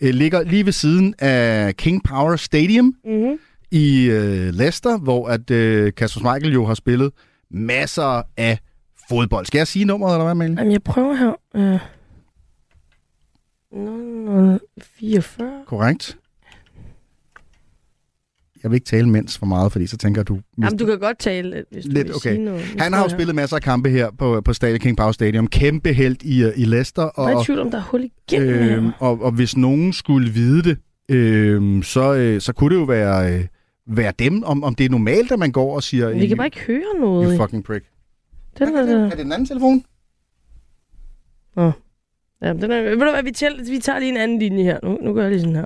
øh, ligger lige ved siden af King Power Stadium Mm-hmm. i øh, Leicester, hvor at øh, Kasper Schmeichel jo har spillet masser af fodbold. Skal jeg sige nummeret, eller hvad, Amalie? Jamen, jeg prøver her. Øh... 0044. Korrekt. Jeg vil ikke tale mens for meget, fordi så tænker du... Jamen, du kan godt tale, øh, hvis du Lidt, vil okay. sige noget. Han har jo spillet masser af kampe her på, på Stadion King Power Stadium. Kæmpe held i, øh, i Leicester. her. Jeg er i Og, tvivl om, der er hul igennem her. og, og hvis nogen skulle vide det, øhm, så, øh, så kunne det jo være, øh, være dem, om, om det er normalt, at man går og siger... Vi kan bare ikke høre noget. You fucking prick. Den er, Er det den anden telefon? Nå. Ja, den er, ved du hvad, vi, tæller, vi tager lige en anden linje her. Nu, nu gør jeg lige sådan her.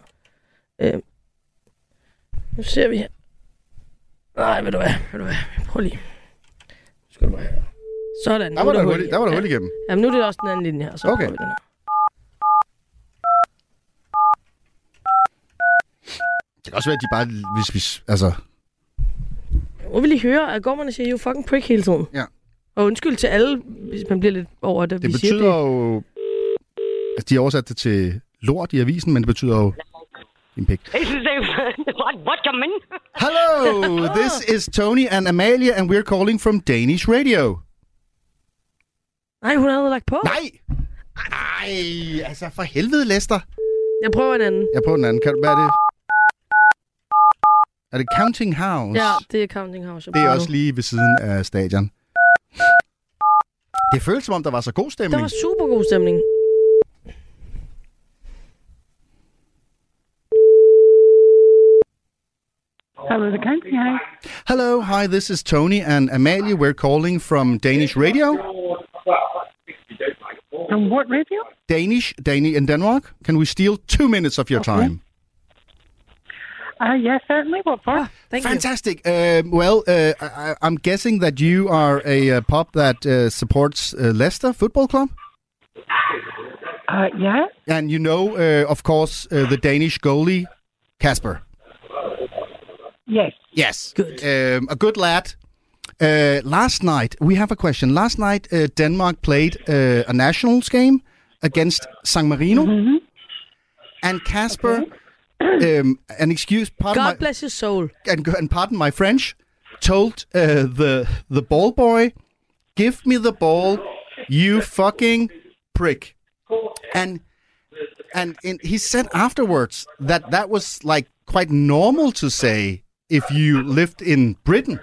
Øh, nu ser vi her. Nej, ved du hvad, ved du hvad, prøv lige. Nu skal du bare her. Sådan. Der var er der hul hul, der var der hul igennem. Jamen, nu er det også den anden linje her. Så Okay. prøver vi den her. Det kan også være, at de bare... Hvis vi, altså, Nu vil I høre, at Gormerne siger, you fucking prick hele tiden. Ja. Og undskyld til alle, hvis man bliver lidt over det, det vi siger betyder det. jo... Altså, de har oversat det til lort i avisen, men det betyder jo... En pik. what, what you mean? Hello, this is Tony and Amalia, and we're calling from Danish radio. Nej, hun havde lagt på. Nej! Ej, altså for helvede, Lester. Jeg prøver en anden. Jeg prøver den anden. Kan hvad er det? Er det Counting House? Ja, det er Counting House. jeg Det er også lige ved siden af stadion. Det føles som om, der var så god stemning. Der var super god stemning. Hello, the Counting House. Hello, hi, this is Tony and Amalia. We're calling from Danish radio. From what radio? Danish, Danish in Denmark. Can we steal two minutes of your Okay. time? Uh, yes, certainly. What for? Thank Fantastic. Uh, well, uh, I, I'm guessing that you are a uh, pub that uh, supports uh, Leicester Football Club. Uh, yeah. And you know, uh, of course, uh, the Danish goalie, Casper. Yes. Yes. Good. Um, a good lad. Uh, last night, we have a question. Last night, uh, Denmark played uh, a nationals game against San Marino. Mm-hmm. And Kasper, um, and excuse, pardon God my, bless his soul. and, and pardon my French, told uh, the the ball boy, "Give me the ball, you fucking prick." And and in, he said afterwards that that was like quite normal to say if you lived in Britain.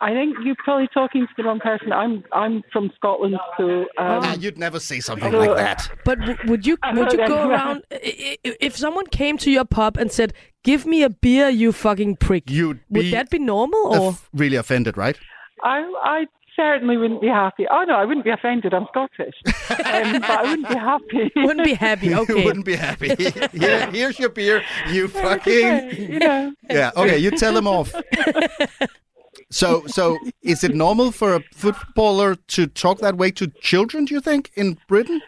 I think you're probably talking to the wrong person. I'm I'm from Scotland, so um, Ah, you'd never say something so, like uh, that. But w- would you would you go around i- i- if someone came to your pub and said, "Give me a beer, you fucking prick"? You'd would that be normal or? Off- really offended, right? I I certainly wouldn't be happy. Oh no, I wouldn't be offended. I'm Scottish, um, but I wouldn't be happy. Wouldn't be happy. Okay. wouldn't be happy. Here, here's your beer, you fucking. you know. Yeah. Okay. You tell him off. So, so is it normal for a footballer to talk that way to children? Do you think in Britain?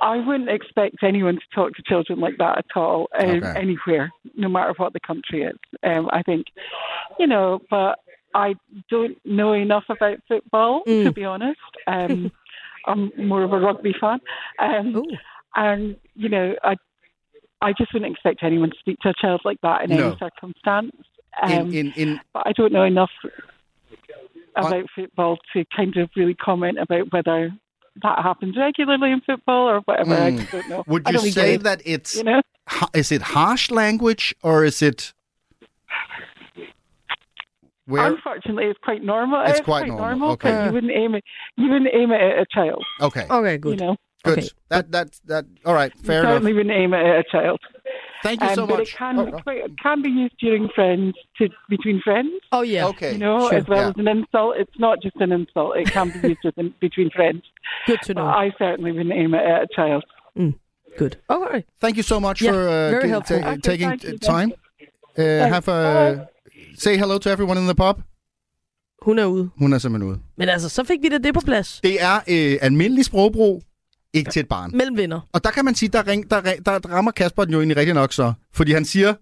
I wouldn't expect anyone to talk to children like that at all, um, Okay. anywhere, no matter what the country is. Um, I think, you know, but I don't know enough about football, to be honest. Um, I'm more of a rugby fan. Um, and, you know, I, I just wouldn't expect anyone to speak to a child like that in No. any circumstance. Um, In in in but I don't know enough about football to kind of really comment about whether that happens regularly in football or whatever. I Mm. just don't know. Would you don't say it, that it's you know? ha- is it harsh language or is it where Unfortunately, it's quite normal. It's quite normal, okay. you wouldn't aim it. You wouldn't aim it at a child. okay Okay, Good. You good. know, good okay. that that that all right you fair enough certainly wouldn't aim it at a child. Thank you Um, so but much it can Oh, oh. it can be used during friends to between friends. Oh yeah. okay You know, Sure. as well Yeah. as an insult. It's not just an insult. It can be used within, between friends. Good to But know. I certainly wouldn't aim it at a child. Good. Okay. thank you so much Yeah, for uh, very gi- helpful. ta- Okay, taking you, time uh, have a say hello to everyone in the pub Hun er ude. hun er simpelthen ude Men altså, så fik vi da det på plads. det er øh, almindelig sprogbrug ikke til et barn Mellem venner. Og der kan man sige, der, ring, der, der rammer Kasper den jo egentlig rigtig nok så. Fordi han siger,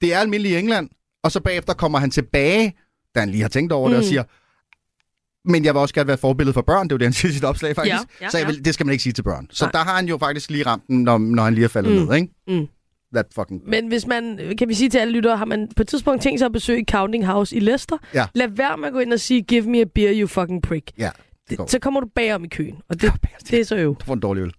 det er almindeligt i England, og så bagefter kommer han tilbage, da han lige har tænkt over mm. det, og Mm. siger, men jeg vil også gerne være forbillede for børn. Det er jo det, han siger i sit opslag faktisk. Ja, ja, så jeg vil, ja. det skal man ikke sige til børn. Så Nej. der har han jo faktisk lige ramt den, når, når han lige er faldet Mm. ned, ikke? Mm. That fucking... Men hvis man, kan vi sige til alle lyttere, har man på et tidspunkt tænkt sig at besøge Counting House i Leicester, Ja. lad være med at gå ind og sige, give me a beer, you fucking prick. Ja, det går. Så kommer du bagom i køen, og det, det er så øv. Du får en dårlig øl.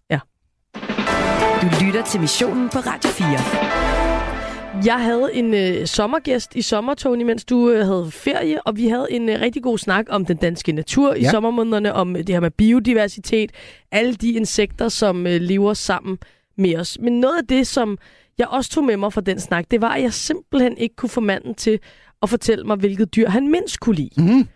Du lytter til missionen på Radio 4. Jeg havde en øh, sommergæst i sommer, Tony, mens du øh, havde ferie, og vi havde en øh, rigtig god snak om den danske natur i Ja. sommermånederne, om øh, det her med biodiversitet, alle de insekter, som øh, lever sammen med os. Men noget af det, som jeg også tog med mig fra den snak, det var, at jeg simpelthen ikke kunne få manden til at fortælle mig, hvilket dyr han mindst kunne lide. Mm-hmm.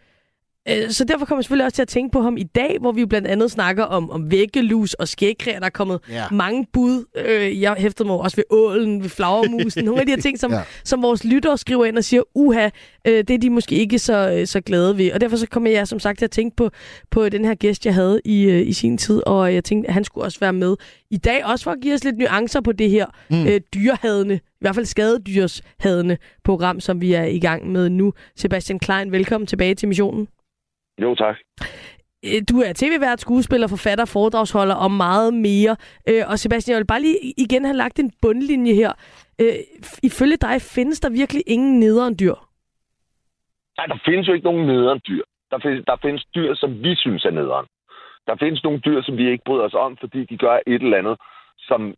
Øh, Så derfor kommer jeg selvfølgelig også til at tænke på ham i dag, hvor vi blandt andet snakker om, om væggelus og skægkræer. Der er kommet Ja. mange bud. Øh, Jeg hæftede mig også ved ålen, ved flagermusen. Nogle af de her ting, som, Ja. som vores lyttere skriver ind og siger, uha, øh, det er de måske ikke så, så glade ved. Og derfor så kommer jeg som sagt til at tænke på, på den her gæst, jeg havde i, i sin tid. Og jeg tænkte, at han skulle også være med i dag, også for at give os lidt nuancer på det her Mm. mm. øh, dyrehadende, i hvert fald skadedyrshadende program, som vi er i gang med nu. Sebastian Klein, velkommen tilbage til missionen. Jo, tak. Øh, Du er tv-vært, skuespiller, forfatter, foredragsholder og meget mere. Øh, Og Sebastian, jeg vil bare lige igen have lagt en bundlinje her. Øh, Ifølge dig findes der virkelig ingen nederen dyr. Nej, der findes jo ikke nogen nederen dyr. Der findes, der findes dyr, som vi synes er nederen. Der findes nogle dyr, som vi ikke bryder os om, fordi de gør et eller andet, som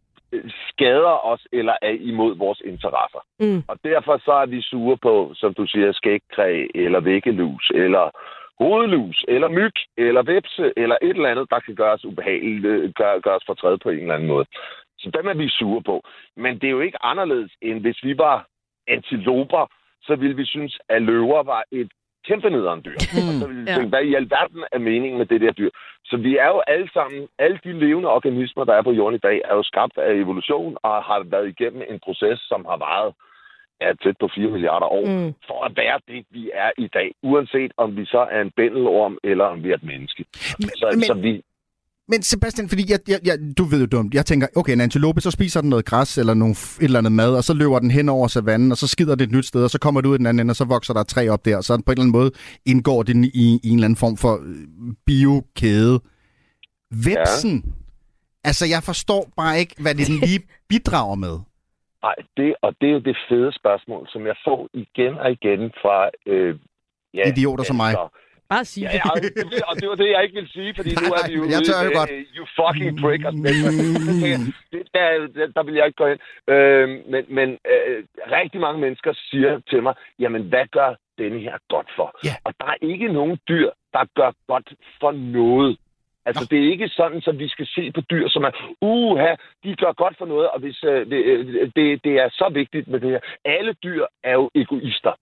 skader os eller er imod vores interesser. Mm. Og derfor så er vi sure på, som du siger, skægkræ, eller væggelus, eller hovedlus, eller myg, eller vepse, eller et eller andet, der kan gøre os ubehageligt, øh, gør, gør os fortræd på en eller anden måde. Så dem er vi sure på. Men det er jo ikke anderledes, end hvis vi var antiloper, så ville vi synes, at løver var et kæmpe nederen dyr. Mm. Og så ville vi Ja. tænke, hvad i alverden er meningen med det der dyr? Så vi er jo alle sammen, alle de levende organismer, der er på jorden i dag, er jo skabt af evolution og har været igennem en proces, som har varet ja, tæt på 4 milliarder år, Mm. for at være det, vi er i dag. Uanset om vi så er en bændelorm, eller om vi er et menneske. Så, men- så vi, Men Sebastian, fordi jeg, jeg, jeg, du ved jo dumt, jeg tænker, okay, en antilope, så spiser den noget græs eller nogle, et eller andet mad, og så løber den hen over savannen, og så skider det et nyt sted, og så kommer det ud i den anden ende, og så vokser der træ op der, og så på en eller anden måde indgår det i, i en eller anden form for øh, biokæde. Vepsen, ja. altså jeg forstår bare ikke, hvad det den lige bidrager med. Nej, det, og det er jo det fede spørgsmål, som jeg får igen og igen fra... Øh, ja, Idioter som mig. mennesker. Bare sig Ja, det. ja, og det, og det var det, jeg ikke ville sige, fordi nu er vi jo Nej, jeg tør jo ude, godt. øh, you fucking prick. Noget. det, der, der, der vil jeg ikke gå ind. Øh, men men øh, rigtig mange mennesker siger til mig, jamen hvad gør denne her godt for? Ja. Og der er ikke nogen dyr, der gør godt for noget. Altså, det er ikke sådan, at vi skal se på dyr, som er, uha, de gør godt for noget, og hvis, øh, det, øh, det, det er så vigtigt med det her. Alle dyr er jo egoister.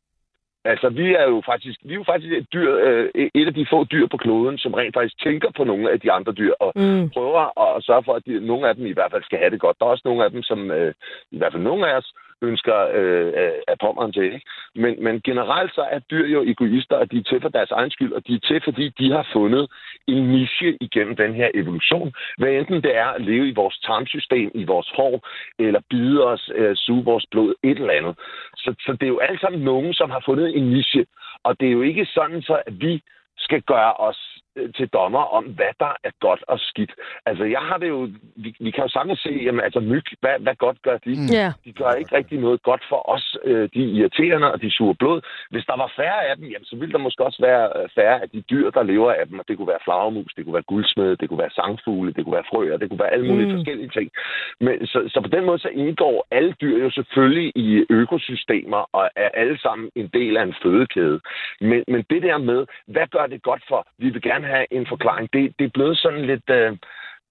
Altså, vi er jo faktisk, vi er jo faktisk et, dyr, øh, et af de få dyr på kloden, som rent faktisk tænker på nogle af de andre dyr, og Mm. prøver at sørge for, at de, nogle af dem i hvert fald skal have det godt. Der er også nogle af dem, som øh, i hvert fald nogle af os ønsker øh, af pommeren til. Ikke? Men, men generelt så er dyr jo egoister, og de er til for deres egen skyld, og de er til, fordi de har fundet en niche igennem den her evolution. Hvad enten det er at leve i vores tarmsystem, i vores hår, eller bide os, øh, suge vores blod, et eller andet. Så, så det er jo alt sammen nogen, som har fundet en niche, og det er jo ikke sådan, så at vi skal gøre os til dommer om, hvad der er godt og skidt. Altså, jeg har det jo... Vi, vi kan jo sagtens se, jamen, altså, myg, hvad, hvad godt gør de? Ja. De gør ikke rigtig noget godt for os. Øh, de er irriterende, og de suger blod. Hvis der var færre af dem, jamen, så ville der måske også være øh, færre af de dyr, der lever af dem. Og det kunne være flagermus, det kunne være guldsmed, det kunne være sangfugle, det kunne være frøer, det kunne være alle mulige Mm. mm. forskellige ting. Men, så, så på den måde så indgår alle dyr jo selvfølgelig i økosystemer og er alle sammen en del af en fødekæde. Men, men det der med, hvad gør det godt for? Vi vil gerne have en forklaring. Det, det er blevet sådan lidt... Øh,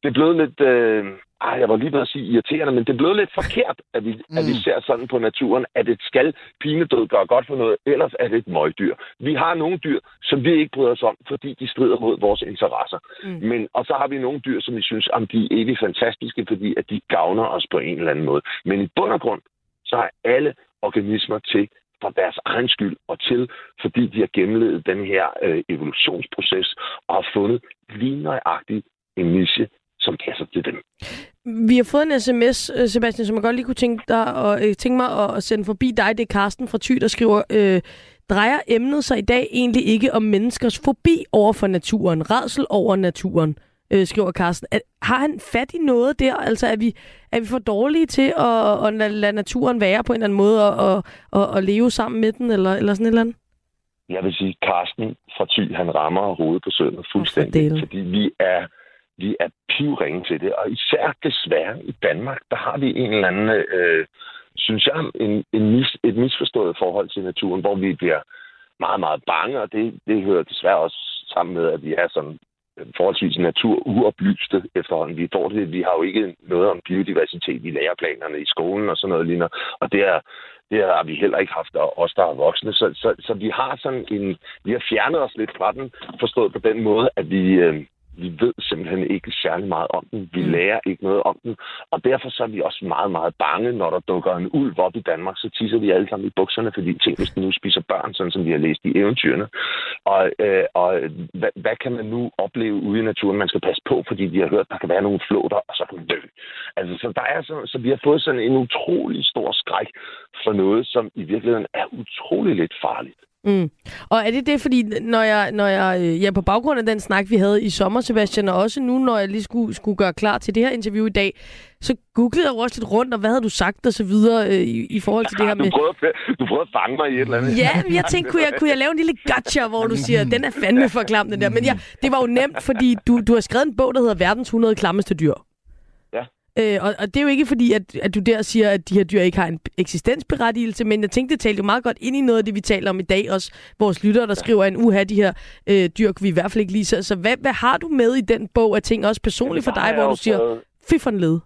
det er blevet lidt... Øh, ej, jeg var lige ved at sige irriterende, men det er blevet lidt forkert, at vi, mm. at vi ser sådan på naturen, at et skal pinedød gør godt for noget, ellers er det et møgdyr. Vi har nogle dyr, som vi ikke bryder os om, fordi de strider mod vores interesser. Mm. Men, og så har vi nogle dyr, som vi synes, om de er evigt fantastiske, fordi at de gavner os på en eller anden måde. Men i bund og grund, så er alle organismer til for deres egen skyld og til, fordi de har gennemlevet den her øh, evolutionsproces og har fundet lige nøjagtigt en niche, som passer til dem. Vi har fået en sms, øh, Sebastian, som jeg godt lige kunne tænke, dig, og, øh, tænke mig at, at sende forbi dig. Det er Karsten fra Thy, der skriver, øh, drejer emnet sig i dag egentlig ikke om menneskers fobi over for naturen, redsel over naturen, øh, skriver Karsten. Er, har han fat i noget der? Altså er vi, er vi for dårlige til at, at lade, naturen være på en eller anden måde og, og, og, og leve sammen med den, eller, eller sådan et eller andet? Jeg vil sige, Carsten fra Thy, han rammer hovedet på sømmet fuldstændig, dælen. fordi vi er, vi er pivringe til det. Og især desværre i Danmark, der har vi en eller anden, øh, synes jeg, en, en mis, et misforstået forhold til naturen, hvor vi bliver meget, meget bange, og det, det hører desværre også sammen med, at vi er sådan Øh, forholdsvis naturuoplyste efterhånden. Vi, får det, vi har jo ikke noget om biodiversitet i læreplanerne i skolen og sådan noget lignende. Og det er, det har vi heller ikke haft, os der er voksne. Så, så, så vi har sådan en... Vi har fjernet os lidt fra den, forstået på den måde, at vi, øh, vi ved simpelthen ikke særlig meget om den. Vi mm. lærer ikke noget om den. Og derfor så er vi også meget, meget bange, når der dukker en ulv op i Danmark. Så tisser vi alle sammen i bukserne, fordi ting, hvis den nu spiser børn, sådan som vi har læst i eventyrene. Og, øh, og hvad, hvad kan man nu opleve ude i naturen? Man skal passe på, fordi vi har hørt, der kan være nogle flåter, og så kan man dø. Altså, så, der er så, så vi har fået sådan en utrolig stor skræk for noget, som i virkeligheden er utrolig lidt farligt. Mm. Og er det det, fordi når jeg, når jeg øh, ja, på baggrund af den snak, vi havde i sommer, Sebastian, og også nu, når jeg lige skulle, skulle gøre klar til det her interview i dag, så googlede jeg også lidt rundt, og hvad havde du sagt og så videre øh, i, i forhold til det her med... Du prøvede, du prøvede at fange mig i et eller andet. Ja, men jeg tænkte, kunne jeg, kunne jeg lave en lille gotcha, hvor du siger, den er fandme for klam, den der. Men ja, det var jo nemt, fordi du, du har skrevet en bog, der hedder Verdens 100 klammeste dyr. Øh, og, og det er jo ikke fordi, at, at du der siger, at de her dyr ikke har en eksistensberettigelse, men jeg tænkte, det talte jo meget godt ind i noget af det, vi taler om i dag. Også vores lyttere, der skriver, en uha, de her øh, dyr kunne vi i hvert fald ikke lide. Så, så hvad, hvad har du med i den bog af ting, også personligt for dig, hvor du siger, fy for en led?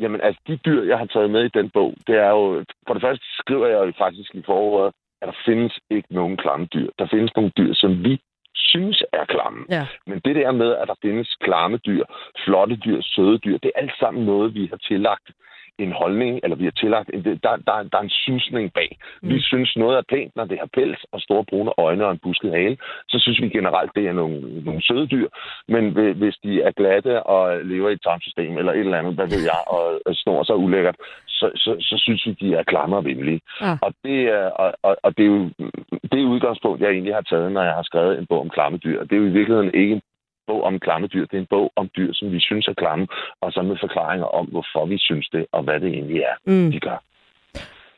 Jamen, altså, de dyr, jeg har taget med i den bog, det er jo... For det første skriver jeg jo faktisk i foråret, at der findes ikke nogen klamme dyr. Der findes nogle dyr, som vi synes er klamme. Ja. Men det der med, at der findes klamme dyr, flotte dyr, søde dyr, det er alt sammen noget, vi har tillagt en holdning, eller vi har tillagt, der, der, der er en susning bag. Mm. Vi synes noget er pænt, når det har pels og store brune øjne og en busket hale. Så synes vi generelt, det er nogle, nogle søde dyr. Men hvis de er glatte og lever i et tarmsystem, eller et eller andet, hvad ved jeg, og snor sig ulækkert, så, så, så synes vi, de er klamme og vimlige. Ja. Og, det er, og, og, og det er jo det udgangspunkt, jeg egentlig har taget, når jeg har skrevet en bog om klamme dyr. Det er jo i virkeligheden ikke en bog om klamme dyr. Det er en bog om dyr, som vi synes er klamme, og så med forklaringer om, hvorfor vi synes det, og hvad det egentlig er, mm. de gør.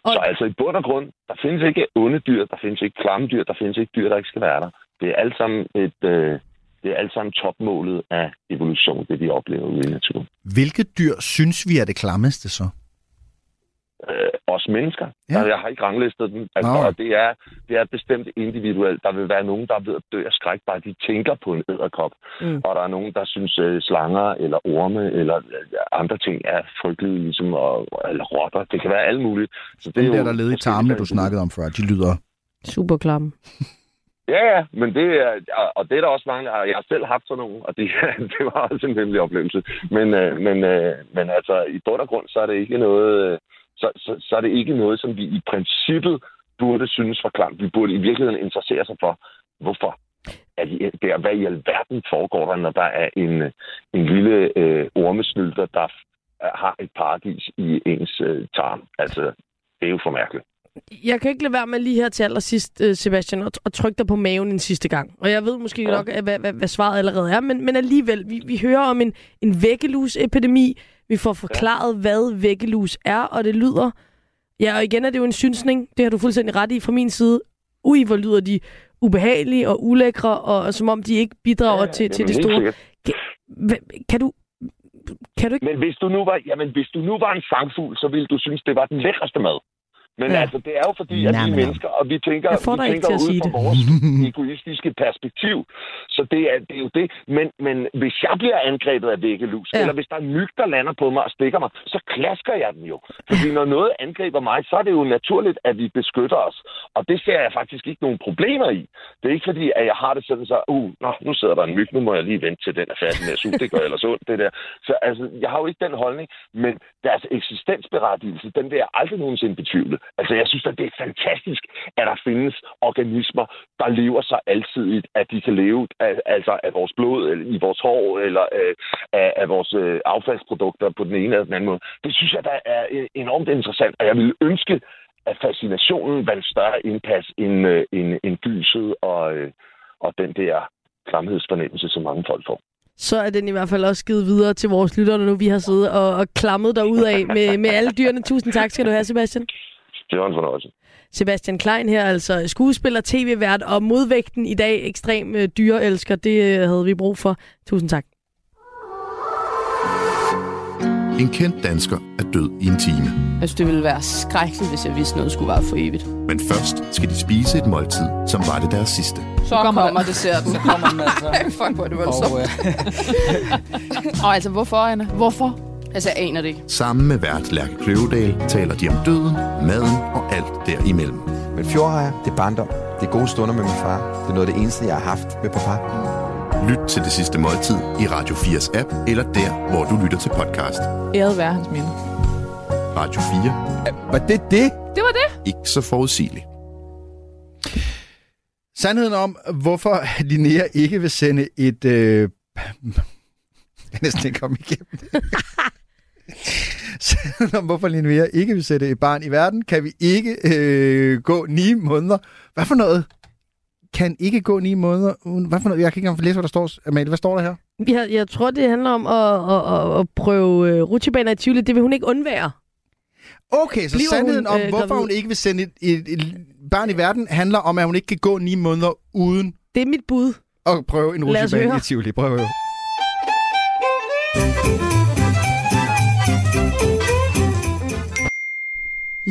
Og... Så altså i bund og grund, der findes ikke onde dyr, der findes ikke klamme dyr, der findes ikke dyr, der ikke skal være der. Det er alt sammen et... Øh, det er alt sammen topmålet af evolution, det vi oplever ude i naturen. Hvilke dyr synes vi er det klammeste så? Øh, os mennesker. Ja. Altså, jeg har ikke ranglistet dem. Altså, og det er, det er bestemt individuelt. Der vil være nogen, der er ved at dø af skræk, bare de tænker på en æderkop. Mm. Og der er nogen, der synes øh, slanger eller orme eller øh, andre ting er frygtelige, ligesom, og, eller rotter. Det kan være alt muligt. Så det er der, der led i tarmene, du snakkede om før, de lyder... Super klamme. Ja, ja, men det er, og det er der også mange, jeg har selv haft sådan nogle, og det, det var også en hemmelig oplevelse. Men, øh, men, men altså, i bund og grund, så er det ikke noget, så, så, så er det ikke noget, som vi i princippet burde synes var klamt. Vi burde i virkeligheden interessere sig for, hvorfor er de der, hvad i alverden foregår der, når der er en, en lille øh, ormesnylter, der har et paradis i ens øh, tarm. Altså, det er jo for mærkeligt. Jeg kan ikke lade være med lige her til allersidst, øh, Sebastian, at trykke dig på maven en sidste gang. Og jeg ved måske ja. nok, hvad, hvad, hvad svaret allerede er, men, men alligevel, vi, vi hører om en, en vækkelus-epidemi. Vi får forklaret, ja. hvad vækkelus er, og det lyder... Ja, og igen er det jo en synsning. Det har du fuldstændig ret i fra min side. Ui, hvor lyder de ubehagelige og ulækre, og, og som om de ikke bidrager ja, til, til det store. Kan, kan du... Kan du ikke... Men hvis du nu var, jamen, hvis du nu var en sangfugl, så ville du synes, det var den lækreste mad. Men ja. altså, det er jo fordi, at vi er mennesker, og vi tænker, vi tænker ud fra vores egoistiske perspektiv. Så det er, det er jo det. Men, men hvis jeg bliver angrebet af væggelus, ja. eller hvis der er myg, der lander på mig og stikker mig, så klasker jeg den jo. Fordi når noget angriber mig, så er det jo naturligt, at vi beskytter os. Og det ser jeg faktisk ikke nogen problemer i. Det er ikke fordi, at jeg har det sådan så, uh, nå, nu sidder der en myg, nu må jeg lige vente til den er færdig med at suge. Det gør ellers ondt, det der. Så altså, jeg har jo ikke den holdning, men deres eksistensberettigelse, den vil jeg aldrig nogensinde betvivle. Altså, jeg synes, at det er fantastisk, at der findes organismer, der lever så altid, at de kan leve af, altså af vores blod, eller i vores hår, eller øh, af, af vores øh, affaldsprodukter på den ene eller den anden måde. Det synes jeg, der er øh, enormt interessant, og jeg vil ønske, at fascinationen vandt større indpas end, øh, end, end gyset og, øh, og den der klamhedsfornemmelse, som mange folk får så er den i hvert fald også givet videre til vores lyttere, nu vi har siddet og, og klammet af med, med alle dyrene. Tusind tak skal du have, Sebastian. Det var en fornøjelse. Sebastian Klein her, altså skuespiller, tv-vært og modvægten i dag ekstrem øh, dyreelsker. Det øh, havde vi brug for. Tusind tak. En kendt dansker er død i en time. Jeg synes, det ville være skrækkeligt, hvis jeg vidste noget skulle være for evigt. Men først skal de spise et måltid, som var det deres sidste. Så kommer, kommer desserten. Så kommer den altså. Ej, fuck, hvor er det voldsomt. Og, øh... og altså, hvorfor, Anna? Hvorfor? Altså, jeg aner det ikke. Sammen med vært Lærke Kløvedal taler de om døden, maden og alt derimellem. Men fjordhejer, det er barndom. Det er gode stunder med min far. Det er noget af det eneste, jeg har haft med papa. Lyt til det sidste måltid i Radio 4's app, eller der, hvor du lytter til podcast. Æret være hans minde. Radio 4. Var det det? Det var det. Ikke så forudsigeligt. Sandheden om, hvorfor Linnea ikke vil sende et... Øh... Jeg næsten ikke komme igennem det. Sandheden om, hvorfor Linnea ikke vil sætte et barn i verden, kan vi ikke øh, gå ni måneder. Hvad for noget? Kan ikke gå ni måneder uden... Hvad for noget? Jeg kan ikke engang læse, hvad der står. Amalie, hvad står der her? Jeg, jeg tror, det handler om at, at, at, at prøve uh, rutsjebaner i Tivoli. Det vil hun ikke undvære. Okay, så Bliver sandheden hun, om, øh, hvorfor gravid? hun ikke vil sende et, et, et barn i verden, handler om, at hun ikke kan gå ni måneder uden Det er mit bud. at prøve en rutsjebane i Tivoli. Prøv at høre.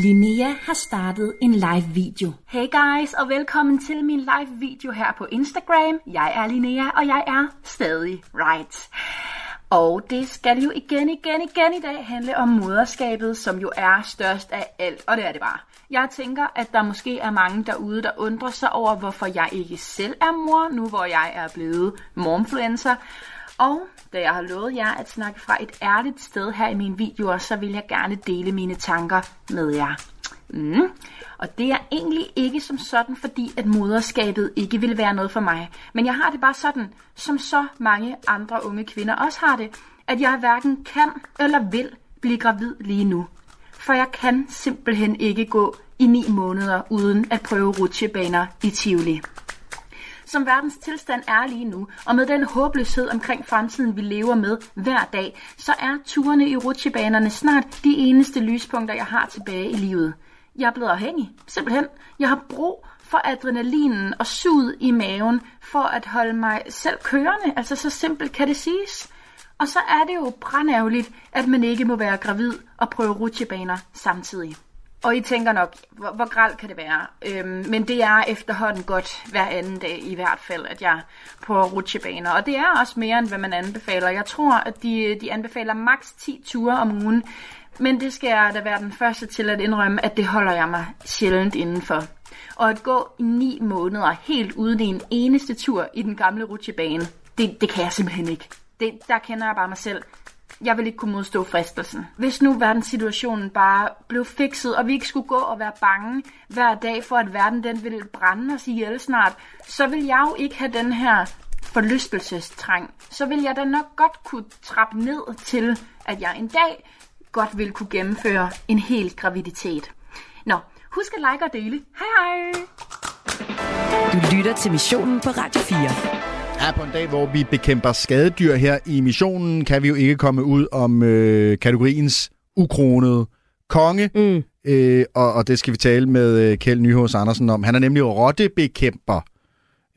Linnea har startet en live video. Hey guys, og velkommen til min live video her på Instagram. Jeg er Linnea, og jeg er stadig right. Og det skal jo igen, igen, igen i dag handle om moderskabet, som jo er størst af alt, og det er det bare. Jeg tænker, at der måske er mange derude, der undrer sig over, hvorfor jeg ikke selv er mor, nu hvor jeg er blevet momfluencer. Og da jeg har lovet jer at snakke fra et ærligt sted her i mine videoer, så vil jeg gerne dele mine tanker med jer. Mm. Og det er egentlig ikke som sådan, fordi at moderskabet ikke vil være noget for mig. Men jeg har det bare sådan, som så mange andre unge kvinder også har det, at jeg hverken kan eller vil blive gravid lige nu. For jeg kan simpelthen ikke gå i ni måneder uden at prøve rutsjebaner i Tivoli som verdens tilstand er lige nu, og med den håbløshed omkring fremtiden, vi lever med hver dag, så er turene i rutsjebanerne snart de eneste lyspunkter, jeg har tilbage i livet. Jeg er blevet afhængig, simpelthen. Jeg har brug for adrenalinen og sud i maven for at holde mig selv kørende. Altså så simpelt kan det siges. Og så er det jo brandærgerligt, at man ikke må være gravid og prøve rutsjebaner samtidig. Og I tænker nok, hvor, hvor gralt kan det være? Øhm, men det er efterhånden godt hver anden dag i hvert fald, at jeg på rutsjebaner. Og det er også mere, end hvad man anbefaler. Jeg tror, at de, de anbefaler maks 10 ture om ugen. Men det skal jeg da være den første til at indrømme, at det holder jeg mig sjældent indenfor. Og at gå i ni måneder helt uden en eneste tur i den gamle rutsjebane, det, det kan jeg simpelthen ikke. Det, der kender jeg bare mig selv. Jeg vil ikke kunne modstå fristelsen. Hvis nu verdenssituationen bare blev fikset, og vi ikke skulle gå og være bange hver dag for, at verden den ville brænde os ihjel snart, så vil jeg jo ikke have den her forlystelsestrang. Så vil jeg da nok godt kunne trappe ned til, at jeg en dag godt vil kunne gennemføre en hel graviditet. Nå, husk at like og dele. Hej hej! Du lytter til missionen på Radio 4. Ja, på en dag, hvor vi bekæmper skadedyr her i missionen, kan vi jo ikke komme ud om øh, kategoriens ukronede konge. Mm. Øh, og, og det skal vi tale med øh, Kjeld Nyhus Andersen om. Han er nemlig rottebekæmper.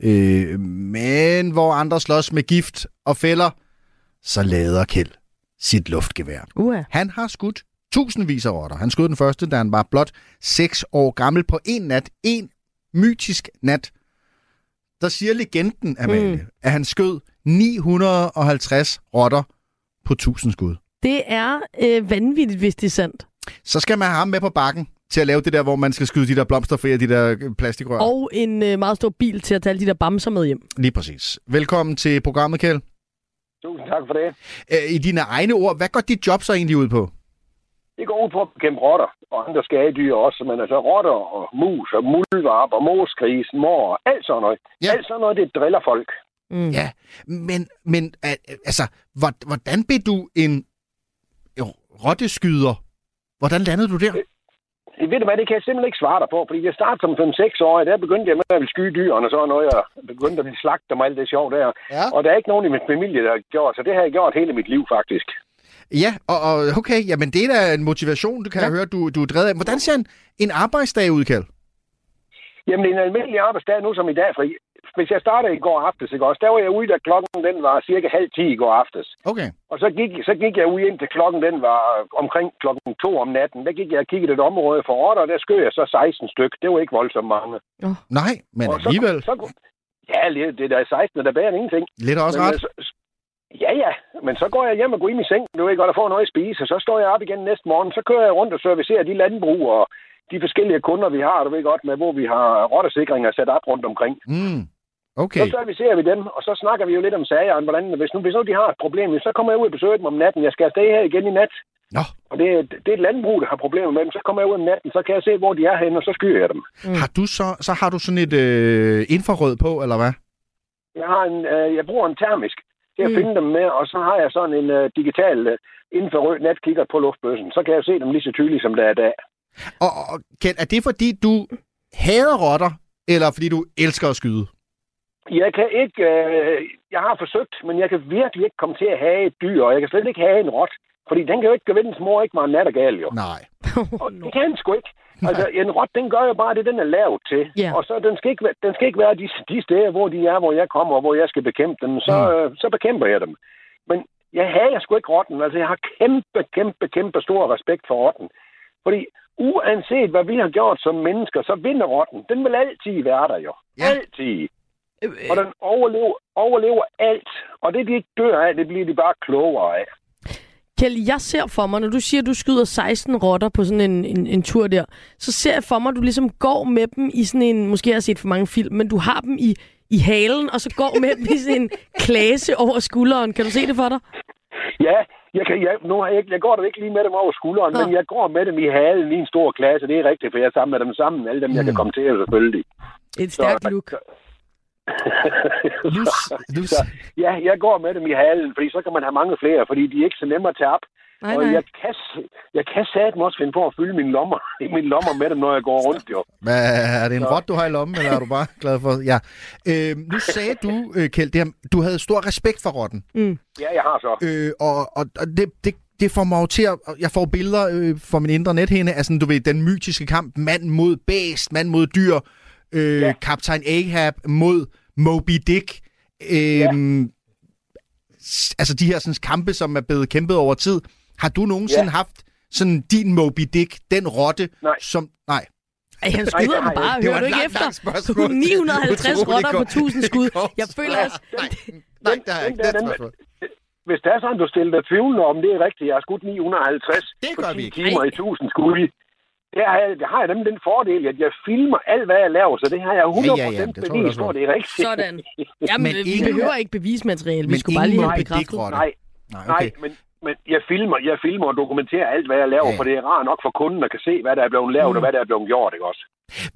Øh, men hvor andre slås med gift og fælder, så lader Kjeld sit luftgevær. Uh. Han har skudt tusindvis af rotter. Han skød den første, da han var blot 6 år gammel på en nat. En mytisk nat. Der siger legenden, Amalie, mm. at han skød 950 rotter på 1000 skud. Det er øh, vanvittigt, hvis det er sandt. Så skal man have ham med på bakken til at lave det der, hvor man skal skyde de der blomster fri af de der øh, plastikrør. Og en øh, meget stor bil til at tage alle de der bamser med hjem. Lige præcis. Velkommen til programmet, Kjeld. Tusind tak for det. Øh, I dine egne ord, hvad går dit job så egentlig ud på? Det går ud på at bekæmpe rotter og andre skadedyr også, men altså rotter og mus og muldvarp og mosgris, mor og alt sådan noget. Ja. Alt sådan noget, det driller folk. Mm. Ja, men, men øh, altså, hvor- hvordan blev du en øh, rotteskyder? Hvordan landede du der? Øh, Ved du hvad, det kan jeg simpelthen ikke svare dig på, fordi jeg startede som 5-6 år, der begyndte jeg med at ville skyde dyrene og sådan noget, og begyndte at blive slagt og alt det sjov der. Ja. Og der er ikke nogen i min familie, der har gjort, så det har jeg gjort hele mit liv faktisk. Ja, og, og okay, jamen det er da en motivation, du kan ja. høre, du, du er drevet af. Hvordan ser en, en arbejdsdag ud, Kjeld? Jamen, en almindelig arbejdsdag nu som i dag, for hvis jeg startede i går aftes, ikke også, der var jeg ude, da klokken den var cirka halv ti i går aftes. Okay. Og så gik, så gik jeg ud ind til klokken, den var omkring klokken to om natten. Der gik jeg og kiggede et område for rotter, og der skød jeg så 16 styk. Det var ikke voldsomt mange. Nej, men Og så- alligevel. Så, ja, det, det der er 16, der bærer ingenting. Lidt også Men, ret. øh, Så, ja, ja. Men så går jeg hjem og går ind i sengen, du ved godt, og får noget at spise. Og så står jeg op igen næste morgen. Så kører jeg rundt og servicerer de landbrug og de forskellige kunder, vi har, du ved godt, med hvor vi har rottesikringer sat op rundt omkring. Mm. Okay. Så servicerer vi dem, og så snakker vi jo lidt om sager, om hvordan, hvis nu, hvis nu de har et problem, så kommer jeg ud og besøger dem om natten. Jeg skal afsted her igen i nat. Nå. Og det, er- det er et landbrug, der har problemer med dem. Så kommer jeg ud om natten, så kan jeg se, hvor de er henne, og så skyder jeg dem. Mm. Har du så, så har du sådan et øh, infrarød på, eller hvad? Jeg, har en, øh, jeg bruger en termisk til at mm. finde dem med, og så har jeg sådan en øh, digital øh, infrarød natkigger på luftbøssen. Så kan jeg se dem lige så tydeligt, som det er i dag. Og, og Kent, er det fordi, du hader rotter, eller fordi du elsker at skyde? Jeg kan ikke... Øh, jeg har forsøgt, men jeg kan virkelig ikke komme til at have et dyr, og jeg kan slet ikke have en rot. Fordi den kan jo ikke gøre, dens mor ikke var nattergal, jo. Nej. og det kan den sgu ikke. Altså, en rot, den gør jo bare det, den er lavet til. Ja. Og så den skal ikke, være- den skal ikke være de, de steder, hvor de er, hvor jeg kommer, og hvor jeg skal bekæmpe dem. Så, øh, så bekæmper jeg dem. Men jeg hader sgu ikke rotten. Altså, jeg har kæmpe, kæmpe, kæmpe stor respekt for rotten. Fordi uanset hvad vi har gjort som mennesker, så vinder rotten. Den vil altid være der jo. Ja. Altid. Og den overlever, overlever alt. Og det, de ikke dør af, det bliver de bare klogere af. Kjell, jeg ser for mig, når du siger, at du skyder 16 rotter på sådan en, en, en tur der, så ser jeg for mig, at du ligesom går med dem i sådan en, måske har jeg set for mange film, men du har dem i, i halen, og så går med dem i sådan en klase over skulderen. Kan du se det for dig? Ja, jeg, kan, jeg, nu har jeg, jeg går da ikke lige med dem over skulderen, men jeg går med dem i halen i en stor klasse. Det er rigtigt, for jeg samler dem sammen, alle dem, jeg kan komme til, selvfølgelig. Et stærkt look. så, så, ja, jeg går med dem i halen, fordi så kan man have mange flere, fordi de er ikke så nemme at tage op. Nej, og nej. jeg kan, jeg kan satme også finde på at fylde mine lommer, mine lommer med dem, når jeg går rundt, jo. Hvad, er det en rot, du har i lommen, eller er du bare glad for? Ja. Øh, nu sagde du, øh, Kjeld, det her, du havde stor respekt for rotten. Mm. Ja, jeg har så. Øh, og og, og det, det, det får mig til at... Jeg får billeder øh, fra min indre nethinde af sådan, du ved, den mytiske kamp, mand mod bæst, mand mod dyr, øh, ja. Kaptajn Ahab mod Moby Dick. Øh, ja. Altså de her sådan, kampe, som er blevet kæmpet over tid. Har du nogensinde Ja. haft sådan din Moby Dick, den rotte, Nej. som... Nej. Ej, han skyder dem bare. Hører du ikke langt, efter? spørgsmål. 950 Utrolig rotter på godt. 1000 skud. Jeg føler også... Nej, der er ikke det spørgsmål. Hvis det er sådan, du stiller dig tvivlende om, det er rigtigt. Jeg har skudt 950 Det på gør 10 vi ikke. timer i 1000 skud. Det har, jeg, det har jeg nemlig den fordel, at jeg filmer alt, hvad jeg laver, så det har jeg 100% Ja, ja, ja, det bevis for, det er rigtigt. Sådan. Jamen, Men vi ingen- behøver ikke bevismateriale. Vi Men skulle bare lige have bekræftet. Nej, Nej, nej, okay. men, men jeg, filmer, jeg filmer og dokumenterer alt, hvad jeg laver, Ja. for det er rart nok for kunden at kan se, hvad der er blevet lavet, Mm. og hvad der er blevet gjort, ikke også?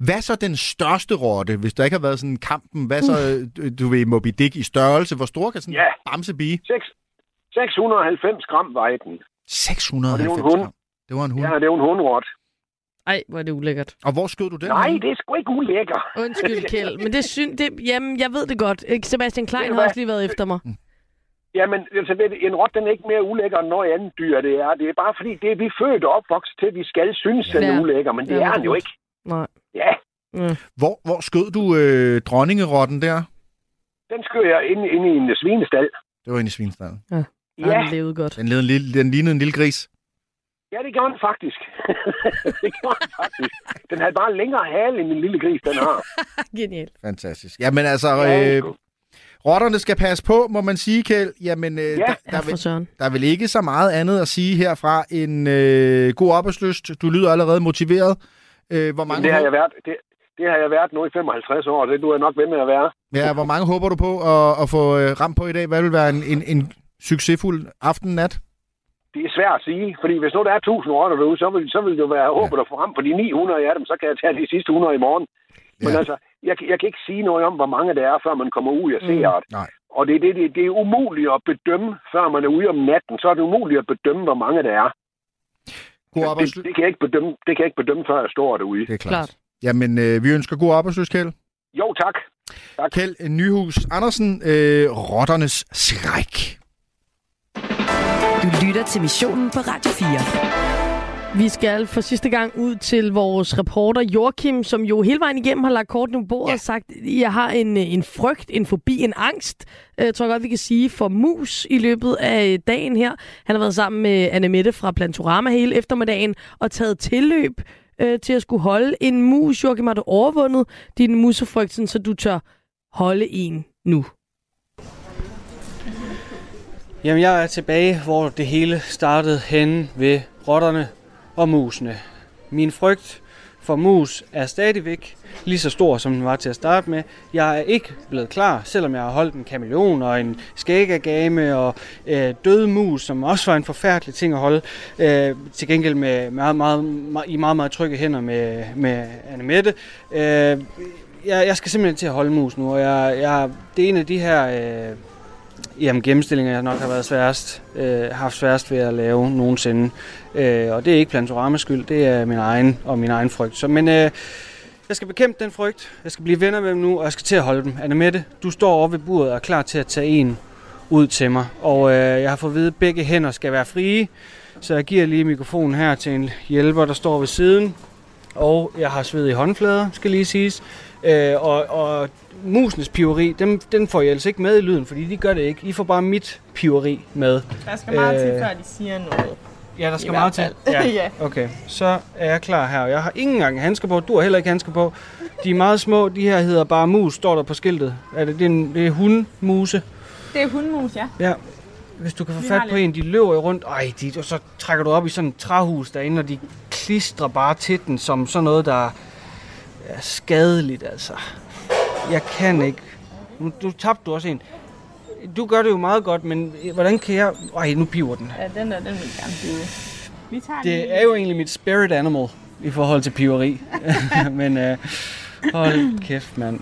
Hvad så den største rotte, hvis der ikke har været sådan kampen? Hvad så, du ved, Moby Dick i størrelse? Hvor stor kan sådan en Ja. bamse blive? 6, 690 gram vejer den. 690 Og det er jo en hund. gram. Det var en hund. Ja, det jo en hundrot. Ej, hvor er det ulækkert. Og hvor skød du den? Nej, det er sgu ikke ulækker. Undskyld, Kjeld. Men det syn, det, jamen, jeg ved det godt. Ikke? Sebastian Klein har også lige været efter mig. Jamen, altså, ved du, en rot, den er ikke mere ulækker end noget andet dyr, det er. Det er bare fordi, det er vi født og opvokset til, at vi skal synes, at den Ja. er ulækker, men det Ja, er den jo ikke. Nej. Ja, Hvor, hvor skød du øh, dronningerotten der? den skød jeg ind, ind i en svinestal. Det var inde i Svinsdalen. Ja. Ja, Han levede godt. Den, en lille, den lignede en lille gris. Ja det gjorde den faktisk. det gjorde den faktisk. Den havde bare længere hale, end en lille gris, den har. Genialt. Fantastisk. Jamen altså, Ja, øh, rotterne skal passe på, må man sige, Kjeld. Jamen, øh, der, Ja, der, for vil, søren. der er vel ikke så meget andet at sige herfra end øh, god arbejdsløst. Du lyder allerede motiveret. Øh, hvor, mange Det har jeg været, det, det har jeg været nu i 55 år, og det du er nok ved med at være. ja, hvor mange håber du på at, at få øh, ramt på i dag? Hvad vil være en, en, en succesfuld aften-nat? Det er svært at sige, fordi hvis nu der er 1000 rotter derude, så vil, så vil det jo være håbet at få frem på de 900 af dem, så kan jeg tage de sidste 100 i morgen. Men Ja. altså, jeg, kan- jeg kan ikke sige noget om, hvor mange det er, før man kommer ud og ser det. Nej. Og det, er det, det, det er umuligt at bedømme, før man er ude om natten. Så er det umuligt at bedømme, hvor mange det er. God Det, arbejdsløst. det, kan jeg ikke bedømme, det kan jeg ikke bedømme, før jeg står derude. Det er klart. Jamen, øh, vi ønsker god arbejdsløst, Kjeld. Jo, tak. tak. Kjeld Nyhus Andersen, øh, Rotternes Skræk. Du lytter til missionen på Radio 4. Vi skal for sidste gang ud til vores reporter Joachim, som jo hele vejen igennem har lagt kortene på bordet ja. og sagt, jeg har en, en frygt, en fobi, en angst, øh, tror jeg godt, vi kan sige, for mus i løbet af dagen her. Han har været sammen med Anne Mette fra Plantorama hele eftermiddagen og taget tilløb øh, til at skulle holde en mus. Joachim, har du overvundet din musefrygten, så du tør holde en nu? Jamen, jeg er tilbage, hvor det hele startede hen ved rotterne og musene. Min frygt for mus er stadigvæk lige så stor, som den var til at starte med. Jeg er ikke blevet klar, selvom jeg har holdt en kameleon og en skægagame og øh, døde mus, som også var en forfærdelig ting at holde. Øh, til gengæld med meget, meget, meget, i meget, meget trygge hænder med, med Anne Mette. Øh, jeg, jeg skal simpelthen til at holde mus nu, og jeg, jeg, det er en af de her... Øh, Jamen gennemstillinger, jeg nok har været sværest, øh, haft sværest ved at lave nogensinde. Øh, og det er ikke Plantoramas skyld, det er min egen og min egen frygt. Så, men øh, jeg skal bekæmpe den frygt, jeg skal blive venner med dem nu, og jeg skal til at holde dem. Anne Mette, du står over ved buret og er klar til at tage en ud til mig. Og øh, jeg har fået at vide, at begge hænder skal være frie, så jeg giver lige mikrofonen her til en hjælper, der står ved siden. Og jeg har sved i håndflader, skal lige siges. Øh, og, og musens piveri, dem, den får jeg altså ikke med i lyden, fordi de gør det ikke. I får bare mit piveri med. Der skal meget øh, til, før de siger noget. Ja, der skal meget til. Ja. ja. Okay, så er jeg klar her. Jeg har ingen engang handsker på. Du har heller ikke handsker på. De er meget små. De her hedder bare mus, står der på skiltet. Er det, det, er, en, det er hundmuse. Det er hundmus, ja. Ja. Hvis du kan få fat på en, de løber jo rundt. Ej, de, og så trækker du op i sådan et træhus derinde, og de klistrer bare til den som sådan noget, der er skadeligt, altså. Jeg kan ikke. Nu, du tabte du også en. Du gør det jo meget godt, men hvordan kan jeg... Ej, nu piver den. Ja, den der, den vil gerne pive. Vi tager Det lige... er jo egentlig mit spirit animal i forhold til piveri. men øh, hold kæft, mand.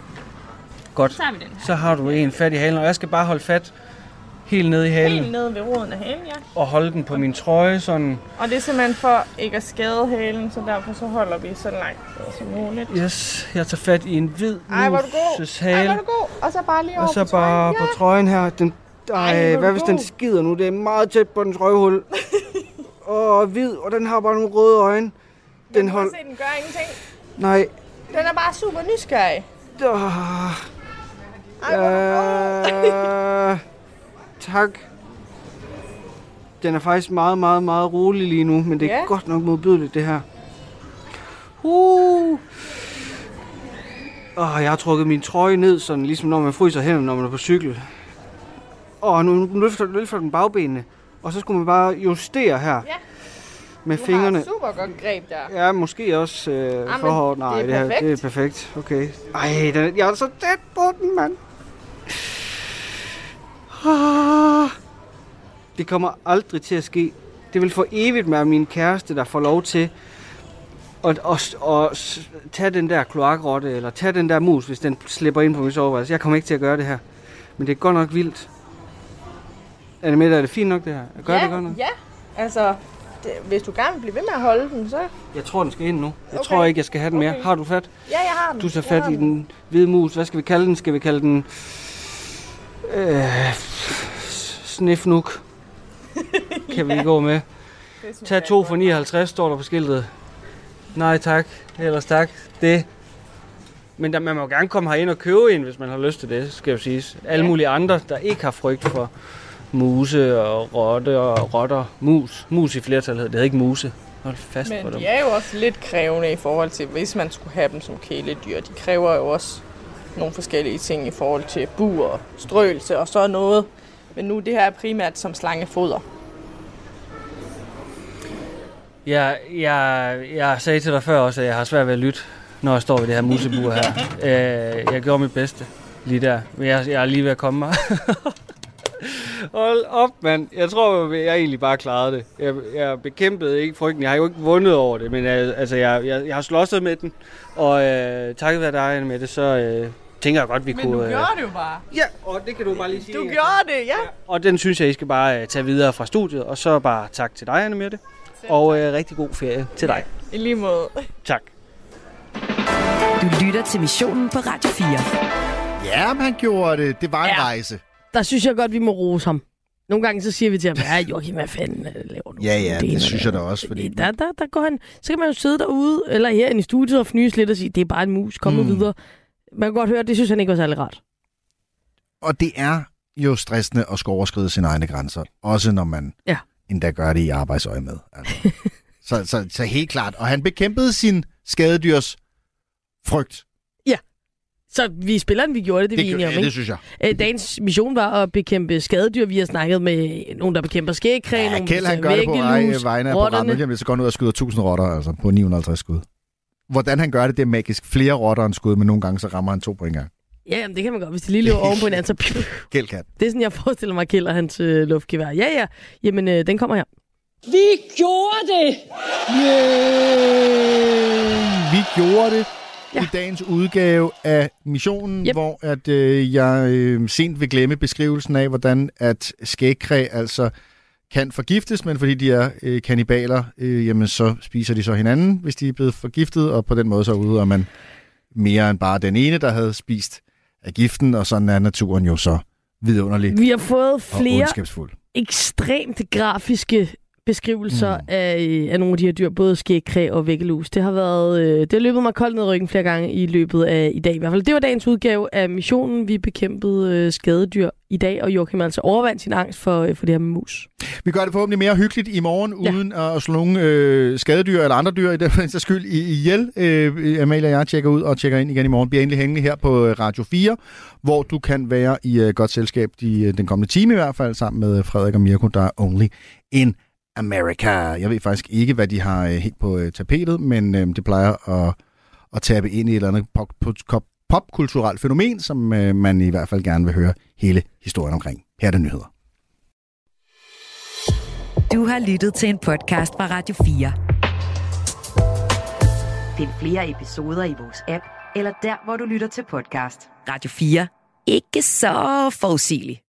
Godt. Så. Så har du en fat i halen, og jeg skal bare holde fat helt nede i halen. Helt nede ved roden af halen, ja. Og holde den på min trøje, sådan. Og det er simpelthen for ikke at skade halen, så derfor så holder vi så langt som muligt. Yes, jeg tager fat i en hvid Ej, hvor du god. muses Ej, hale. hvor du god. Og så bare lige over Og så på trøjen. bare på trøjen her. Den, Ej, ej, hvad hvis den god. skider nu? Det er meget tæt på den trøjehul. og hvid, og den har bare nogle røde øjne. Den Den hold... se, den gør ingenting. Nej. Den er bare super nysgerrig. Uh, Ej, hvor du god. Tak. Den er faktisk meget, meget, meget rolig lige nu, men det er Ja. godt nok modbydeligt, det her. Uh. Og jeg har trukket min trøje ned, sådan ligesom når man fryser hænderne, når man er på cykel. Og nu, løfter, løfter den bagbenene. Og så skulle man bare justere her. Ja. Med Du fingrene. har super godt greb der. Ja, måske også øh, Jamen, for hårdt. Nej, det er det, her, det er perfekt. Okay. Ej, den, jeg er så tæt på den, mand. Ah. Det kommer aldrig til at ske. Det vil for evigt være min kæreste, der får lov til at, at, at, at tage den der kloakrotte, eller tage den der mus, hvis den slipper ind på min soveværelse. Jeg kommer ikke til at gøre det her. Men det er godt nok vildt. Er det med, er det fint nok det her? Gør ja, det godt nok? Ja, altså, det, hvis du gerne vil blive ved med at holde den, så... Jeg tror, den skal ind nu. Jeg Okay. tror ikke, jeg skal have den mere. Okay. Har du fat? Ja, jeg har den. Du tager fat i den hvide mus. Hvad skal vi kalde den? Skal vi kalde den... Øh, snifnuk. Kan vi gå med. Tag to for 59, står der på skiltet. Nej tak, ellers tak. Det. Men der, man må gerne komme herind og købe en, hvis man har lyst til det, skal jo siges. Alle mulige andre, der ikke har frygt for muse og rotte og rotter. Mus. Mus i flertal hedder det. Ikke muse. Hold fast på Men dem. de er jo også lidt krævende i forhold til, hvis man skulle have dem som kæledyr. De kræver jo også nogle forskellige ting i forhold til bur og strøelse og så noget. Men nu det her er primært som slangefoder. Jeg, jeg, jeg sagde til dig før også, at jeg har svært ved at lytte, når jeg står ved det her musebur her. Øh, jeg gjorde mit bedste lige der, men jeg, jeg er lige ved at komme mig. Hold op, mand. Jeg tror, jeg egentlig bare klarede det. Jeg, jeg bekæmpede ikke frygten. Jeg har jo ikke vundet over det, men jeg, altså, jeg, jeg, jeg har slåsset med den. Og øh, takket være dig, Anne, med det, så øh, tænker jeg godt, vi Men kunne... du øh, gjorde det jo bare. Ja, og det kan du bare lige sige. Du gjorde det, ja. Og den synes jeg, I skal bare øh, tage videre fra studiet. Og så bare tak til dig, Anne Mette. Og øh, rigtig god ferie til dig. I lige måde. Tak. Du lytter til missionen på Radio 4. Ja, men han gjorde det. Det var en Ja. rejse. Der synes jeg godt, vi må rose ham. Nogle gange så siger vi til ham, ja, Joachim, hvad fanden øh, laver du? Ja, ja, det, ene synes jeg da også. Fordi... Der, der, der går han, så kan man jo sidde derude, eller herinde i studiet og fnyse lidt og sige, det er bare en mus, kom Mm. videre. Man kan godt høre, det synes han ikke var særlig rart. Og det er jo stressende at skulle overskride sine egne grænser. Også når man Ja. endda gør det i arbejdsøje med. Altså. så, så, så helt klart. Og han bekæmpede sin skadedyrs frygt. Ja. Så vi spiller den, vi gjorde det, det, Det vi enige om, ja, ikke? det synes jeg. Øh, Dagens mission var at bekæmpe skadedyr. Vi har snakket med nogen, der bekæmper skægkræ, Ja, nogle Kjeld, han gør det på vegne af rotterne. programmet. Jamen, så går han ud og skyder 1000 rotter, altså på 950 skud. Hvordan han gør det, det er magisk. Flere rotter end skud, men nogle gange så rammer han to på en gang. Ja, jamen, det kan man godt. Hvis de lige løber oven på hinanden, så... Gældkat. Det er sådan, jeg forestiller mig, Kjeld og hans øh, luftgevær. Ja, ja. Jamen, øh, den kommer her. Vi gjorde det! Vi gjorde det ja. i dagens udgave af missionen, yep. hvor at øh, jeg øh, sent vil glemme beskrivelsen af, hvordan at skægkræ altså kan forgiftes, men fordi de er øh, kannibaler, øh, jamen så spiser de så hinanden, hvis de er blevet forgiftet, og på den måde så udøver man mere end bare den ene, der havde spist af giften, og sådan er naturen jo så vidunderlig Vi har fået flere ekstremt grafiske beskrivelser mm. af, øh, af nogle af de her dyr, både skægkræ og væggelus. Det har været, øh, det har løbet mig koldt ned i ryggen flere gange i løbet af i dag i hvert fald. Det var dagens udgave af missionen. Vi bekæmpede øh, skadedyr i dag, og Joachim altså overvandt sin angst for, øh, for det her med mus. Vi gør det forhåbentlig mere hyggeligt i morgen, ja. uden at slå nogle øh, skadedyr eller andre dyr i den sags skyld i- ihjel. Øh, Amalie og jeg tjekker ud og tjekker ind igen i morgen. Bliver endelig hængende her på øh, Radio 4, hvor du kan være i øh, godt selskab de, øh, den kommende time i hvert fald, sammen med Frederik og Mirko, der er only in America. Jeg ved faktisk ikke, hvad de har øh, helt på øh, tapetet, men øh, det plejer at, at tabe ind i et eller andet pop, pop, popkulturelt fænomen, som øh, man i hvert fald gerne vil høre hele historien omkring. Her er det nyheder. Du har lyttet til en podcast fra Radio 4. Find flere episoder i vores app, eller der, hvor du lytter til podcast. Radio 4. Ikke så forudsigeligt.